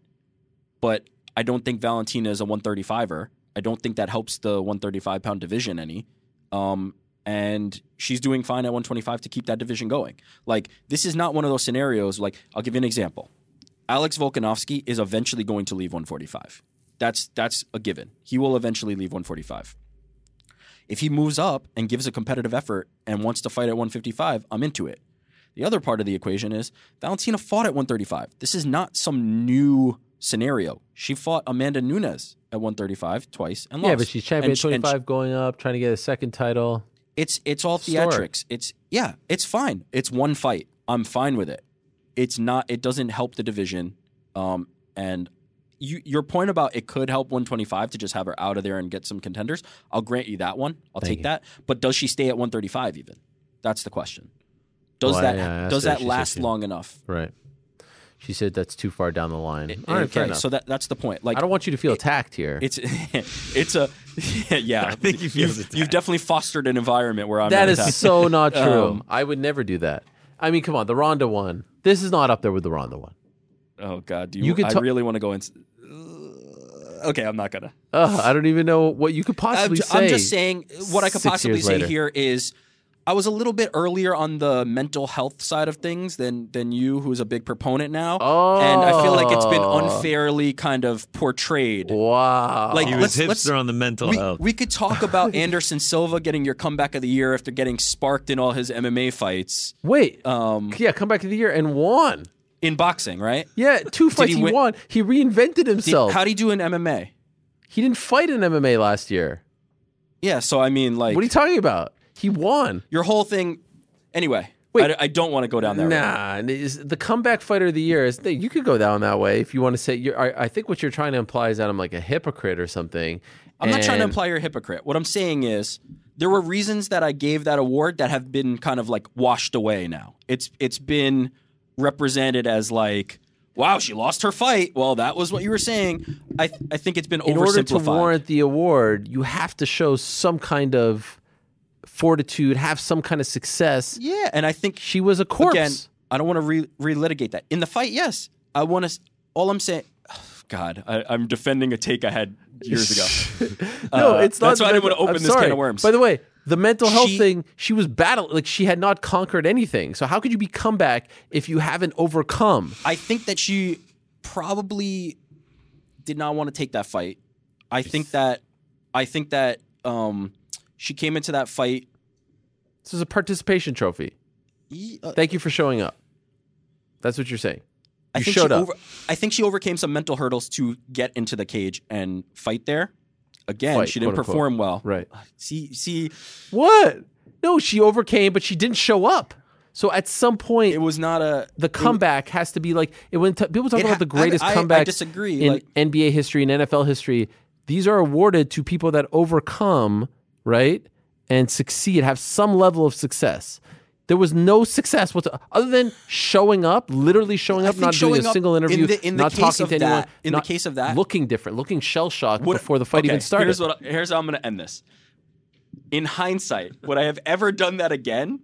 But I don't think Valentina is a 135er. I don't think that helps the 135 pound division any. Um, and she's doing fine at 125 to keep that division going. Like this is not one of those scenarios. Like I'll give you an example. Alex Volkanovski is eventually going to leave 145. That's that's a given. He will eventually leave 145. If he moves up and gives a competitive effort and wants to fight at 155, I'm into it. The other part of the equation is Valentina fought at 135. This is not some new scenario. She fought Amanda Nunes at 135 twice and lost. Yeah, but she's champion and 25 going up, trying to get a second title. it's it's all theatrics. It's yeah, it's fine. It's one fight. I'm fine with it. It's not. It doesn't help the division. Um, and you, your point about it could help 125 to just have her out of there and get some contenders. I'll grant you that one. I'll Thank take you. that. But does she stay at 135 even? That's the question. Does Well, that yeah, does that last long enough? Right. She said that's too far down the line. All right, okay, so that that's the point. Like I don't want you to feel attacked here. it's it's a yeah. I think he feels you've, you've definitely fostered an environment where I'm That is so not true. Um, I would never do that. I mean, come on, the Ronda one. This is not up there with the Ronda one. Oh God, do you? You could I ta- really want to go into. okay, I'm not gonna. Ugh, I don't even know what you could I'm, possibly ju- say. I'm just saying what I could possibly say later. here is. I was a little bit earlier on the mental health side of things than than you, who's a big proponent now, Oh. and I feel like it's been unfairly kind of portrayed. Wow. Like He was let's, hipster let's on the mental we, health. we could talk about Anderson Silva getting your comeback of the year after getting sparked in all his MMA fights Wait. um, yeah, come back to the year and won. in boxing, right? Yeah, two fights he he, won. He reinvented Did- himself. how'd he do in MMA? he didn't fight in MMA last year. Yeah, so I mean, like, What are you talking about? He won. your whole thing. Anyway, Wait. I, I don't want to go down there. Nah, and is- the comeback fighter of the year is you could go down that way if you want to say. You're, I, I think what you're trying to imply is that I'm like a hypocrite or something. I'm not trying to And- imply you're a hypocrite. What I'm saying is there were reasons that I gave that award that have been kind of like washed away now. It's it's been represented as like, wow, she lost her fight. Well, that was what you were saying. I I think it's been in order to oversimplified. warrant the award, you have to show some kind of fortitude, have some kind of success. yeah, and I think She was a corpse. again, I don't want to re- relitigate that in the fight. Yes, I want to. All I'm saying, God, I, I'm defending a take I had years ago. no, Uh, it's not. That's why I didn't want to I'm open this sorry. can of worms. By the way, the mental health She- thing, she was battling like she had not conquered anything. So how could you be comeback if you haven't overcome? I think that she probably did not want to take that fight. I think that I think that um, she came into that fight. This is a participation trophy. Ye- uh, Thank you for showing up. That's what you're saying. I think showed she up. Over, I think she overcame some mental hurdles to get into the cage and fight there. Again, Fight, she didn't quote, perform well. Right. See, see, What? No, she overcame, but she didn't show up. So at some point, it was not a the comeback has to be like it went. People talk It about the greatest I- I- I comeback. disagree, in like- NBA history and NFL history. These are awarded to people that overcome, right, and succeed, have some level of success. There was no success whatsoever, other than showing up, literally showing up, not doing showing a up single interview, in the- in the not talking to anyone. that- in the case of that- looking different, looking shell shocked before the fight okay, even started. Here's what. Here's how I'm going to end this. In hindsight, would I have ever done that again?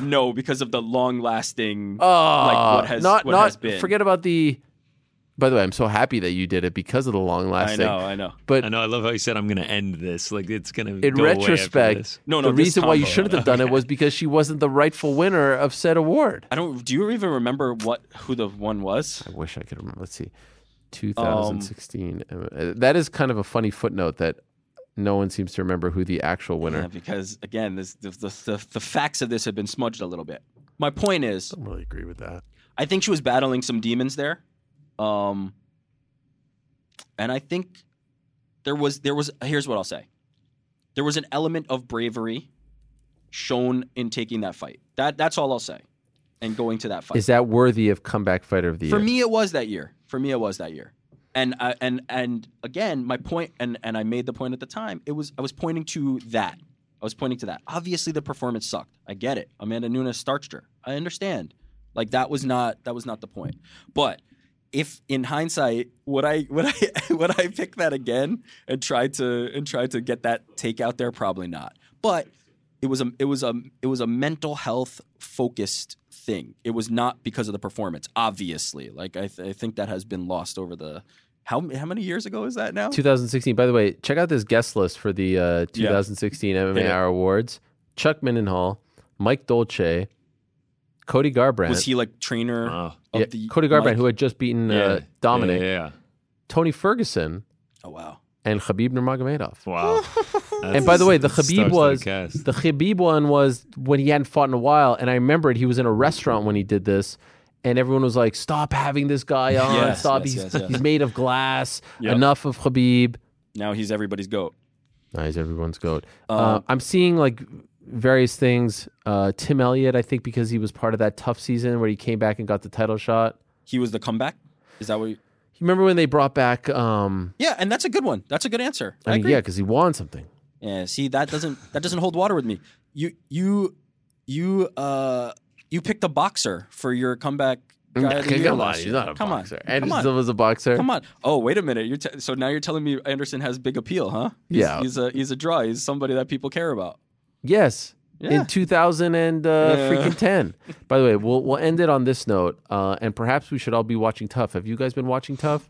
No, because of the long-lasting, Oh, like ah, what has not what not has been. forget about the. By the way, I'm so happy that you did it because of the long lasting. I lasting. know, I know. But I know. I love how you said I'm going to end this. Like it's going to. in go away after retrospect, this. No, no, the this reason why you shouldn't have done it was because she wasn't the rightful winner of said award. I don't. Do you even remember what who the one was? I wish I could remember. Let's see, Um, 2016. Uh, that is kind of a funny footnote that no one seems to remember who the actual winner. Yeah, because again, this, the, the the the facts of this have been smudged a little bit. My point is, I don't really agree with that. I think she was battling some demons there, um, and I think there was there was. Here's what I'll say: there was an element of bravery shown in taking that fight. That that's all I'll say, and going to that fight. Is that worthy of comeback fighter of the year? For me, it was that year. For me, it was that year. And I, and and again, my point, and and I made the point at the time. It was I was pointing to that. I was pointing to that. Obviously, the performance sucked. I get it. Amanda Nunes starched her. I understand. Like that was not that was not the point. But if in hindsight would I would I would I pick that again and try to and try to get that take out there? Probably not. But it was a it was a it was a mental health focused thing. It was not because of the performance. Obviously, like I, th- I think that has been lost over the how how many years ago is that now? 2016. By the way, check out this guest list for the uh, 2016 MMA Yeah. Hour Awards. Chuck Mindenhall, Mike Dolce, Cody Garbrandt. Was he like trainer Oh. Of Yeah, the Cody Garbrandt, Mike? who had just beaten Yeah. uh, Dominick. Yeah, yeah. Tony Ferguson, Oh wow. and Khabib Nurmagomedov. Wow. and by the way, the That's Khabib was the cast. the Khabib one was when he hadn't fought in a while, and I remembered he was in a restaurant when he did this, and everyone was like, "Stop having this guy on! Yes, Stop! yes, he's, yes, yes. he's made of glass. Yep. Enough of Khabib." Now he's everybody's goat. Nah, he's everyone's goat. Um, uh, I'm seeing like various things. Uh, Tim Elliott, I think, because he was part of that TUF season where he came back and got the title shot. He was the comeback. Is that what? You... Remember when they brought back? Um, Yeah, and that's a good one. That's a good answer. I, I mean, agree. yeah, because he won something. Yeah, see that doesn't that doesn't hold water with me. You you you uh you picked a boxer for your comeback guy the year Come on, he's not a Come boxer. On. Anderson Come on. Was a boxer. Come on. Oh, wait a minute. You're t- so now you're telling me Anderson has big appeal, huh? He's, Yeah. He's a he's a draw. He's somebody that people care about. Yes. Yeah. In 2000 and uh, Yeah. freaking 10. By the way, we'll we'll end it on this note, uh, and perhaps we should all be watching TUF. Have you guys been watching TUF?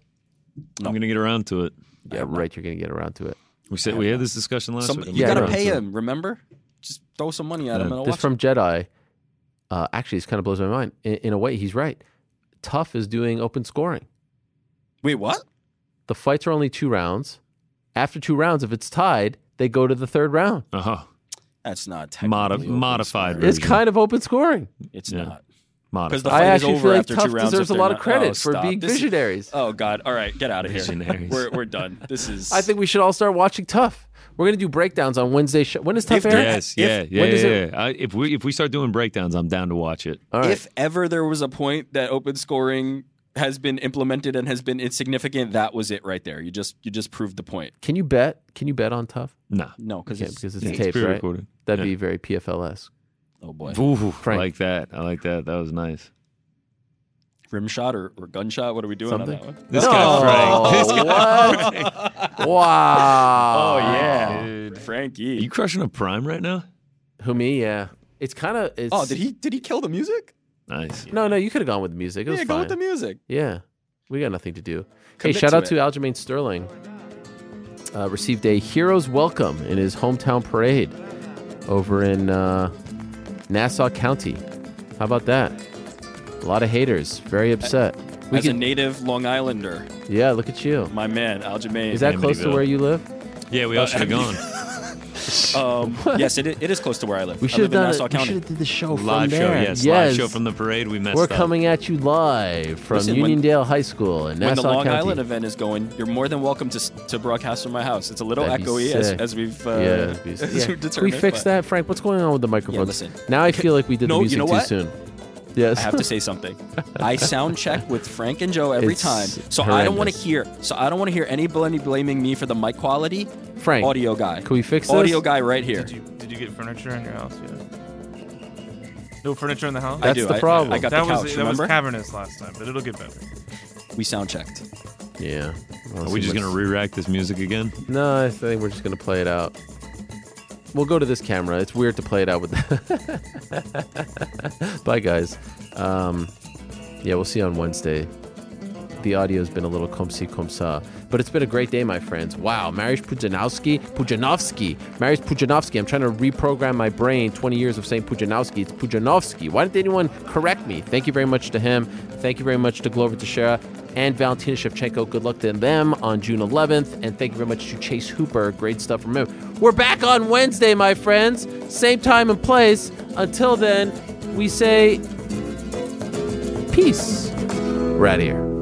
I'm gonna get around to it. Yeah, right. You're gonna get around to it. We said we had this discussion last Somebody, week. you Yeah, gotta pay him. Remember? Just throw some money at him and I'll This watch from it. Jedi. Uh, actually, this kind of blows my mind. In, in a way, he's right. TUF is doing open scoring. Wait, what? The fights are only two rounds. After two rounds, if it's tied, they go to the third round. Uh-huh. That's not Modi- open modified scoring. It's version. kind of open scoring. It's Yeah. not. Modified. Because the I fight is actually over feel like after TUF two rounds. deserves a lot they're of credit Oh, for being This is- visionaries. Oh God! All right, get out of here. We're we're done. This is. I think we should all start watching TUF. We're gonna do breakdowns on Wednesday. Show. When is TUF If air? Yes, If- yeah, yeah, when yeah. does it- I, if we if we start doing breakdowns, I'm down to watch it. All right. If ever there was a point that open scoring has been implemented and has been insignificant, that was it right there. You just you just proved the point. Can you bet? Can you bet on TUF? Nah, No, because Okay, it's, because it's Yeah, it's taped, right? pre-recorded. That'd Yeah. be very PFLS. oh boy, Ooh, I like that. I like that. That was nice. rim shot or, or gunshot. What are we doing Something? on that one? This No. guy oh. Frank. This guy What? wow. Oh yeah, dude, Frankie. You crushing a prime right now? Who me? Yeah. It's kind of. oh, did he did he kill the music? Nice. No, no. You could have gone with the music. It was Yeah, fine. go with the music. Yeah, we got nothing to do. hey, shout to out it. to Aljamain Sterling. Uh, received a hero's welcome in his hometown parade over in uh, Nassau County. How about that? A lot of haters, very upset. We As a native Long Islander, yeah, look at you. my man Aljamain. Is that close to where you live? Yeah, we all Uh, should have gone. Um, yes, it, it is close to where I live. We I should have live in done. Nassau it. We County. should have did the show from Live show, there. yes, Live show from the parade. We messed We're up. coming at you live from Listen, when- Uniondale High School in Nassau when the Long County. Island event is going, you're more than welcome to s- to broadcast from my house. It's a little That'd be echoey as, sick. as we've uh, yeah, it'd be- as yeah. we've Can we determined, fix but that, Frank? What's going on with the microphones? listen. now I feel like we did No, the you music know too what? soon. Yes, I have to say something. I sound check with Frank and Joe every It's time, so I don't want to horrendous. hear. So I don't want to hear anybody blaming me for the mic quality. Frank. Audio guy. Can we fix this? Audio guy right here. Did you did you get furniture in your house yet? No furniture in the house. I That's do. the I- problem. I, got that the couch. was that was remember? cavernous last time, but it'll get better. we sound checked. Yeah. Are we just gonna re-rack this music again? No, I think we're just gonna play it out. We'll go to this camera. It's weird to play it out with. Bye, guys. Um, yeah, we'll see you on Wednesday. The audio's been a little comme ci comme ça, but it's been a great day, my friends. Wow, Mariusz Pudzianowski, Pudzianowski, Mariusz Pudzianowski. I'm trying to reprogram my brain. 20 years of saying Pujanowski. It's Pudzianowski. Why didn't anyone correct me? Thank you very much to him. Thank you very much to Glover Teixeira and Valentina Shevchenko. Good luck to them on June 11th. And thank you very much to Chase Hooper. Great stuff from him. We're back on Wednesday, my friends. Same time and place. Until then, we say peace. Of here.